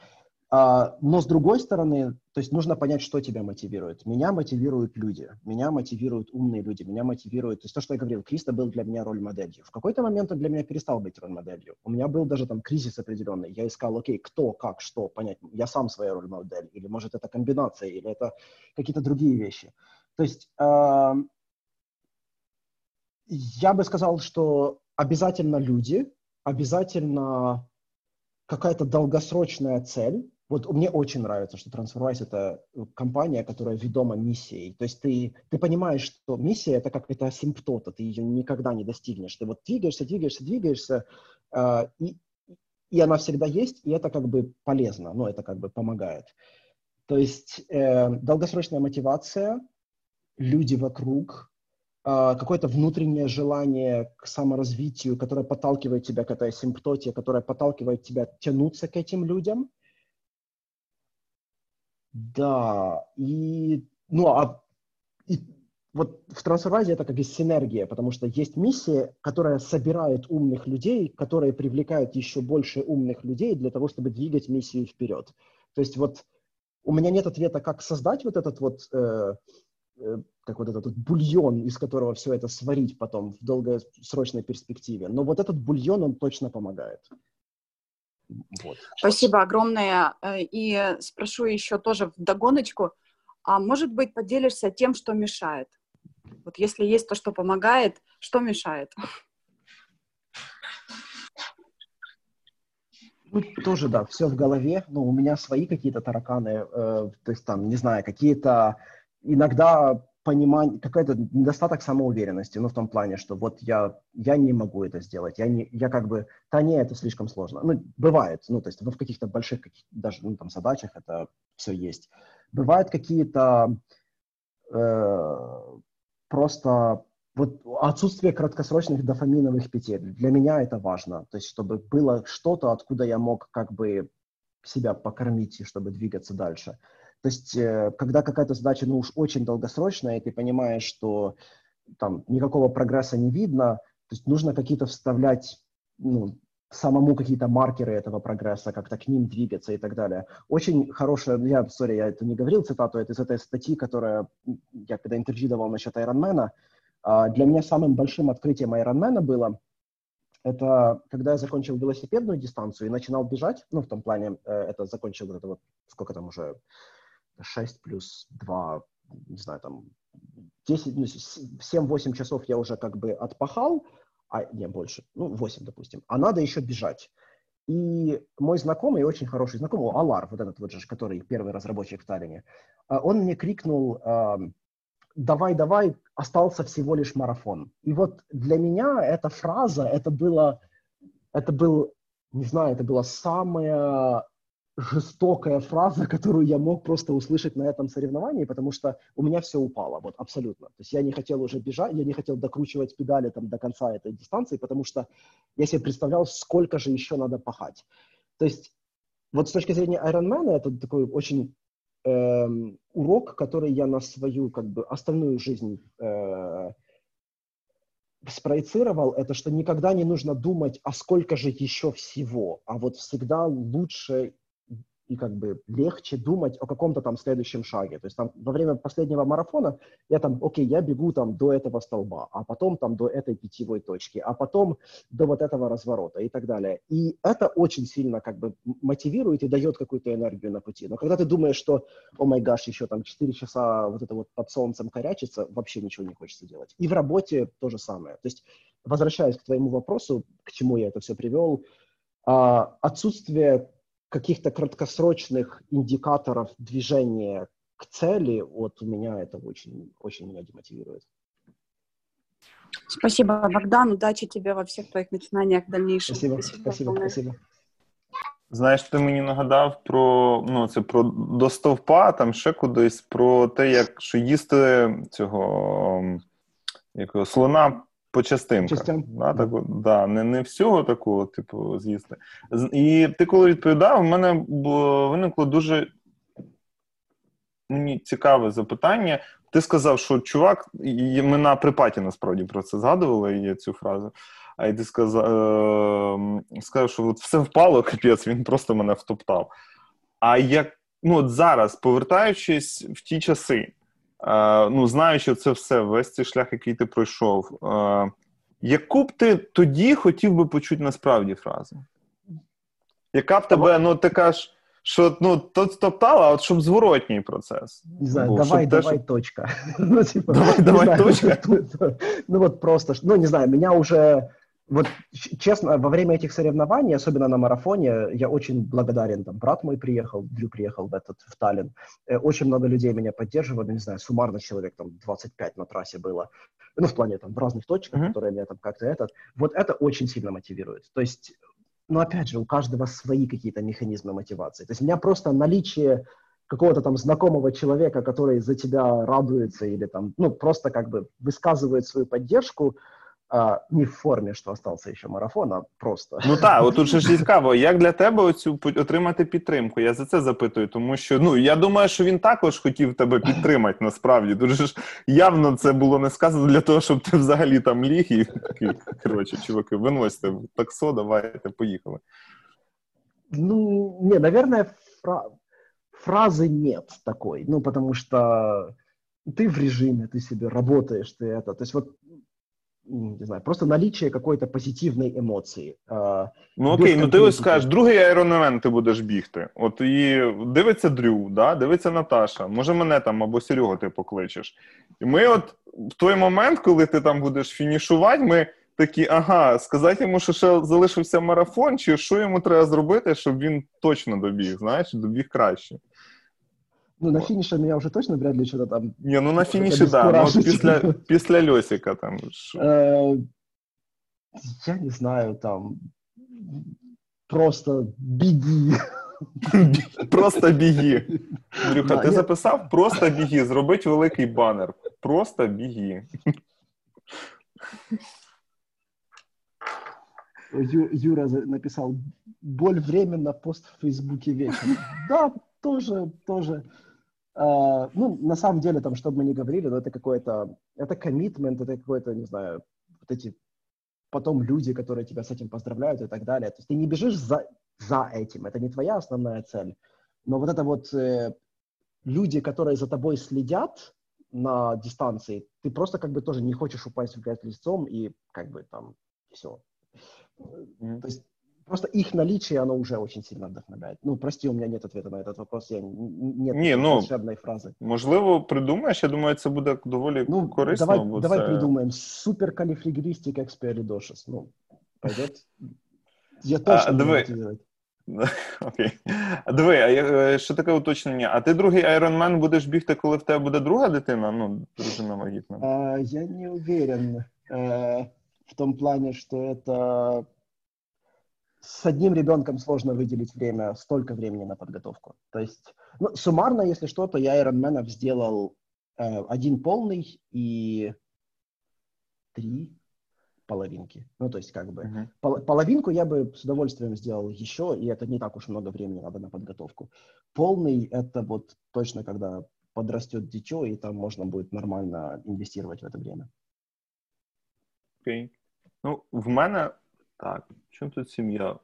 А, но с другой стороны, то есть нужно понять, что тебя мотивирует. Меня мотивируют люди, меня мотивируют умные люди, меня мотивирует, то есть то, что я говорил, Криста был для меня роль-моделью. В какой-то момент он для меня перестал быть роль-моделью. У меня был даже там кризис определенный. Я искал, окей, кто, как, что, понять. Я сам своя роль-модель, или может это комбинация, или это какие-то другие вещи. То есть я бы сказал, что обязательно люди, обязательно какая-то долгосрочная цель. Вот мне очень нравится, что TransferWise — это компания, которая ведома миссией. То есть ты, ты понимаешь, что миссия — это как это асимптота, ты ее никогда не достигнешь. Ты вот двигаешься, двигаешься, двигаешься, э, и, и она всегда есть, и это как бы полезно, ну, это как бы помогает. То есть э, долгосрочная мотивация, люди вокруг, э, какое-то внутреннее желание к саморазвитию, которое подталкивает тебя к этой асимптоте, которое подталкивает тебя тянуться к этим людям. Да, и, ну, а и вот в трансформации это как и синергия, потому что есть миссия, которая собирает умных людей, которые привлекают еще больше умных людей для того, чтобы двигать миссию вперед. То есть вот у меня нет ответа, как создать вот этот вот, э, э, как вот этот вот бульон, из которого все это сварить потом в долгосрочной перспективе. Но вот этот бульон, он точно помогает. Вот. Спасибо огромное. Э, И спрошу еще тоже в догоночку, а может быть поделишься тем, что мешает? Вот если есть то, что помогает, что мешает? Ну, тоже, да, все в голове. Ну, у меня свои какие-то тараканы, э, то есть там, не знаю, какие-то иногда понимание, какой-то недостаток самоуверенности, ну, в том плане, что вот я, я не могу это сделать, я, не, я как бы, да не, это слишком сложно. Ну, бывает, ну, то есть в каких-то больших, каких, даже, ну, там, задачах это все есть. Бывают какие-то э, просто вот отсутствие краткосрочных дофаминовых петель. Для меня это важно. То есть, чтобы было что-то, откуда я мог как бы себя покормить, и чтобы двигаться дальше. То есть, э, когда какая-то задача, ну уж очень долгосрочная, и ты понимаешь, что там никакого прогресса не видно, то есть нужно какие-то вставлять, ну, самому какие-то маркеры этого прогресса, как-то к ним двигаться и так далее. Очень хорошая, я, сори, я это не говорил, цитату, это из этой статьи, которая я когда интервью давал насчет Ironman, а, для меня самым большим открытием Ironman было, это когда я закончил велосипедную дистанцию и начинал бежать, ну, в том плане, э, это закончил вот это вот, сколько там уже, 6 плюс 2, не знаю, там, 10, ну, 7-8 часов я уже как бы отпахал, а не больше, ну, 8, допустим, а надо еще бежать. И мой знакомый, очень хороший знакомый, Алар, вот этот вот же, который первый разработчик в Таллине, а, он мне крикнул, давай, давай, остался всего лишь марафон. И вот для меня эта фраза, это было, это был, не знаю, это была самая жестокая фраза, которую я мог просто услышать на этом соревновании, потому что у меня все упало, вот абсолютно. То есть я не хотел уже бежать, я не хотел докручивать педали там до конца этой дистанции, потому что я себе представлял, сколько же еще надо пахать. То есть вот с точки зрения Ironman это такой очень э, урок, который я на свою как бы остальную жизнь э, спроецировал, это что никогда не нужно думать, а сколько же еще всего, а вот всегда лучше и как бы легче думать о каком-то там следующем шаге. То есть там во время последнего марафона я там, окей, я бегу там до этого столба, а потом там до этой питьевой точки, а потом до вот этого разворота и так далее. И это очень сильно как бы мотивирует и дает какую-то энергию на пути. Но когда ты думаешь, что, о май гаш, еще там 4 часа вот это вот под солнцем корячиться, вообще ничего не хочется делать. И в работе то же самое. То есть, возвращаясь к твоему вопросу, к чему я это все привел, а, отсутствие каких-то краткосрочных индикаторов движения к цели, вот у меня это очень, очень меня демотивирует. Спасибо, Богдан. Удачи тебе во всех твоих начинаниях дальнейших. Спасибо, спасибо, спасибо. Знаєш, ти мені нагадав про ну це про до стовпа, там ще кудись, про те, як що їсти цього якого слона по частинках. Да, так, да, Не не всього такого, типу, з'їсти. І ти, коли відповідав, в мене було, виникло дуже мені цікаве запитання. Ти сказав, що чувак, і ми на припаті насправді про це згадували є цю фразу. А і ти сказав, е, сказав, що от все впало, капець, він просто мене втоптав. А як ну, от зараз, повертаючись в ті часи, ну, знаючи це все, весь цей шлях, який ти пройшов, яку б ти тоді хотів би почути насправді фразу? Яка б тебе, ну ти кажеш, що ну, то стоптала, а от щоб зворотній процес. Не знаю, був, давай, давай, те, точка. ну, типа, давай, давай, знаю, точка. ну вот просто, ну не знаю, меня уже вот честно, во время этих соревнований, особенно на марафоне, я очень благодарен. Там брат мой приехал, Дрю приехал в этот в Таллин. Э, очень много людей меня поддерживали, не знаю, суммарно человек там 25 на трассе было. Ну, в плане там в разных точках, mm-hmm. которые меня там как-то этот. Вот это очень сильно мотивирует. То есть, ну, опять же, у каждого свои какие-то механизмы мотивации. То есть, у меня просто наличие какого-то там знакомого человека, который за тебя радуется или там, ну, просто как бы высказывает свою поддержку, а, не в формі, що остався ще марафон, а просто. Ну так, от тут же ж цікаво, як для тебе оцю отримати підтримку? Я за це запитую, тому що ну я думаю, що він також хотів тебе підтримати насправді. Дуже ж явно це було не сказано для того, щоб ти взагалі там ліг і такий, коротше, чуваки, виносьте таксо, давайте, поїхали. Ну, не, наверное, фра... фразы нет такой, ну, потому что ты в режиме, ты себе работаешь, ты это, то есть вот не знаю, просто наличие какой-то позитивної емоції. Ну окей, ну ти ось скажеш, другий аероневен ти будеш бігти. От і дивиться Дрю, да, дивиться Наташа, може мене там або Серегу ти покличеш. І ми, от в той момент, коли ти там будеш фінішувати, ми такі, ага, сказати йому, що ще залишився марафон, чи що йому треба зробити, щоб він точно добіг, знаєш, добіг краще. Ну, на финише меня уже точно вряд ли что-то там... Не, ну на финише, да, ну, вот після, після Льосика там. Э, я не знаю, там, просто беги. Просто біги. Андрюха, ти записав? Просто біги. Зробить великий банер. Просто біги. Юра написал, боль временно, пост в Фейсбуке вечером. Да, тоже, тоже. Uh, ну, на самом деле, там, что бы мы ни говорили, но это какой-то, это коммитмент, это какой-то, не знаю, вот эти потом люди, которые тебя с этим поздравляют и так далее. То есть ты не бежишь за, за этим, это не твоя основная цель. Но вот это вот э, люди, которые за тобой следят на дистанции, ты просто как бы тоже не хочешь упасть в грязь лицом и как бы там все. То есть просто их наличие, оно уже очень сильно вдохновляет. Ну, прости, у меня нет ответа на этот вопрос, я, нет Ні, ну, волшебной фразы. Можливо, придумаєш, я думаю, це буде доволі Ну, корисно. давай, бо давай це... придумаем. Суперкалифрагилистик экспиалидошис. Ну, пойдет? Я точно А, буду давай. мотивировать. Окей. А Диви, а я- е, ще таке уточнення. А ти другий Ironman будеш бігти, коли в тебе буде друга дитина? Ну, дружина вагітна. А, я не уверен э, в том плане, что это с одним ребенком сложно выделить время, столько времени на подготовку. То есть, ну, суммарно, если что, то я Ironman сделал э, один полный и три половинки. Ну, то есть, как бы, Мгм. Пол- половинку я бы с удовольствием сделал еще, и это не так уж много времени надо на подготовку. Полный — это вот точно когда подрастет дитё, и там можно будет нормально инвестировать в это время. Окей. Ну, в мене так. Чому тут сім'я?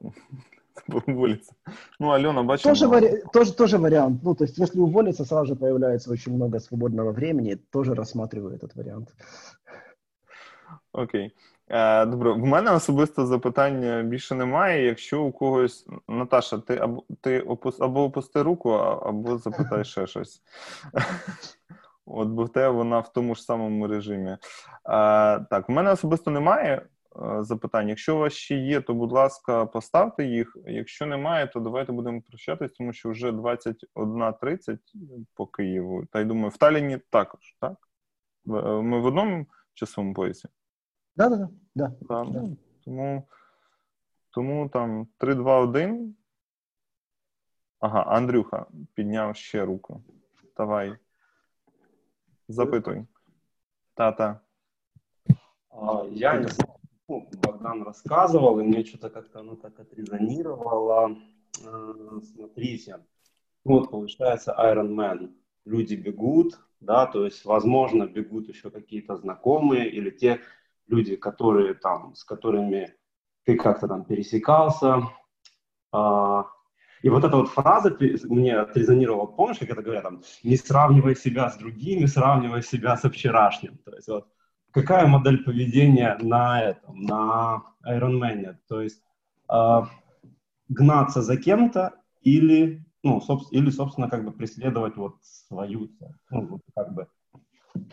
Уволиться. Ну, Альона, бачимо. Тоже, вари- тоже, тоже вариант. Ну, то есть, если уволиться, сразу же появляется очень много свободного времени. Тоже рассматриваю этот вариант. Окей. Е, добре, в мене особисто запитань більше немає. Якщо у когось. Наташа, ти або ти опус... або опусти руку, або запитай ще щось. От, бо в тебе вона в тому ж самому режимі. Е, так, в мене особисто немає запитань. Якщо у вас ще є, то, будь ласка, поставте їх. Якщо немає, то давайте будемо прощатись, тому що вже 21.30 по Києву. Та й думаю, в Талліні також, так? Е, Ми в одному часовому поясі. Да-да-да. Да. Так. Да. Тому, тому там 3, 2, 1. Ага, Андрюха підняв ще руку. Давай. Запитуй. Та-та. А, Я не знаю, ну, Богдан рассказывал, и мне что-то как-то оно так отрезонировало. Э, Смотрите, вот получается Iron Man. Люди бегут, да, то есть, возможно, бегут еще какие-то знакомые или те люди, которые там, с которыми ты как-то там пересекался. А, И вот эта вот фраза мне отрезонировала, помнишь, как это говорят, там, не сравнивай себя с другими, сравнивай себя со вчерашним. То есть вот какая модель поведения на этом, на Ironman? То есть э, гнаться за кем-то или, ну, собс- или, собственно, как бы преследовать вот свою. Ну, вот как бы.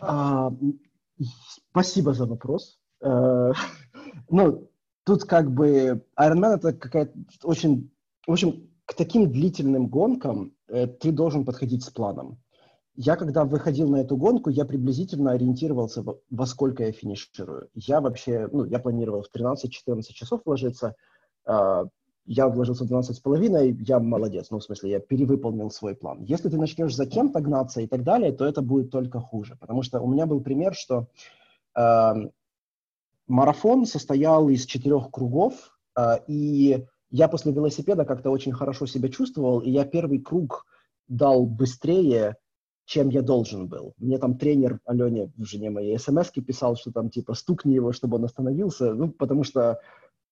А, спасибо за вопрос. Э, Ну, тут как бы Ironman это какая-то очень, в общем, к таким длительным гонкам э, ты должен подходить с планом. Я когда выходил на эту гонку, я приблизительно ориентировался, во, сколько я финиширую. Я вообще, ну, я планировал в 13-14 часов вложиться, а, я вложился в 12 с половиной, я молодец, ну, в смысле, я перевыполнил свой план. Если ты начнешь за кем-то гнаться и так далее, то это будет только хуже, потому что у меня был пример, что э, марафон состоял из четырех кругов, э, и я после велосипеда как-то очень хорошо себя чувствовал, и я первый круг дал быстрее, чем я должен был. Мне там тренер Алене, жене моей, смс писал, что там типа стукни его, чтобы он остановился, ну, потому что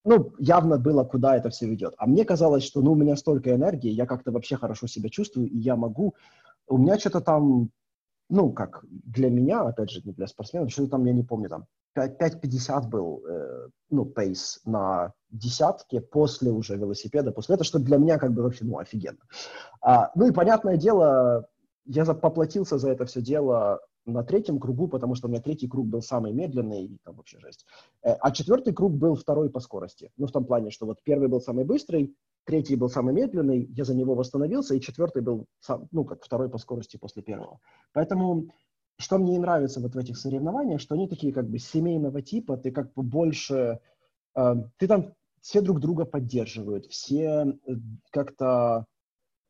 ну, явно было, куда это все ведет. А мне казалось, что, ну, у меня столько энергии, я как-то вообще хорошо себя чувствую, и я могу. У меня что-то там, ну, как для меня, опять же, не для спортсменов, что-то там, я не помню, там 5 5.50 был, э, ну, пейс на десятке после уже велосипеда, после этого, что для меня как бы вообще, ну, офигенно. А, ну и понятное дело, я поплатился за это все дело на третьем кругу, потому что у меня третий круг был самый медленный, и там вообще жесть. Э, А четвертый круг был второй по скорости. Ну, в том плане, что вот первый был самый быстрый, третий был самый медленный, я за него восстановился, и четвертый был, сам, ну, как второй по скорости после первого. Поэтому, что мне и нравится вот в этих соревнованиях, что они такие как бы семейного типа, ты как бы больше, э, ты там все друг друга поддерживают, все э, как-то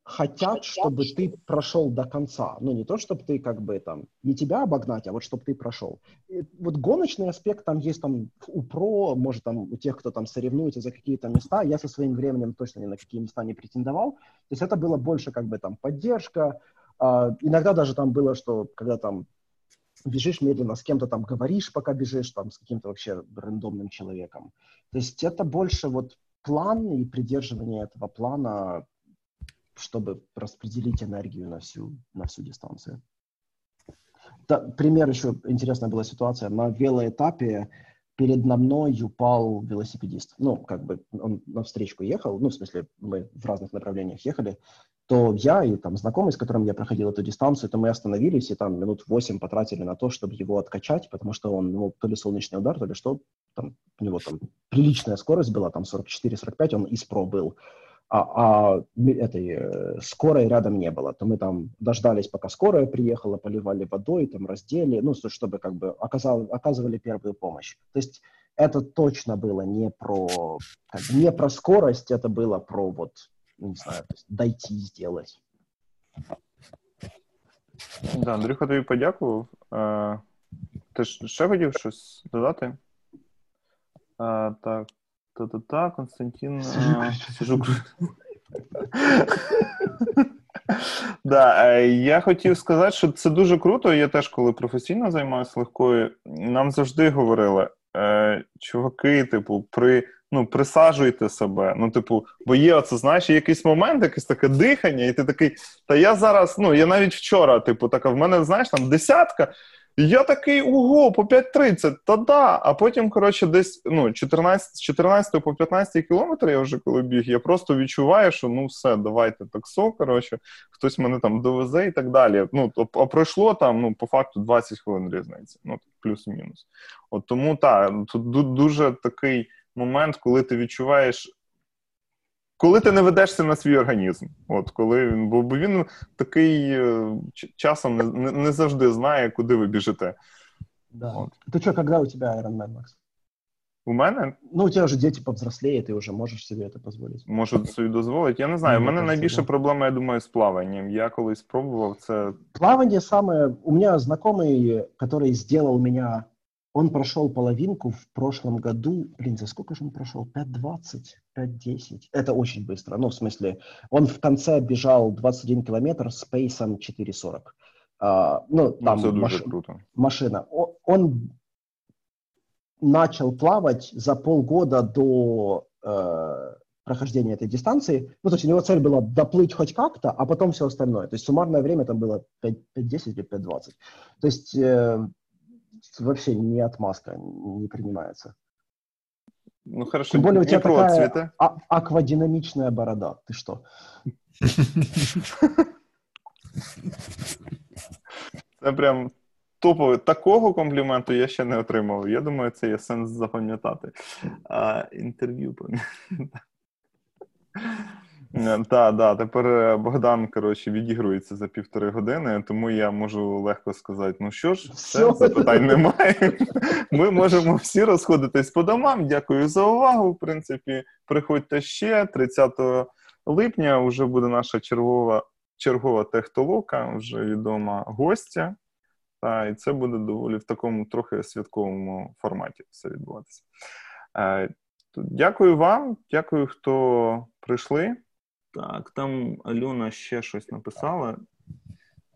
хотят, чтобы ты прошел до конца. Ну, не то, чтобы ты как бы там, не тебя обогнать, а вот чтобы ты прошел. И вот гоночный аспект там есть там у про, может там у тех, кто там соревнуется за какие-то места. Я со своим временем точно ни на какие места не претендовал. То есть это было больше как бы там поддержка. А, иногда даже там было, что когда там бежишь медленно, с кем-то там говоришь, пока бежишь, там с каким-то вообще рандомным человеком. То есть это больше вот план и придерживание этого плана чтобы распределить энергию на всю, на всю дистанцию. Да, пример еще, интересная была ситуация, на велоэтапе передо мной упал велосипедист. Ну, как бы он навстречу ехал, ну, в смысле, мы в разных направлениях ехали, то я и там знакомый, с которым я проходил эту дистанцию, то мы остановились и там минут восемь потратили на то, чтобы его откачать, потому что он, ну, то ли солнечный удар, то ли что, там, у него там приличная скорость была, там 44-45, он из ПРО был а, а этой э, скорой рядом не было, то мы там дождались, пока скорая приехала, поливали водой, там раздели, ну, чтобы как бы оказал, оказывали первую помощь. То есть это точно было не про, как, не про скорость, это было про вот, не знаю, дойти, сделать. Да, Андрюха, тобі подякував. Ти ж ще хотів щось додати? А, Так, та-та-та, Константин Жук. Да, е, я хотів сказати, що це дуже круто. Я теж, коли професійно займаюся легкою, нам завжди говорили, е, чуваки, типу, при ну, присаджуйте себе. Ну, типу, бо є оце, знаєш, якийсь момент, якесь таке дихання, і ти такий, та я зараз, ну, я навіть вчора, типу, така, в мене, знаєш, там десятка, я такий ого, по 5.30, та да. А потім, коротше, десь ну, 14 14 по 15 кілометр я вже коли біг, я просто відчуваю, що ну все, давайте таксо, коротше, хтось мене там довезе і так далі. Ну, А пройшло там, ну, по факту 20 хвилин різниці, ну, плюс-мінус. От тому так, тут дуже такий момент, коли ти відчуваєш коли ти не ведешся на свій організм, от коли він, бо він такий е, часом не, не завжди знає, куди ви біжите. Да. От. Ти що, коли у тебе Ironman, Макс? У мене? Ну, у тебе вже діти повзросліє, ти вже можеш собі це дозволити. Можу собі дозволити. Я не знаю. У мене найбільша проблема, я думаю, з плаванням. Я колись спробував це. Плавание саме. У мене знайомий, який зробив мене Он прошел половинку в прошлом году. Блин, за сколько же он прошел? 5.20, 5.10. Это очень быстро. Ну, в смысле, он в конце бежал 21 километр с пейсом 4.40. А, ну, там ну, маш... круто. машина. Он, он начал плавать за полгода до э, прохождения этой дистанции. Ну, то есть у него цель была доплыть хоть как-то, а потом все остальное. То есть суммарное время там было 5.10 или 5.20. То есть э, вообще не отмазка, не принимается. Ну хорошо. Тем более у тебя такая цвета. А- аквадинамичная борода. Ты что? Це прям топове. Такого компліменту я ще не отримав. Я думаю, це є сенс запам'ятати. А, Інтерв'ю пам'ятати. Так, да, тепер е, Богдан коротше, відігрується за півтори години, тому я можу легко сказати: ну що ж, все, запитань немає. Ми можемо всі розходитись по домам. Дякую за увагу. В принципі, приходьте ще 30 липня. Вже буде наша чергова чергова техтолока, вже відома гостя. Та, І це буде доволі в такому трохи святковому форматі все відбуватися. Е, дякую вам, дякую, хто прийшли. Так, там Альона ще щось написала.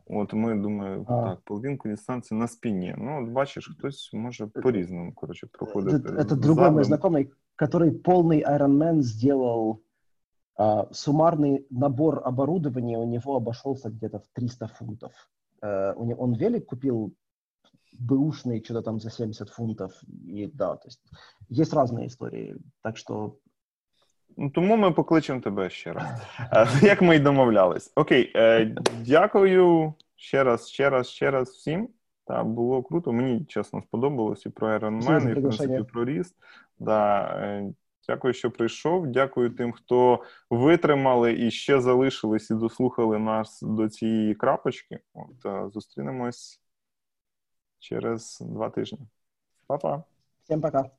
От ми думаю, а. так, половинку дистанції на спині. Ну, от бачиш, хтось може по-різному, короче, проходити. Это, это другой мой знакомый, который полный Ironman сделал а, суммарный набор оборудования у него обошелся где-то в 300 фунтов. А, он велик купил бэушный, что-то там за 70 фунтов. И да, то есть есть разные истории. Так что Ну, тому ми покличемо тебе ще раз. Е, як ми й домовлялись. Окей, е, дякую ще раз, ще раз, ще раз всім. Та було круто. Мені чесно сподобалось і про Iron Man, і в принципі про ріст. Да, е, Дякую, що прийшов. Дякую тим, хто витримали і ще залишились і дослухали нас до цієї крапочки. От, Зустрінемось через два тижні. Па-па. Всім пока.